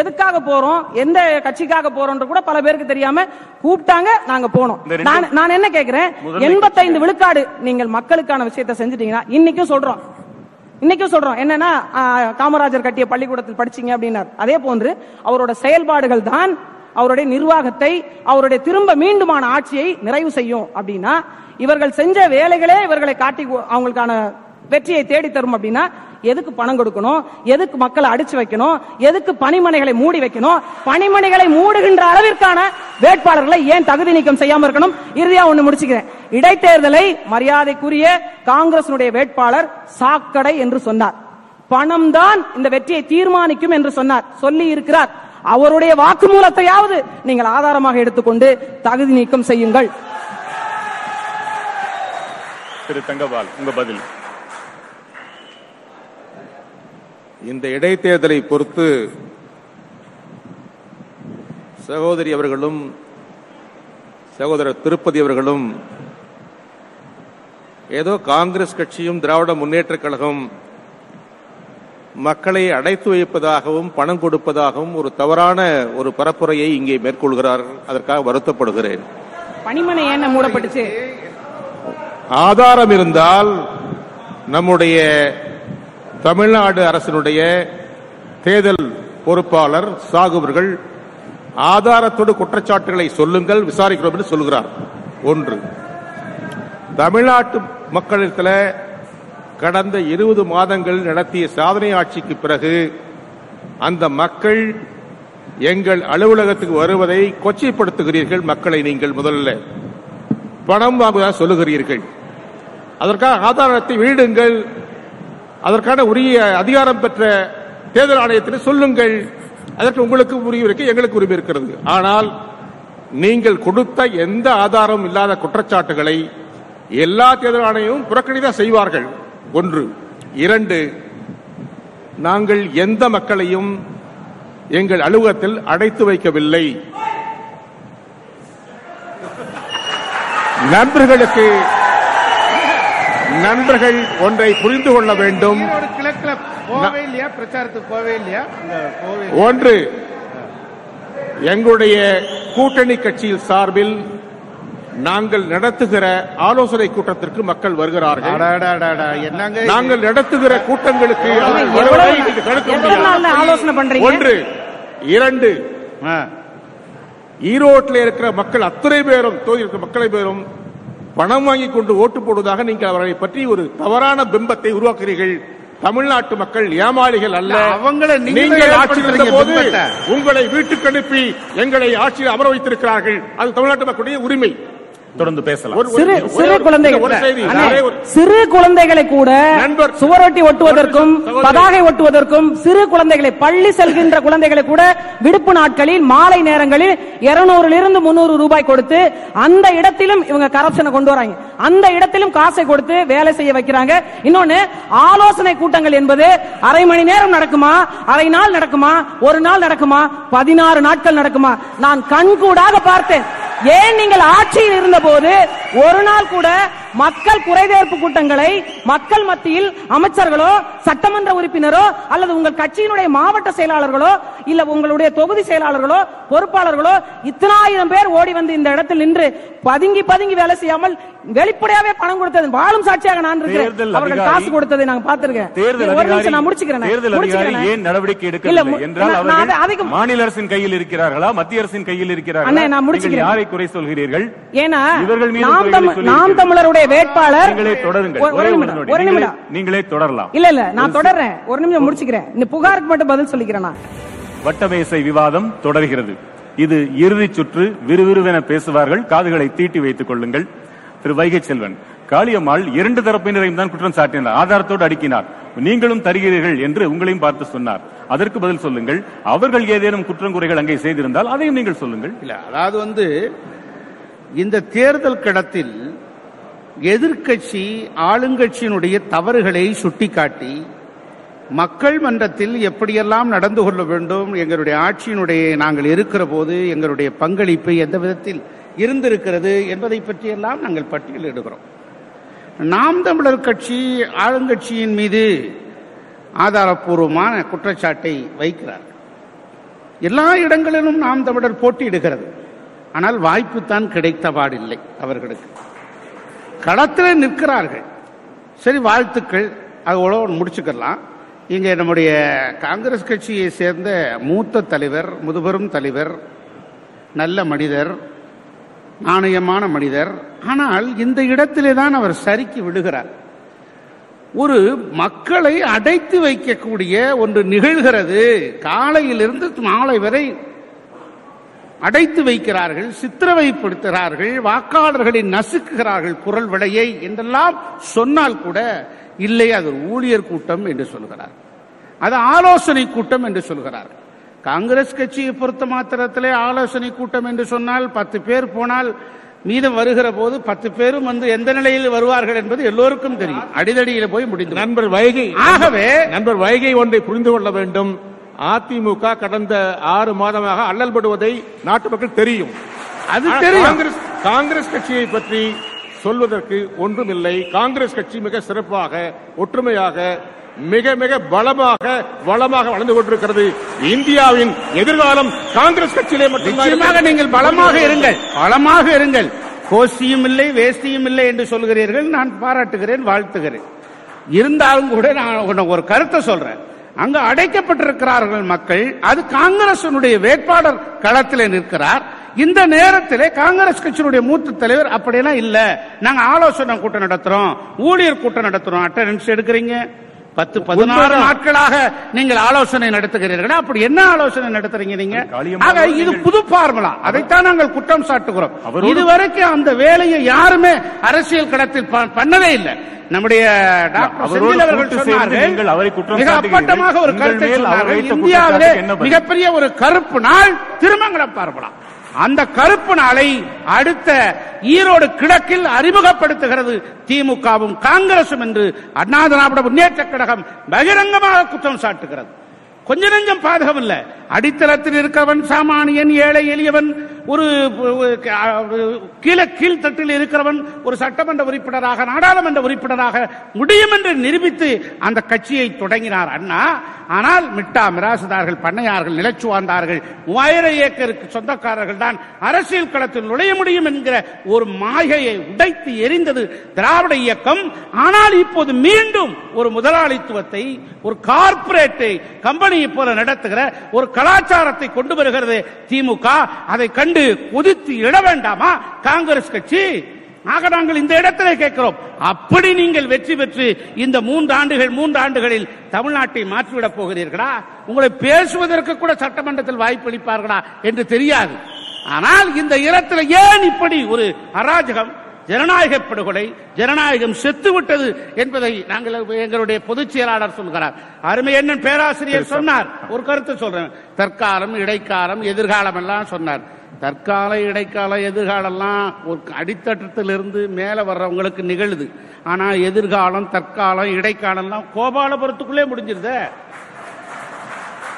எதுக்காக போறோம்? எந்த கட்சிக்காக போறோம்ன்ற கூட பல பேருக்கு தெரியாம கூப்பிட்டாங்க நாங்க போனோம். நான் நான் என்ன கேக்குறேன்? எண்பத்தைந்து விழுக்காடு நீங்கள் மக்களுக்கான விஷயத்தை செஞ்சுட்டீங்கன்னா இன்னைக்கும் சொல்றோம். இன்னைக்கும் சொல்றோம். என்னன்னா காமராஜர் கட்டிய பள்ளிக்கூடத்தில் படிச்சீங்க அப்படின்னார். அதே போன்று அவரோட செயல்பாடுகள் தான் அவருடைய நிர்வாகத்தை அவருடைய திரும்ப மீண்டுமான ஆட்சியை நிறைவு செய்யும். அப்படின்னா இவர்கள் செஞ்ச வேலைகளே இவர்களை காட்டி அவங்களுக்கான வெற்றியை தேடி தரும் அப்படின்னா எதுக்கு பணம் கொடுக்கணும்? எதுக்கு மக்களை அடிச்சு வைக்கணும்? எதுக்கு பணிமனைகளை மூடி வைக்கணும்? பணிமனைகளை மூடுகின்ற அளவிற்கான வேட்பாளர்களை ஏன் தகுதி நீக்கம் செய்யாம இருக்கணும்? இறுதியா ஒண்ணு முடிச்சுக்கிறேன். இடைத்தேர்தலை மரியாதைக்குரிய காங்கிரசுடைய வேட்பாளர் சாக்கடை என்று சொன்னார். பணம் தான் இந்த வெற்றியை தீர்மானிக்கும் என்று சொன்னார். சொல்லி இருக்கிறார். அவருடைய வாக்குமூலத்தையாவது நீங்கள் ஆதாரமாக எடுத்துக்கொண்டு தகுதி நீக்கம் செய்யுங்கள். திரு தங்கபால் உங்க பதில்? இந்த இடைத்தேர்தலை பொறுத்து சகோதரி அவர்களும் சகோதரர் திருப்பதி அவர்களும் ஏதோ காங்கிரஸ் கட்சியும் திராவிட முன்னேற்றக் கழகம் மக்களை அடைத்து வைப்பதாகவும் பணம் கொடுப்பதாகவும் ஒரு தவறான ஒரு பரப்புரையை இங்கே மேற்கொள்கிறார்கள் அதற்காக வருத்தப்படுகிறேன். பணிமனை ஏன் மூடப்பட்டுச்சு? ஆதாரம் இருந்தால் நம்முடைய தமிழ்நாடு அரசினுடைய தேர்தல் பொறுப்பாளர் சாகு அவர்கள் ஆதாரத்தோடு குற்றச்சாட்டுகளை சொல்லுங்கள் விசாரிக்கிறோம் என்று சொல்கிறார். ஒன்று தமிழ்நாட்டு மக்களிடத்தில் கடந்த இருபது மாதங்கள் நடத்திய சாதனை ஆட்சிக்கு பிறகு அந்த மக்கள் எங்கள் அலுவலகத்துக்கு வருவதை கொச்சைப்படுத்துகிறீர்கள் மக்களை நீங்கள் முதல்ல. பணம் வாங்குவதாக சொல்லுகிறீர்கள். அதற்காக ஆதாரத்தை வீடுங்கள் அதற்கான உரிய அதிகாரம் பெற்ற தேர்தல் ஆணையத்தில் சொல்லுங்கள். அதற்கு உங்களுக்கு உரிமை இருக்கு எங்களுக்கு உரிமை இருக்கிறது. ஆனால் நீங்கள் கொடுத்த எந்த ஆதாரமும் இல்லாத குற்றச்சாட்டுகளை எல்லா தேர்தல் ஆணையமும் புறக்கணிதான் செய்வார்கள். ஒன்று. இரண்டு நாங்கள் எந்த மக்களையும் எங்கள் அலுவலகத்தில் அடைத்து வைக்கவில்லை. நண்பர்களுக்கு நண்பர்கள் ஒன்றை புரிந்து கொள்ள வேண்டும். ஒன்று எங்களுடைய கூட்டணி கட்சியில் சார்பில் நாங்கள் நடத்துகிற ஆலோசனை கூட்டத்திற்கு மக்கள் வருகிறார்கள்? நாங்கள் நடத்துகிற கூட்டங்களுக்கு? ஒன்று இரண்டு. ஈரோட்டில் இருக்கிற மக்கள் அத்தனை பேரும் இருக்கிற மக்களை பேரும் பணம் வாங்கி கொண்டு ஓட்டு போடுவதாக நீங்கள் அவர்களை பற்றி ஒரு தவறான பிம்பத்தை உருவாக்குறீர்கள் தமிழ்நாட்டு மக்கள் ஏமாளிகள் அல்ல அவங்கள நீங்க நீங்கள் ஆட்சியில் இருந்த போது. உங்களை வீட்டுக்கு அனுப்பி எங்களை ஆட்சியில் அமர வைத்திருக்கிறார்கள் அது தமிழ்நாட்டு மக்களுடைய உரிமை தொடர்ந்து பேசலாம். சிறு குழந்தைகள் சிறு குழந்தைகளை கூட. சுவரொட்டி ஒட்டுவதற்கும். பதாகை ஒட்டுவதற்கும் சிறு குழந்தைகளை பள்ளி செல்கின்ற குழந்தைகளை கூட விடுப்பு நாட்களில் மாலை நேரங்களில் இருநூறுல இருந்து முன்னூறு ரூபாய் கொடுத்து அந்த இடத்திலும் இவங்க கரப்ஷனை கொண்டு வராங்க. அந்த இடத்திலும் காசை கொடுத்து வேலை செய்ய வைக்கிறாங்க. இன்னொன்னு ஆலோசனை கூட்டங்கள் என்பது அரை மணி நேரம் நடக்குமா? அரை நாள் நடக்குமா? ஒரு நாள் நடக்குமா? பதினாறு நாட்கள் நடக்குமா? நான் கண்கூடாக பார்த்தேன். ஏன் நீங்கள் ஆட்சியில் இருந்தபோது ஒரு நாள் கூட மக்கள் குறைதீர்ப்பு கூட்டங்களை மக்கள் மத்தியில் அமைச்சர்களோ சட்டமன்ற உறுப்பினரோ அல்லது உங்கள் கட்சியினுடைய மாவட்ட செயலாளர்களோ இல்ல உங்களுடைய தொகுதி செயலாளர்களோ பொறுப்பாளர்களோ இத்தனாயிரம் பேர் ஓடி வந்து இந்த இடத்தில் நின்று பதுங்கி பதுங்கி வேலை செய்யாமல் வெளிப்படையாவே பணம் கொடுத்தது வாழும் சாட்சியாக நான் இருக்கிறேன் அவர்கள் காசு கொடுத்ததை நாங்க பார்த்திருக்கேன் தேர்தல் ஒரு நிமிஷம் நான் முடிச்சுக்கிறேன் தேர்தல் அதிகாரி முடிச்சுக்கிறேன். ஏன் நடவடிக்கை எடுக்கவில்லை என்றால் அவர்கள் மாநில அரசின் கையில் இருக்கிறார்களா மத்திய அரசின் கையில் இருக்கிறார்களா நான் முடிச்சுக்கிறேன். யாரை குறை சொல்கிறீர்கள் ஏன்னா. நாம் தமிழருடைய வேட்பாளர் ஒரு- நிமிடம், நீங்களே- தொடரலாம். இல்ல இல்ல நான் தொடர்றேன். ஒரு நிமிஷம் முடிச்சுக்கிறேன். இந்த புகாருக்கு மட்டும் பதில் சொல்லிக்கிறேன் நான். வட்டமேசை விவாதம் தொடர்கிறது. இது இறுதிச் சுற்று விறுவிறுவென பேசுவார்கள். காதுகளை தீட்டி வைத்துக் கொள்ளுங்கள். திரு வைகை செல்வன் காளியம்மாள் இரண்டு தரப்பினரையும் தான் குற்றம் சாட்டினார். ஆதாரத்தோடு அடுக்கினார். நீங்களும் தருகிறீர்கள் என்று உங்களையும் பார்த்து சொன்னார். அதற்கு பதில் சொல்லுங்கள். அவர்கள் ஏதேனும் குற்றங்குறைகள் அங்கே செய்திருந்தால் அதையும் நீங்கள் சொல்லுங்கள். இல்ல அதாவது வந்து இந்த தேர்தல் கடத்தில் எதிர்க்கட்சி ஆளுங்கட்சியினுடைய தவறுகளை சுட்டிக்காட்டி மக்கள் மன்றத்தில் எப்படியெல்லாம் நடந்து கொள்ள வேண்டும் எங்களுடைய ஆட்சியினுடைய நாங்கள் இருக்கிற போது எங்களுடைய பங்களிப்பு எந்த விதத்தில் இருந்திருக்கிறது என்பதை பற்றியெல்லாம் நாங்கள் பட்டியலிடுகிறோம். நாம் தமிழர் கட்சி ஆளுங்கட்சியின் மீது ஆதாரப்பூர்வமான குற்றச்சாட்டை வைக்கிறார் எல்லா இடங்களிலும் நாம் தமிழர் போட்டியிடுகிறது. ஆனால் வாய்ப்பு தான் கிடைத்தபாடில்லை அவர்களுக்கு. களத்தில் நிற்கிறார்கள். சரி வாழ்த்துக்கள். அது உழவன் முடிச்சுக்கலாம். இங்கே நம்முடைய காங்கிரஸ் கட்சியை சேர்ந்த மூத்த தலைவர் முதுபெரும் தலைவர் நல்ல மனிதர் நாணயமான மனிதர். ஆனால் இந்த இடத்திலே தான் அவர் சறுக்கி விடுகிறார் ஒரு மக்களை அடைத்து வைக்கக்கூடிய ஒன்று நிகழ்கிறது. காலையிலிருந்து மாலை வரை அடைத்து வைக்கிறார்கள் சித்திரவைப்படுத்துகிறார்கள் வாக்காளர்களை நசுக்குகிறார்கள் குரல் விடையை என்றெல்லாம் சொன்னால் கூட இல்லை அது ஊழியர் கூட்டம் என்று சொல்கிறார். அது ஆலோசனை கூட்டம் என்று சொல்கிறார். காங்கிரஸ் கட்சியை பொறுத்த மாத்திரத்திலே ஆலோசனை கூட்டம் என்று சொன்னால் பத்து பேர் போனால் மீதம் வருகிற போது பத்து பேரும் வந்து எந்த நிலையில் வருவார்கள் என்பது எல்லோருக்கும் தெரியும். அடிதடியில போய் முடிந்து நண்பர் வைகை ஆகவே நண்பர் வைகை ஒன்றை புரிந்து கொள்ள வேண்டும். அதிமுக கடந்த ஆறு மாதமாக அல்லல்படுவதை நாட்டு மக்கள் தெரியும். அது தெரியும். காங்கிரஸ் காங்கிரஸ் கட்சியை பற்றி சொல்வதற்கு ஒன்றுமில்லை. காங்கிரஸ் கட்சி மிக சிறப்பாக ஒற்றுமையாக மிக மிக பலமாக வளமாக வளர்ந்து கொண்டிருக்கிறது. இந்தியாவின் எதிர்காலம் காங்கிரஸ் கட்சியிலே இருக்கிறது. நீங்கள் பலமாக இருங்கள். பலமாக இருங்கள். கோஷ்டியும் இல்லை வேஷ்டியும் இல்லை என்று சொல்கிறீர்கள். நான் பாராட்டுகிறேன் வாழ்த்துகிறேன். இருந்தாலும் கூட நான் ஒரு கருத்தை சொல்றேன். அங்க அடைக்கப்பட்டிருக்கிறார்கள் மக்கள். அது காங்கிரசினுடைய வேட்பாளர் களத்தில் நிற்கிறார். இந்த நேரத்திலே காங்கிரஸ் கட்சியினுடைய மூத்த தலைவர் அப்படியெல்லாம் இல்ல. நாங்க ஆலோசனை கூட்டம் நடத்துறோம். ஊழியர் கூட்டம் நடத்துறோம். அட்டண்டன்ஸ் எடுக்கிறீங்க. பத்து பதினாறு. நாட்களாக நீங்கள் ஆலோசனை நடத்துகிறீர்கள் அப்படி என்ன ஆலோசனை நடத்துறீங்க நீங்க இது புது பார்முலா அதைத்தான் நாங்கள் குற்றம் சாட்டுகிறோம் இதுவரைக்கும் அந்த வேலையை யாருமே அரசியல் களத்தில் ப- பண்ணவே இல்லை நம்முடைய டாக்டர் அவரை குற்றம் மிக சாட்டுகிறீர்கள். அப்பட்டமாக ஒரு கருத்தை இந்தியாவிலே? மிகப்பெரிய ஒரு கருப்பு நாள் திருமங்கலம் பார்க்கலாம் அந்த கருப்பு நாளை அடுத்த ஈரோடு கிழக்கில் அறிமுகப்படுத்துகிறது திமுகவும் காங்கிரசும் என்று அண்ணா திராவிட முன்னேற்ற கழகம் பகிரங்கமாக குற்றம் சாட்டுகிறது. கொஞ்ச நெஞ்சம் பாதகம் இல்ல அடித்தளத்தில் இருக்கிறவன் சாமானியன் ஏழை எளியவன் ஒரு கீழே கீழ்த்தட்டில் இருக்கிறவன் ஒரு சட்டமன்ற உறுப்பினராக நாடாளுமன்ற உறுப்பினராக முடியும் என்று நிரூபித்து அந்த கட்சியை தொடங்கினார் அண்ணா. ஆனால் மிட்டா மிராசுதார்கள் பண்ணையார்கள் நிலச்சுவார்ந்தார்கள் மூவாயிரம் ஏக்கருக்கு சொந்தக்காரர்கள் தான் அரசியல் களத்தில் நுழைய முடியும் என்கிற ஒரு மாயையை உடைத்து எரிந்தது திராவிட இயக்கம். ஆனால் இப்போது மீண்டும் ஒரு முதலாளித்துவத்தை ஒரு கார்ப்பரேட்டை கம்பெனியை போல நடத்துகிற ஒரு கலாச்சாரத்தை கொண்டு வருகிறது. திமுக அதை கண்டு கொதித்து இட வேண்டாமா? காங்கிரஸ் கட்சி? ஆக நாங்கள் இந்த இடத்திலே கேட்கிறோம். அப்படி நீங்கள் வெற்றி பெற்று இந்த மூன்று ஆண்டுகள் மூன்று ஆண்டுகளில் தமிழ்நாட்டை மாற்றிவிடப் போகிறீர்களா? உங்களை பேசுவதற்கு கூட சட்டமன்றத்தில் வாய்ப்பளிப்பார்களா என்று தெரியாது. ஆனால் இந்த இடத்துல ஏன் இப்படி ஒரு அராஜகம்? ஜனநாயக படுகொலை ஜனநாயகம் செத்து விட்டது என்பதை நாங்கள் எங்களுடைய பொதுச் செயலாளர் சொல்கிறார். அருமை என்ன பேராசிரியர் சொன்னார். ஒரு கருத்து சொல்றேன். தற்காலம் இடைக்காலம் எதிர்காலம் எல்லாம் சொன்னார். தற்கால இடைக்கால எதிர்காலம்லாம் ஒரு அடித்தட்டத்திலிருந்து மேலே வர்றவங்களுக்கு நிகழுது. ஆனா எதிர்காலம் தற்காலம் இடைக்காலம்லாம் கோபாலபுரத்துக்குள்ளே முடிஞ்சிருதே.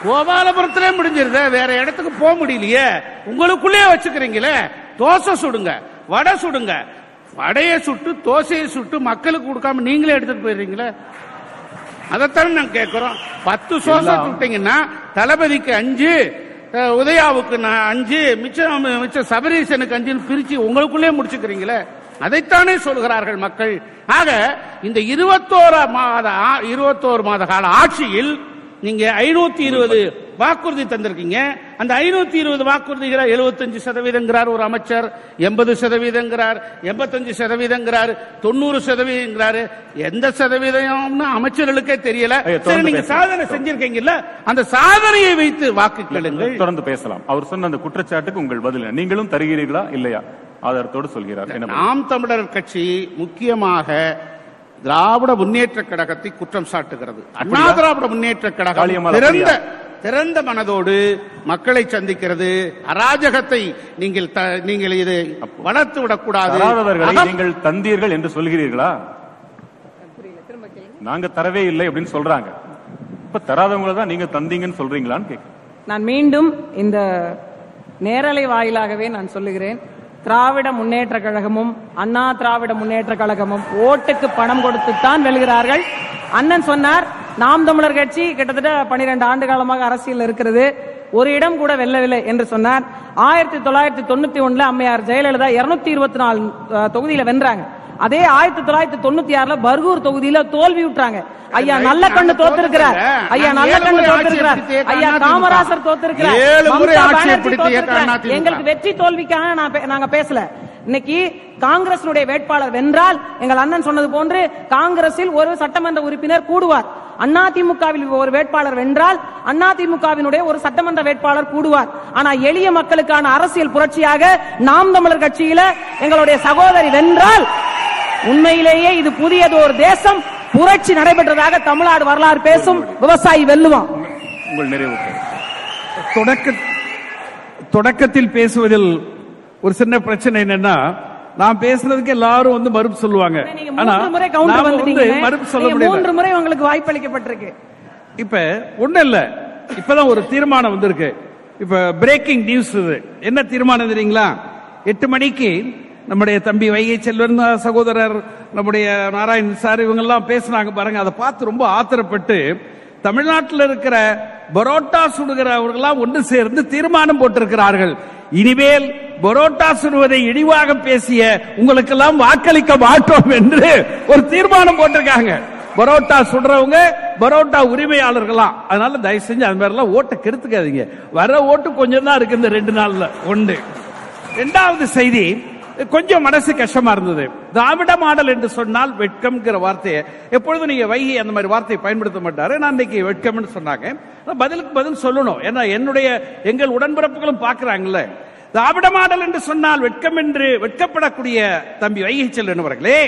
கோபாலபுரத்திலே முடிஞ்சிருதே. வேற இடத்துக்கு போக முடியலையே. உங்களுக்குள்ளே வச்சுக்கிறீங்களே. தோசை சுடுங்க வடை சுடுங்க வடையை சுட்டு தோசையை சுட்டு மக்களுக்கு கொடுக்காம நீங்களே எடுத்துட்டு போயிடுறீங்களே? அதைத்தானே நாங்க கேட்கிறோம். பத்து சோசை சுட்டீங்கன்னா தளபதிக்கு அஞ்சு உதயாவுக்கு நான் அஞ்சு மிச்சம் மிச்சம் சபரீசனுக்கு அஞ்சுன்னு பிரிச்சு உங்களுக்குள்ளே முடிச்சுக்கிறீங்களே? அதைத்தானே சொல்கிறார்கள் மக்கள். ஆக இந்த இருபத்தோரு மாத இருபத்தோரு மாத கால ஆட்சியில் நீங்க ஐநூத்தி இருபது வாக்குறுதி தந்திருக்கீங்க. அந்த ஐநூத்தி இருபது வாக்குறுதிகளை எழுபத்தஞ்சு சதவீதங்கிறார் ஒரு அமைச்சர் எண்பது சதவீதங்கிறார் எண்பத்தஞ்சு சதவீதங்கிறார் தொண்ணூறு சதவீதங்கிறாரு. எந்த சதவீதம்னு அமைச்சர்களுக்கே தெரியல. சரி நீங்க. சாதனை செஞ்சிருக்கீங்கல்ல அந்த சாதனையை வைத்து வாக்கு கேளுங்கள். தொடர்ந்து பேசலாம். அவர் சொன்ன அந்த குற்றச்சாட்டுக்கு உங்கள் பதில்? நீங்களும் தருகிறீர்களா இல்லையா? ஆதாரத்தோடு சொல்கிறார்? நாம் தமிழர் கட்சி முக்கியமாக திராவிட முன்னேற்ற கழகத்தை குற்றம் சாட்டுகிறது. அண்ணா திராவிட முன்னேற்ற கழகம் திறந்த? திறந்த மனதோடு மக்களை சந்திக்கிறது. அராஜகத்தை நீங்கள் நீங்கள் இதை வளர்த்து விடக்கூடாது. நீங்கள் தந்தீர்கள் என்று சொல்கிறீர்களா? நாங்க தரவே இல்லை அப்படின்னு சொல்றாங்க. இப்ப தராதவங்கள தான் நீங்க தந்தீங்கன்னு சொல்றீங்களான்னு கேட்க நான் மீண்டும் இந்த நேரலை வாயிலாகவே நான் சொல்லுகிறேன். திராவிட முன்னேற்ற கழகமும் அண்ணா திராவிட முன்னேற்ற கழகமும் ஓட்டுக்கு பணம் கொடுத்துத்தான் வெல்கிறார்கள். அண்ணன் சொன்னார் நாம் தமிழர் கட்சி கிட்டத்தட்ட பனிரெண்டு ஆண்டு காலமாக அரசியல் இருக்கிறது. ஒரு இடம் கூட வெல்லவில்லை என்று சொன்னார். ஆயிரத்தி தொள்ளாயிரத்தி தொண்ணூத்தி ஒண்ணுல அம்மையார் ஜெயலலிதா இருநூத்தி இருபத்தி நாலு தொகுதியில வென்றாங்க. அதே ஆயிரத்தி தொள்ளாயிரத்தி தொண்ணூத்தி ஆறுல பர்கூர் தொகுதியில தோல்வி விட்டுறாங்க. ஐயா நல்ல கண்ணு தோத்திருக்கிறார். ஐயா நல்ல கண்ணு தோத்திருக்கிறார். ஐயா காமராசர் தோத்திருக்கிறார். எங்களுக்கு வெற்றி தோல்விக்காக நாங்க பேசல. இன்னைக்கு காங்கிரசினுடைய வேட்பாளர் வென்றால் எங்கள் அண்ணன் சொன்னது போன்று காங்கிரஸில் ஒரு சட்டமன்ற உறுப்பினர் கூடுவார். அதிமுகவில் ஒரு வேட்பாளர் வென்றால் அதிமுகவினுடைய ஒரு சட்டமன்ற வேட்பாளர் கூடுவார். ஆனா எளிய மக்களுக்கான அரசியல் புரட்சியாக நாம் தமிழர் கட்சியில எங்களுடைய சகோதரி வென்றால் உண்மையிலேயே இது புதியது ஒரு தேசம். புரட்சி நடைபெற்றதாக தமிழ்நாடு வரலாறு பேசும் விவசாயி வெல்லுவான். உங்கள் நிறைவு தொடக்க தொடக்கத்தில் பேசுவதில் ஒரு சின்ன பிரச்சனை என்னன்னா நான் பேசுனதுக்கு எல்லாரும் வந்து மறுப்பு சொல்லுவாங்க. ஆனா மறுப்பு சொல்ல முடியல. மூன்று முறை உங்களுக்கு வாய்ப்பளிக்கப்பட்டிருக்கு இப்ப ஒண்ணு இல்ல. இப்பதான் ஒரு தீர்மானம் வந்திருக்கு. இப்ப பிரேக்கிங் நியூஸ் இது. என்ன தீர்மானம் தெரியுங்களா? எட்டு மணிக்கு நம்முடைய தம்பி வைகை செல்வன் சகோதரர் நம்முடைய நாராயண் சார் இவங்க எல்லாம் பேசினாங்க பாருங்க. அதை பார்த்து ரொம்ப ஆத்திரப்பட்டு தமிழ்நாட்டில் இருக்கிற பரோட்டா சுடுகிறவர்களாம் ஒன்று சேர்ந்து தீர்மானம் போட்டிருக்கிறார்கள். இனிமேல் பரோட்டா சுடுவதை இழிவாக பேசிய உங்களுக்கெல்லாம் வாக்களிக்க மாட்டோம் என்று ஒரு தீர்மானம் போட்டிருக்காங்க. பரோட்டா சுடுறவங்க பரோட்டா உரிமையாளர்களாம் அதனால தயவு செஞ்சு அது மாதிரிலாம் ஓட்டை கெடுத்துக்காதீங்க. வர ஓட்டு கொஞ்சம் தான் இருக்கு இந்த ரெண்டு நாள்ல. ஒன்று. ரெண்டாவது செய்தி கொஞ்சம் மனசு கஷ்டமா இருந்தது. திராவிட மாடல் என்று சொன்னால் வெட்கம்ங்கிற வார்த்தையை எப்பொழுதும் நீங்க வைகி அந்த மாதிரி வார்த்தையை பயன்படுத்த மாட்டாரு. நான் இன்னைக்கு வெட்கம்னு சொன்னாங்க. பதிலுக்கு பதில் சொல்லணும். ஏன்னா என்னுடைய எங்கள் உடன்பிறப்புகளும் பார்க்கறாங்கல்ல. திராவிட மாடல் என்று சொன்னால் வெட்கம் என்று வெட்கப்படக்கூடிய தம்பி வைகை செல்வன் அவர்களே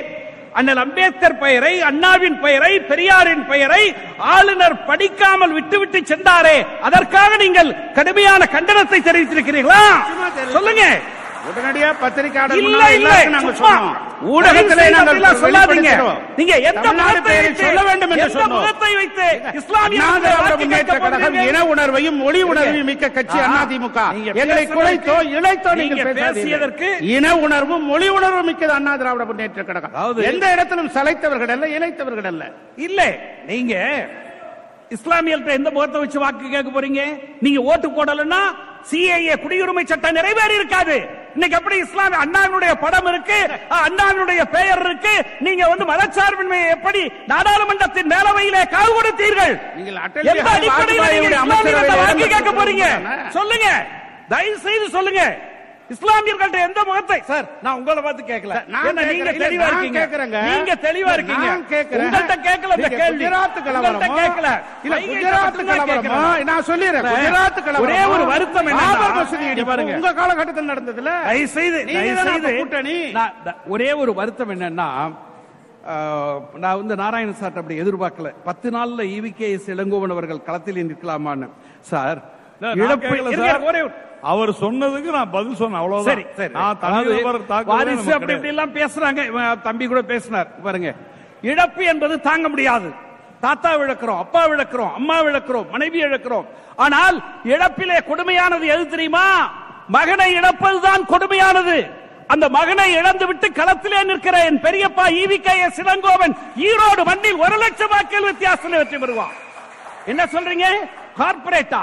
அண்ணல் அம்பேத்கர் பெயரை அண்ணாவின் பெயரை பெரியாரின் பெயரை ஆளுநர் படிக்காமல் விட்டுவிட்டு சென்றாரே. அதற்காக நீங்கள் கடுமையான கண்டனத்தை தெரிவித்திருக்கிறீர்களா? சொல்லுங்க. உடனடியா பத்திரிகையாளர் இல்ல இல்ல நாங்க சொன்னோம். ஊடகத்திலே நாங்கள் சொல்லாதீங்க. நீங்க எந்த முகத்தை சொல்ல வேண்டும் என்று சொன்னோம். முகத்தை வைத்து இஸ்லாமிய முன்னேற்ற கழகம்? இன உணர்வையும் மொழி உணர்வையும் மிக்க கட்சி அதிமுக எங்களை குலைத்தோ இழைத்தோ நீங்க பேசியதற்கு- இன உணர்வும் மொழி உணர்வும் மிக்கது அண்ணா திராவிட முன்னேற்ற கழகம் எந்த இடத்திலும் சளைத்தவர்கள் அல்ல இழைத்தவர்கள் அல்ல இல்ல நீங்க இஸ்லாமியர்கிட்ட எந்த முகத்தை வச்சு வாக்கு கேட்க போறீங்க நீங்க ஓட்டு போடலன்னா சிஏஏ குடியுரிமை சட்டம் நிறைவேறி இருக்காது இன்னைக்கு எப்படி இஸ்லாமிய அண்ணாவினுடைய படம் இருக்கு? அண்ணாவினுடைய பெயர் இருக்கு. நீங்க வந்து மதச்சார்பின்மையை எப்படி நாடாளுமன்றத்தின் மேலவையிலே காவு கொடுத்தீர்கள்? எந்த அடிப்படையில் நீங்க வாக்கு கேட்க போறீங்க? சொல்லுங்க. தயவு செய்து சொல்லுங்க. இஸ்லாமியர்கள்ட்ட எந்த முகத்தை சார் நான் உங்களை பார்த்து கேட்கல நான் நீங்க. தெளிவா இருக்கீங்க கேட்கிறேங்க. நீங்க தெளிவா இருக்கீங்க நான் கேட்கிறேன். உங்கள்ட்ட கேட்கல இந்த கேள்வி குஜராத் கலவரமா? கேட்கல இல்ல, குஜராத் கலவரமா? நான் சொல்லிடுறேன். இல்ல, குஜராத் கலவரமா? ஒரே ஒரு வருத்தம் என்னன்னா, பாபர் மசூதி பாருங்க. உங்க காலகட்டத்தில் நடந்ததுல தயவு செய்து தயவு செய்து கூட்டணி ஒரே ஒரு வருத்தம் என்னன்னா நான் வந்து நாராயண சார் அப்படி எதிர்பார்க்கல பத்து நாள்ல இவிகேஎஸ் இளங்கோவன் அவர்கள் களத்தில் நிற்கலாமான்னு சார் அவர் சொன்னதுக்கு நான் பதில் சொன்னேன் அவ்வளவுதான். சரி வாரிசு அப்படி இப்படி. எல்லாம் பேசுறாங்க. தம்பி கூட பேசினார். பாருங்க. இழப்பு என்பது தாங்க முடியாது. தாத்தா இழக்கிறோம் அப்பா இழக்கிறோம் அம்மா இழக்கிறோம் மனைவி இழக்கிறோம். ஆனால் இழப்பிலே கொடுமையானது எது தெரியுமா? மகனை இழப்பதுதான் கொடுமையானது. அந்த மகனை இழந்து விட்டு களத்திலே நிற்கிற என் பெரியப்பா ஈவிகே எஸ் இளங்கோவன் ஈரோடு மண்ணில் ஒரு லட்சம் வாக்குகள் வித்தியாசத்தில் வெற்றி பெறுவான். என்ன சொல்றீங்க? கார்பரேட்டா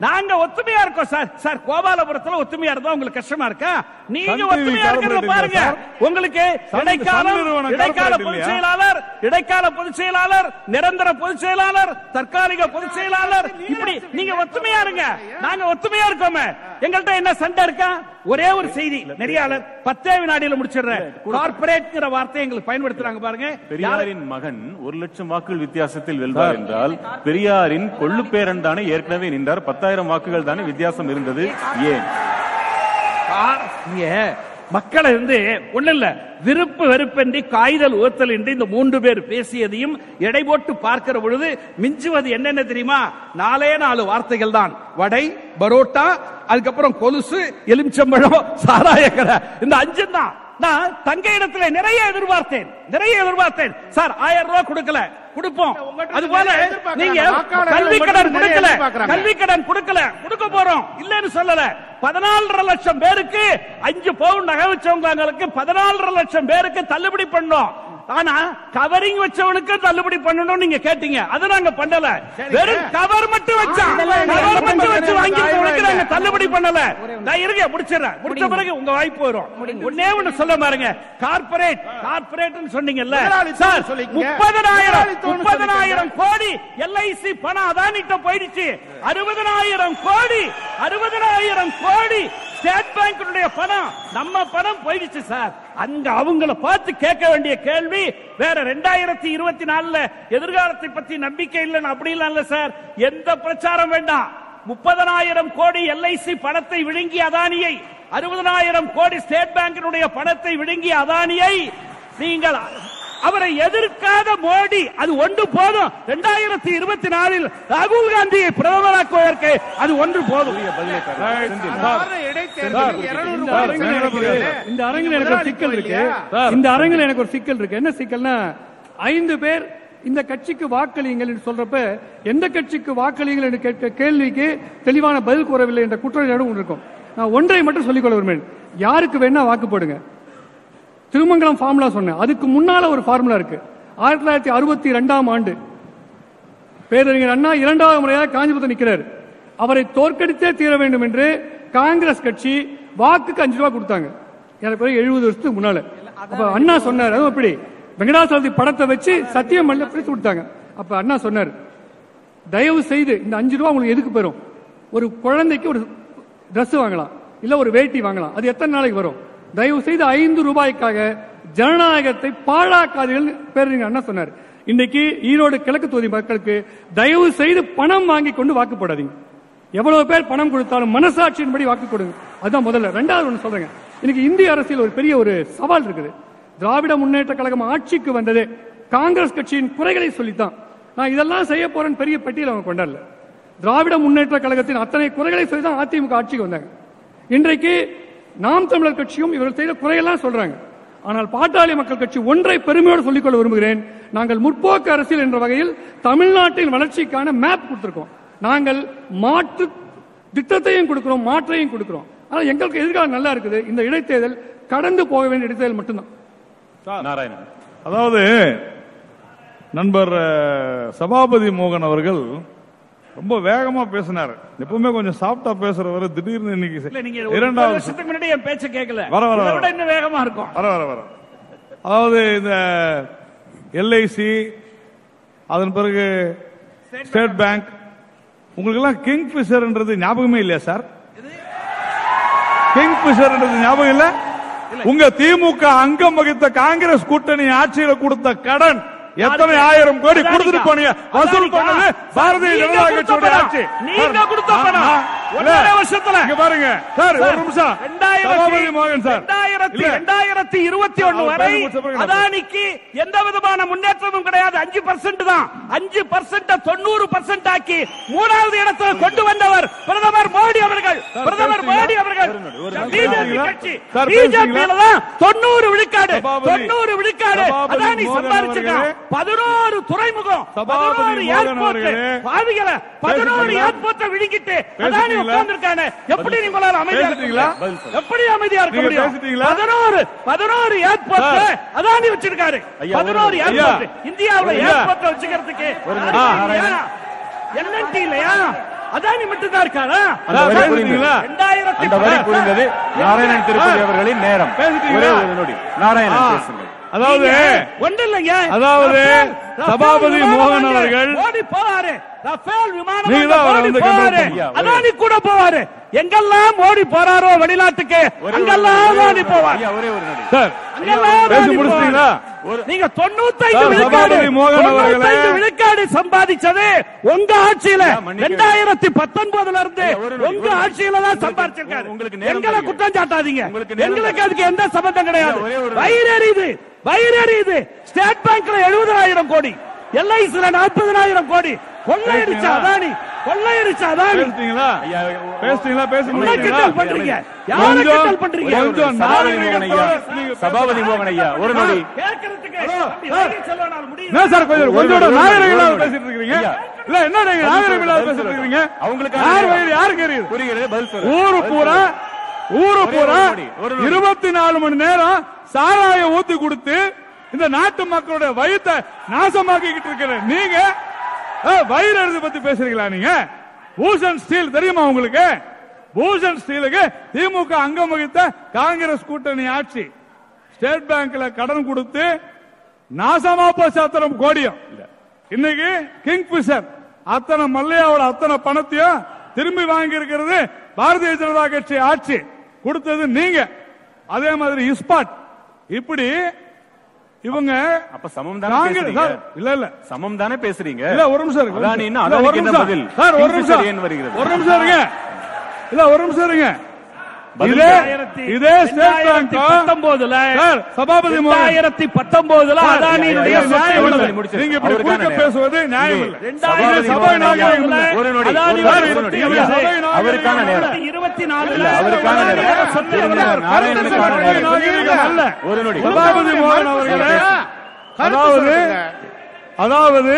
நாங்க ஒத்துமையா இருக்கோம் சார். சார் கோபாலபுரத்துல ஒத்துமையா இருந்தா உங்களுக்கு கஷ்டமா இருக்கா? நீங்க ஒத்துமையா இருக்கிறத பாருங்க? உங்களுக்கு இடைக்கால corporate பொதுச்? செயலாளர் இடைக்கால பொதுச் செயலாளர் நிரந்தர பொதுச் செயலாளர் தற்காலிக பொதுச் செயலாளர். இப்படி நீங்க ஒத்துமையா இருங்க. நாங்க ஒத்துமையா இருக்கோமே. எங்கள்ட்ட என்ன சண்டை இருக்கா? ஒரே ஒரு செய்தி. நெறியாளர் பத்தே வினாடியில முடிச்சிடுறேன். கார்பரேட்ங்கிற வார்த்தை எங்களுக்கு பயன்படுத்துறாங்க பாருங்க. யாரு- பெரியாரின் மகன் ஒரு லட்சம் வாக்குகள் வித்தியாசத்தில் வெல்வார் என்றால் பெரியாரின் கொள்ளு பேரன் தானே ஏற்கனவே நின்றார். பத்தாயிரம் வாக்குகள் தானே வித்தியாசம் இருந்தது. ஏன் மக்களை இருந்து ஒண்ணு இல்ல விருப்பு வெறுப்பின்றி காய்தல் ஊத்தல் என்று இந்த மூன்று பேர் பேசியதையும் எடை போட்டு பார்க்கிற பொழுது மிஞ்சுவது என்னென்ன தெரியுமா? நாலே நாலு வார்த்தைகள் தான். வடை பரோட்டா அதுக்கப்புறம் கொலுசு எலுமிச்சம்பழம் சாராயக்கரை இந்த அஞ்சு தான். நான் தங்க இடத்துல நிறைய எதிர்பார்த்தேன். நிறைய எதிர்பார்த்தேன். சார் ஆயிரம் ரூபாய் கொடுக்கல. கொடுப்போம். அது போல. நீங்க கல்வி கடன் கொடுக்கல. கல்வி கடன் கொடுக்கல. கொடுக்க போறோம். இல்லன்னு சொல்லல. பதினாலரை லட்சம் பேருக்கு அஞ்சு பவுன் நகை வச்சவங்களுக்கு பதினாலரை லட்சம் பேருக்கு தள்ளுபடி பண்ணோம். ஆனா கவரிங் வச்சவனுக்கு தள்ளுபடி பண்ணணும் நீங்க கேட்டீங்க. அது நாங்க பண்ணல. வெறும் கவர் மட்டும் வச்சா கவர் மட்டும் வச்சு வாங்கிட்டவனுக்கு நாங்க தள்ளுபடி பண்ணல. நான் இருங்க முடிச்சிடறேன். முடிச்ச பிறகு உங்க வாய்ப்பு வரும். ஒன்னே ஒண்ணு சொல்ல பாருங்க. கார்பரேட் கார்பரேட் சொன்னீங்கல்ல. சார். முப்பதனாயிரம் முப்பதனாயிரம் கோடி எல்ஐசி பணம் அதானிட்ட போயிடுச்சு. அறுபதனாயிரம் கோடி அறுபதனாயிரம் கோடி. ஸ்டேட் பேங்கினுடைய பணம் நம்ம பணம் போயிடுச்சு சார். அங்க அவங்கள பார்த்து கேட்க வேண்டிய கேள்வி வேற ரெண்டாயிரத்தி இருபத்தி நாலுல எதிர்காலத்தை பத்தி நம்பிக்கை இல்லைன்னு அப்படி இல்ல சார். எந்த பிரச்சாரம் வேண்டாம். முப்பதனாயிரம் கோடி எல்ஐசி பணத்தை விழுங்கிய அதானியை அறுபதனாயிரம் கோடி ஸ்டேட் பேங்கினுடைய பணத்தை விழுங்கிய அதானியை நீங்கள் அவரை எதிர்க்காத மோடி அது ஒன்று போதும். இரண்டாயிரத்தி இருபத்தி நாலில் ராகுல் காந்தியை பிரதமராக்குவதற்கு அது ஒன்று போதும். சாதாரண இடைத்தேர்தலுக்கு 200 இந்த ரூபாய் அரங்கில் எனக்கு ஒரு- செலவழிக்கிறது. இந்த அரங்கில் எனக்கு ஒரு சிக்கல் இருக்கு. இந்த அரங்கில் எனக்கு ஒரு சிக்கல் இருக்கு. என்ன சிக்கல்னா ஐந்து பேர் இந்த கட்சிக்கு வாக்களியுங்கள் என்று சொல்றப்ப எந்த கட்சிக்கு வாக்களியுங்கள் என்று கேட்க கேள்விக்கு தெளிவான பதில் கூறவில்லை என்ற குற்றச்சாட்டு ஒன்று இருக்கும். நான் ஒன்றை மட்டும் சொல்லிக்கொள்ள விரும்புகிறேன். யாருக்கு வேணா வாக்கு போடுங்க. திருமங்கலம் ஃபார்முலா சொன்னேன். அதுக்கு முன்னால ஒரு ஃபார்முலா இருக்கு. ஆயிரத்தி தொள்ளாயிரத்தி அறுபத்தி ரெண்டாம் ஆண்டு. பேரறிஞர் அண்ணா இரண்டாவது முறையாக காஞ்சிபுரத்தில் நிற்கிறார். அவரை தோற்கடித்தே தீர வேண்டும் என்று காங்கிரஸ் கட்சி வாக்குக்கு அஞ்சு ரூபாய் கொடுத்தாங்க. எனக்கு பிறகு எழுபது வருஷத்துக்கு முன்னால. அப்ப அண்ணா சொன்னார் அதுவும் எப்படி வெங்கடாசலத்தி படத்தை வச்சு சத்தியம் பண்ண பிரித்து கொடுத்தாங்க. அப்ப அண்ணா சொன்னார் தயவு செய்து இந்த அஞ்சு ரூபா உங்களுக்கு எதுக்கு பெறும் ஒரு குழந்தைக்கு ஒரு Dress வாங்கலாம். இல்ல ஒரு வேட்டி வாங்கலாம். அது எத்தனை நாளைக்கு வரும்? தயவு செய்து ஐந்து ரூபாய்க்காக ஜனநாயகத்தை பாழாக்காதீர்கள் பேரறிஞர் அண்ணா சொன்னார். இன்னைக்கு ஈரோடு கிழக்கு தொகுதி மக்களுக்கு தயவு செய்து பணம் வாங்கி கொண்டு வாக்கு போடாதீங்க எவ்வளவு பேர் பணம் கொடுத்தாலும் மனசாட்சியின்படி வாக்கு கொடுங்க. அதுதான் முதல்ல. ரெண்டாவது ஒன்று சொல்றேங்க. இன்னைக்கு இந்திய அரசியல் ஒரு பெரிய ஒரு சவால் இருக்குது. திராவிட முன்னேற்ற கழகம் ஆட்சிக்கு வந்தது காங்கிரஸ் கட்சியின் குறைகளை சொல்லித்தான். நான் இதெல்லாம் செய்ய போறேன்னு பெரிய பட்டியல் அவங்க கொண்டாடல. திராவிட முன்னேற்ற கழகத்தின் அத்தனை குறைகளை சொல்லி தான் அதிமுக ஆட்சிக்கு வந்தாங்க. இன்றைக்கு நாம் தமிழர் கட்சியும் இவர்கள் செய்த குறையெல்லாம் சொல்றாங்க. ஆனால் பாட்டாளி மக்கள் கட்சி ஒன்றை பெருமையோடு சொல்லிக்கொள்ள விரும்புகிறேன். நாங்கள் முற்போக்கு அரசியல் என்ற வகையில் தமிழ்நாட்டின் வளர்ச்சிக்கான மேப் கொடுத்திருக்கோம். நாங்கள் மாற்று திட்டத்தையும் கொடுக்கிறோம் மாற்றையும் கொடுக்கிறோம். ஆனால் எங்களுக்கு எதிர்காலம் நல்லா இருக்குது. இந்த இடைத்தேர்தல் கடந்து போக வேண்டிய இடைத்தேர்தல் மட்டும்தான். நாராயணன். அதாவது நண்பர் சபாபதி மோகன் அவர்கள் ரொம்ப வேகமா பேசினார். எப்பவுமே கொஞ்சம் சாஃப்டா பேசுறவர் திடீர்னு இன்னைக்கு இரண்டாவது வருஷத்துக்கு முன்னாடி என் பேச்ச கேட்கல வர, வர, வர. இன்னும் வேகமா இருக்கும். வர வர வர. அதாவது இந்த எல்ஐசி அதன் பிறகு ஸ்டேட் பேங்க் உங்களுக்கு எல்லாம் கிங் பிஷர்ன்றது ஞாபகமே இல்லையா சார்? கிங் பிஷர்ன்றது ஞாபகம் இல்ல. உங்க திமுக அங்கம் வகித்த காங்கிரஸ் கூட்டணி ஆட்சியில கொடுத்த கடன். எத்தனை ஆயிரம் கோடி கொடுத்துட்டு போனீங்க? வசூல் பண்ணது பாரதிய ஜனதா கொடுத்த கட்சியோட பணம். ஆட்சி நீங்க கொடுத்த பணம். ஒன்றரை. வருஷத்துல. இங்க பாருங்க. சார் ஒரு நிமிஷம். சபாபதி மோகன் சார். ரெண்டாயிரத்தி இருபத்தி ஒண்ணு வரை அதானிக்கு எந்த விதமான முன்னேற்றமும் கிடையாது. அஞ்சு பர்சன்ட் தான். அஞ்சு பர்சன்ட் தொண்ணூறு பர்சன்ட் ஆக்கி மூணாவது இடத்துல கொண்டு வந்தவர் பிரதமர் மோடி அவர்கள். பிரதமர்? மோடி அவர்கள். பிஜேபி? கட்சி. தொண்ணூறு விழுக்காடு. தொண்ணூறு விழுக்காடு அதானி சம்பாதிச்சிருக்கான். பதினோரு துறைமுகம் பதினோரு ஏர்போர்ட். பாவிகள பதினோரு? ஏர்போர்ட்டை விழுங்கிட்டு அதானி பேசுறீங்களா? உட்கார்ந்திருக்கானே எப்படி நீங்களால அமைதியா இருக்க பேசுறீங்களா? முடியும்? எப்படி அமைதியா இருக்க முடியும்? பதினோரு பதினோரு ஏர்போர்ட். அதானி வச்சிருக்காரு பதினோரு. ஏர்போர்ட் இந்தியாவுல. ஏர்போர்ட் வச்சுக்கிறதுக்கு. என்என்டி இல்லையா அதானி மட்டும் தான் இருக்காரா அந்த வரி? புரிந்தது. நாராயணன் திருப்பதி அவர்களின் நேரம் நாராயணன். பேசுங்கள் அதாவது ஒண்ணு இல்லைங்க அதாவது சபாபதி மோகன். அவர்கள் மோடி போவாரு ரஃபேல் விமானம். அதானி கூட போவாரு எங்கெல்லாம் மோடி போறாரோ வெளிநாட்டுக்கு அங்கெல்லாம். மோடி போவார் ஒரே ஒரு சார் பேசி மோடி முடிச்சிட்டீங்களா? நீங்க தொண்ணூத்தைந்து விழுக்காடு. விழுக்காடு சம்பாதிச்சது உங்க ஆட்சியில. ரெண்டாயிரத்தி பத்தொன்பதுல இருந்து உங்க. ஆட்சியில தான் சம்பாதிச்சிருக்காரு. உங்களுக்கு எங்களை. குற்றம் சாட்டாதீங்க. எங்களுக்கு அதுக்கு எந்த சம்பந்தம் கிடையாது. வயிறறியுது வயிறறியுது ஸ்டேட் பேங்க்ல எழுபதாயிரம் கோடி. எல்ஐசில நாற்பதனாயிரம் கோடி. கொள்ளையடிச்ச பேசுறீங்களா? அதானி? கொள்ளையடிச்ச அதானி? பேசிட்டீங்களா பேசி? கிண்டல் பண்றீங்க? யாரை கிண்டல் பண்றீங்க? கொஞ்சம் சபாபதி மோகன் ஐயா சபாபதி ஐயா ஒரு நொடி. என்ன சார் கொஞ்சம் பேசிட்டு இருக்கீங்க. இல்ல என்ன நீங்க பேசிட்டு இருக்கீங்க அவங்களுக்கான யார் யாருக்கு எரியுது புரிகிறது பதில் ஊரு பூரா. ஊரு பூரா. இருபத்தி நாலு மணி நேரம் சாராயம் ஊத்தி கொடுத்து இந்த நாட்டு மக்களுடைய வயித்தை நாசமாக்கிக்கிட்டு இருக்கிற நீங்க அஹ், வயிறு பத்தி பேசுறீங்களா நீங்க? பூஷன் ஸ்டீல் தெரியுமா உங்களுக்கு? பூஷன் ஸ்டீலுக்கு திமுக அங்கம் வகித்த காங்கிரஸ் கூட்டணி ஆட்சி. ஸ்டேட் பேங்க்ல கடன் கொடுத்து நாசமா சாத்திரம் கோடியம். இன்னைக்கு கிங் பிஷர் அத்தனை மல்லையாவோட அத்தனை பணத்தையும் திரும்பி வாங்கி இருக்கிறது பாரதிய ஜனதா கட்சி ஆட்சி. கொடுத்தது நீங்க. அதே மாதிரி இஸ்பாட் இப்படி இவங்க அப்ப சமம் தானே இல்ல இல்ல. சமம் தானே பேசுறீங்க? இல்ல ஒரு நிமிஷம் இருக்கு, அதானி. பதில் சார் ஒரு நிமிஷம். ஏன் வருகிறது. ஒரு நிமிஷம் இருங்க. இல்ல ஒரு நிமிஷம் இருங்க. இதே ஸ்டேட் பேங்க் பத்தொன்பதுல சபாபதி மோகன் ரெண்டாயிரத்தி பத்தொன்பதுல அதானியினுடைய. நீங்க இப்படி குறுக்க. பேசுவது நியாயம் அவருக்கான. நேரம். இருபத்தி அவருக்கான நேரம். ஒரு நொடி சபாபதி மோகன் அவர்களே அதாவது. அதாவது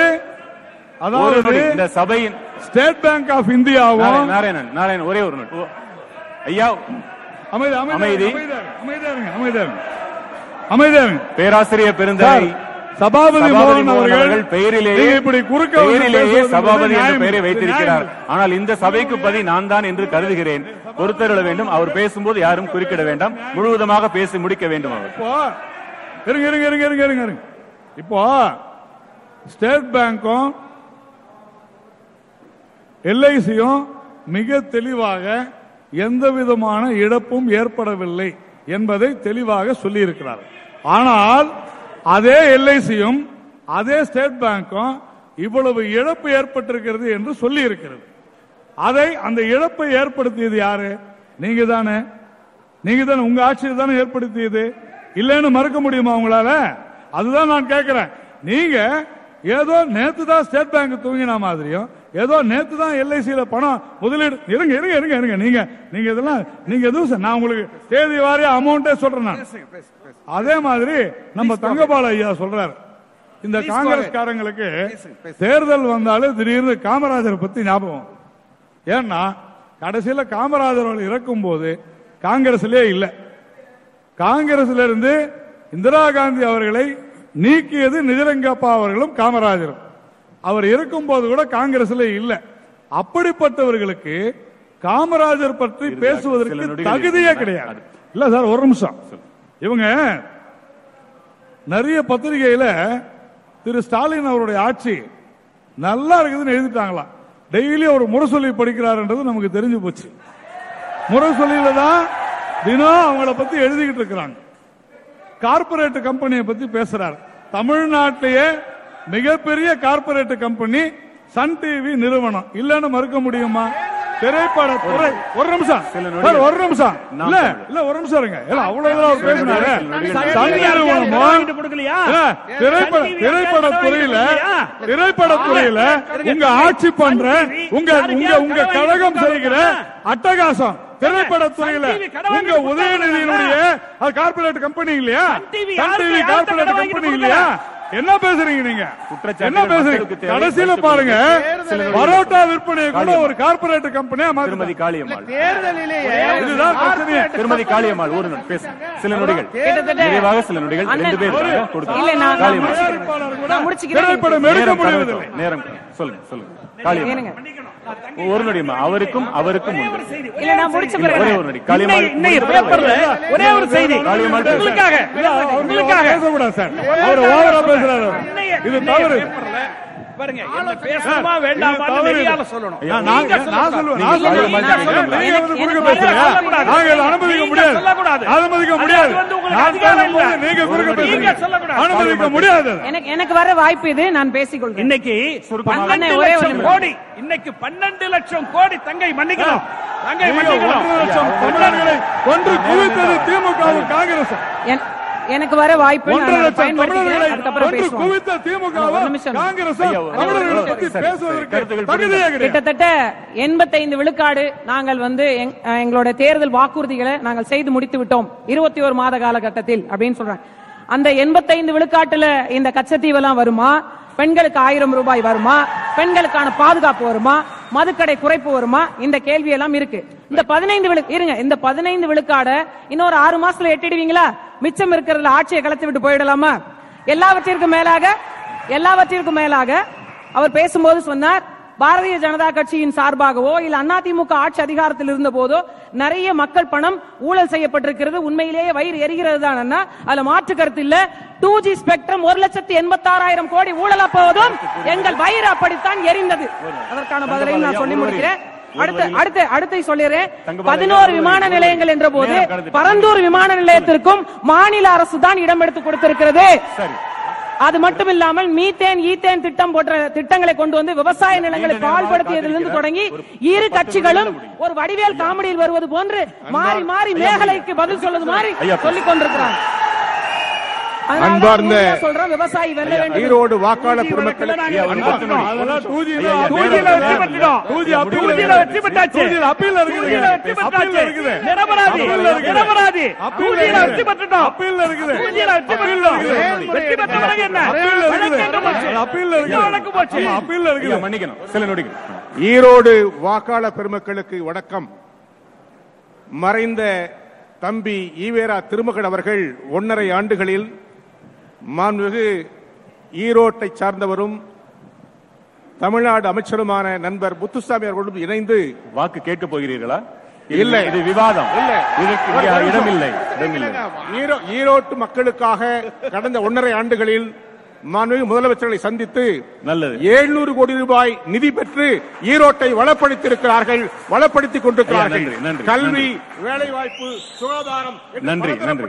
அதாவது இந்த சபையின் ஸ்டேட் பேங்க் ஆஃப் இந்தியாவும் நாராயணன், நாராயணன் ஒரே ஒரு. ஐயா அமைதி பேராசிரியர் சார், பெருந்தகை சபாபதி மோகன் அவர்கள் பெயரிலேயே இப்படி குறுக்க பெயரிலேயே சபாபதி என்ற பெயரை. வைத்திருக்கிறார். ஆனால் இந்த சபைக்கு பதி நான் தான் என்று கருதுகிறேன். பொறுத்தருள வேண்டும். அவர் பேசும்போது யாரும் குறுக்கிட வேண்டாம். முழுவதுமாக பேசி முடிக்க வேண்டும் அவர். இருங்க இருங்க இருங்க இருங்க இருங்க இருங்க. இப்போ ஸ்டேட் பேங்க்கும் எல்ஐசியும் மிக தெளிவாக எந்த விதமான இழப்பும் ஏற்படவில்லை என்பதை தெளிவாக சொல்லியிருக்கிறார். ஆனால் அதே எல்ஐசியும் அதே ஸ்டேட் பேங்க்கும் இவ்வளவு இழப்பு ஏற்பட்டிருக்கிறது என்று சொல்லி இருக்கிறது அதை அந்த இழப்பை ஏற்படுத்தியது யாரு? நீங்க தானே. நீங்க தானே. உங்க ஆட்சியில் தானே ஏற்படுத்தியது. இல்லைன்னு மறுக்க முடியுமா உங்களால? அதுதான் நான் கேட்கிறேன் நீங்க ஏதோ நேத்து தான் ஸ்டேட் பேங்க் தூங்கின மாதிரியும் ஏதோ நேத்து தான் எல்ஐசியில பணம் முதலீடு. இருங்க இருங்க இருங்க இருங்க. நீங்க நீங்க இதெல்லாம் நீங்க எதுவும் நான் உங்களுக்கு தேதி வாரியா அமௌண்ட்டே சொல்றேன் நான். அதே மாதிரி நம்ம தங்கபால ஐயா சொல்றாரு. இந்த காங்கிரஸ்காரங்களுக்கு. தேர்தல் வந்தாலே திடீர்னு காமராஜரை பத்தி ஞாபகம். ஏன்னா கடைசியில காமராஜர் அவர்கள் இறக்கும் போது காங்கிரஸ்லயே இல்ல. காங்கிரஸ்ல இருந்து இந்திரா காந்தி அவர்களை நீக்கியது நிஜரங்கப்பா அவர்களும் காமராஜரும். அவர் இருக்கும் போது கூட காங்கிரஸ்ல இல்ல. அப்படிப்பட்டவர்களுக்கு காமராஜர் பற்றி பேசுவதற்கு தகுதியே. கிடையாது. இல்ல சார் ஒரு நிமிஷம். இவங்க நிறைய பத்திரிகையில திரு ஸ்டாலின் அவருடைய ஆட்சி நல்லா இருக்குதுன்னு எழுதிட்டாங்களாம். டெய்லி அவர் முரசொலி படிக்கிறாருன்றது நமக்கு தெரிஞ்சு போச்சு. முரசொலியில தான் தினம் அவங்கள பத்தி எழுதிக்கிட்டு இருக்கிறாங்க. கார்ப்பரேட் கம்பெனியை பத்தி பேசுறாரு. தமிழ்நாட்டிலேயே மிகப்பெரிய கார்ப்பரேட் கம்பெனி சன் டிவி நிறுவனம். இல்லன்னு மறுக்க முடியுமா? திரைப்பட துறை ஒரு நிமிஷம். ஒரு நிமிஷம். இல்ல. இல்ல ஒரு நிமிஷம் இருங்க. இல்ல அவ்வளவுதான் அவர் பேசினாரு. திரைப்பட திரைப்பட துறையில திரைப்பட துறையில உங்க ஆட்சி பண்ற உங்க உங்க உங்க கழகம் செய்கிற அட்டகாசம். திரைப்பட துறையில உங்க உதயநிதியினுடைய அது கார்ப்பரேட் கம்பெனி இல்லையா? வாங்கி கம்பெனி? இல்லையா? என்ன பேசுறீங்க நீங்க? குற்றச்சாட்டுகள் என்ன பேசுறீங்க. கடைசியில பாருங்க. பரோட்டா விற்பனையை கூட ஒரு கார்ப்பரேட் கம்பெனியா திருமதி காளியம்மாள். இதுதான் திருமதி காளியம்மாள் ஒரு நிமிடம் பேச சில நொடிகள். நிறைவாக சில நொடிகள். ரெண்டு பேர் இருக்காங்க. கொடுத்து இல்ல, நான் நான் காளியம்மாள். திரைப்படம் எடுக்க கடந்து- நேரம் சொல்லுங்க சொல்லுங்க. காளியம்மாள். ஒரு நொடிமா அவருக்கும் அவருக்கும் உண்டு. இல்ல நான் முடிச்ச இல்ல, பிறகு ஒரே ஒரு நொடி. காளியம்மாள் இன்னைக்கு பேப்பர்ல ஒரே ஒரு செய்தி. காளியம்மாள். உங்களுக்காக சார் அவர் ஓவரா பேசுறாரு. இது தவறு. பாருங்க என்ன பேசணுமா வேண்டாமா. வெளியால சொல்லணும். நான் சொல்லுவேன் அனுமதிக்க முடியாது. அனுமதிக்க அது முடியாது. வந்து உங்களுக்கு நான் அதிகாரம் இல்ல. சொல்லும்போது நீங்க. அனுமதிக்க முடியாது. எனக்கு எனக்கு வர வாய்ப்பு இது. நான் பேசிக்கொள்கிறேன். இன்னைக்கு. கோடி. இன்னைக்கு பன்னெண்டு லட்சம் கோடி தங்கை மன்னிக்கணும். தங்கை தமிழர்களை கொன்று குவித்தது திமுகவும் காங்கிரஸ் எனக்கு வர வாய்ப்பு கிட்டத்தட்ட எண்பத்தைந்து விழுக்காடு நாங்கள் வந்து எங்- அஹ் எங்களுடைய தேர்தல் வாக்குறுதிகளை நாங்கள் செய்து முடித்து விட்டோம். இருபத்தி ஒரு மாத காலகட்டத்தில் அப்படின்னு சொல்றாங்க. அந்த எண்பத்தைந்து விழுக்காட்டுல இந்த கச்சத்தீவெல்லாம் வருமா? பெண்களுக்கு ஆயிரம் ரூபாய் வருமா? பெண்களுக்கான பாதுகாப்பு வருமா? மதுக்கடை குறைப்பு வருமா? இந்த கேள்வி எல்லாம் இருக்கு. இந்த பதினைந்து விழு இருங்க இந்த பதினைந்து விழுக்காட இன்னொரு ஆறு மாசத்துல எட்டிடுவீங்களா? மிச்சம் இருக்கிறதுல ஆட்சியை கலத்தி விட்டு போயிடலாமா? எல்லாவற்றிற்கும் மேலாக எல்லாவற்றிற்கும் மேலாக அவர் பேசும்போது சொன்னார் பாரதிய ஜனதா கட்சியின் சார்பாகவோ இல்ல அதிமுக ஆட்சி அதிகாரத்தில் இருந்த போதோ நிறைய மக்கள் பணம் ஊழல் செய்யப்பட்டிருக்கிறது. உண்மையிலேயே வயிறு எரிகிறது தான் அதுல மாற்று கருத்து இல்ல. டூ ஜி ஸ்பெக்ட்ரம் ஒரு லட்சத்தி எண்பத்தாறாயிரம் கோடி ஊழலா போவதும் எங்கள் வயிறு அப்படித்தான் எரிந்தது. அதற்கான பதிலையும் நான் சொல்லி முடிக்கிறேன். அடுத்து அடுத்து அடுத்து சொல்லிடுறேன். பதினோரு விமான நிலையங்கள் என்ற போது பரந்தூர் விமான நிலையத்திற்கும் மாநில அரசு தான் இடம் எடுத்து கொடுத்திருக்கிறது. அது மட்டும் இல்லாமல் மீத்தேன் ஈத்தேன் திட்டம் போன்ற திட்டங்களை கொண்டு வந்து விவசாய நிலங்களை பால்படுத்தியதிலிருந்து தொடங்கி இரு கட்சிகளும் ஒரு வடிவேல் காமெடியில் வருவது போன்று மாறி மாறி மேகலைக்கு பதில் சொல்வது மாதிரி சொல்லிக் தான் அன்பார்ந்த விவசாயி ஈரோடு வாக்காளர் பெருமக்கள் ஐயா, ஒரு பத்து நொடி. அதெல்லாம் 2G ஐயா, ஐயா, 2G நேரம் ல நேரம் வெற்றி பெற்றுட்டோம். 2G அப்பீல் 2G ல வெற்றி பெற்றாச்சு. 2G ல அப்பீல் இருக்குது. 2G ல வெற்றி அப்பீல் பெற்றாச்சு. இருக்குது. நிரபராதி. அப்பீல் இருக்குது. நிரபராதி. அப்பீல் 2G ல இருக்குது. வெற்றி பெற்றுட்டோம். அப்பீல் இருக்குது. 2G ல வெற்றி அப்பீல் பெற்றுட்டோம். இருக்குது. வெற்றி பெற்ற பிறகு என்ன? அப்பீல் இருக்குது. வழக்கு எங்க போச்சு? அது அப்பீல் இருக்குது. எங்க வழக்கு போச்சு? ஆமா, அப்பீல் ஐயா, இருக்குது. மன்னிக்கணும் சில நொடிகள் ஈரோடு வாக்காளர் பெருமக்களுக்கு வணக்கம் மறைந்த தம்பி ஈவேரா திருமகன் அவர்கள் ஒன்றரை ஆண்டுகளில் மாண்புமிகு ஈரோட்டை சார்ந்தவரும் தமிழ்நாடு அமைச்சருமான நண்பர் முத்துசாமி அவர்களுடன் இணைந்து வாக்கு கேட்க போகிறீர்களா? இல்லை. இது விவாதம். இடமில்லை. இடமில்லை. ஈரோ ஈரோட்டு மக்களுக்காக கடந்த ஒன்றரை ஆண்டுகளில் மாண்புமிகு முதலமைச்சர்களை சந்தித்து நல்லது. ஏழ்நூறு கோடி ரூபாய் நிதி பெற்று ஈரோட்டை வளப்படுத்தியிருக்கிறார்கள் வளப்படுத்திக் கொண்டிருக்கிறார்கள். கல்வி வேலைவாய்ப்பு சுகாதாரம் நன்றி, நன்றி.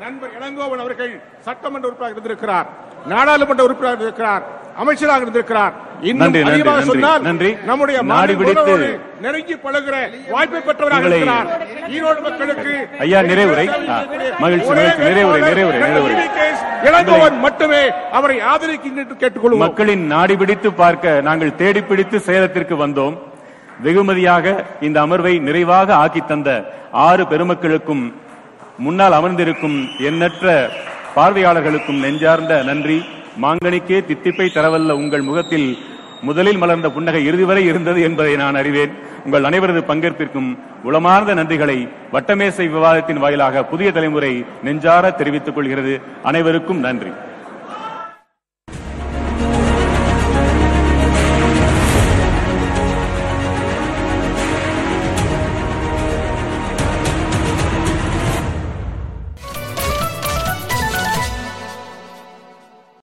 நண்பர் இளங்கோவன் அவர்கள் சட்டமன்ற உறுப்பினராக இருந்திருக்கிறார் நாடாளுமன்ற உறுப்பினராக இருக்கிறார் அமைச்சராக இருந்திருக்கிறார் இன்னும் சொன்னால். நம்முடைய நாடி பிடித்து- நெருங்கி பழகுற வாய்ப்பை பெற்றவராக இருக்கிறார் ஈரோடு மக்களுக்கு ஐயா, நிறைவுரை. மகிழ்ச்சி. நிறைவுரை, நிறைவுரை, நிறைவுரை. இளங்கோவன் மட்டுமே அவரை ஆதரிக்கின்ற என்று கேட்டுக்கொள்வோம் மக்களின் நாடி பிடித்து பார்க்க நாங்கள் தேடி பிடித்து சேலத்திற்கு வந்தோம் வெகுமதியாக இந்த அமர்வை நிறைவாக ஆக்கி தந்த ஆறு பெருமக்களுக்கும் முன்னால் அமர்ந்திருக்கும் எண்ணற்ற பார்வையாளர்களுக்கும் நெஞ்சார்ந்த நன்றி. மாங்கனிக்கே தித்திப்பை தரவல்ல உங்கள் முகத்தில் முதலில் மலர்ந்த புன்னகை இறுதி வரை இருந்தது என்பதை நான் அறிவேன். உங்கள் அனைவரது பங்கேற்பிற்கும் உளமார்ந்த நன்றிகளை வட்டமேசை விவாதத்தின் வாயிலாக புதிய தலைமுறை நெஞ்சார தெரிவித்துக் கொள்கிறது. அனைவருக்கும் நன்றி.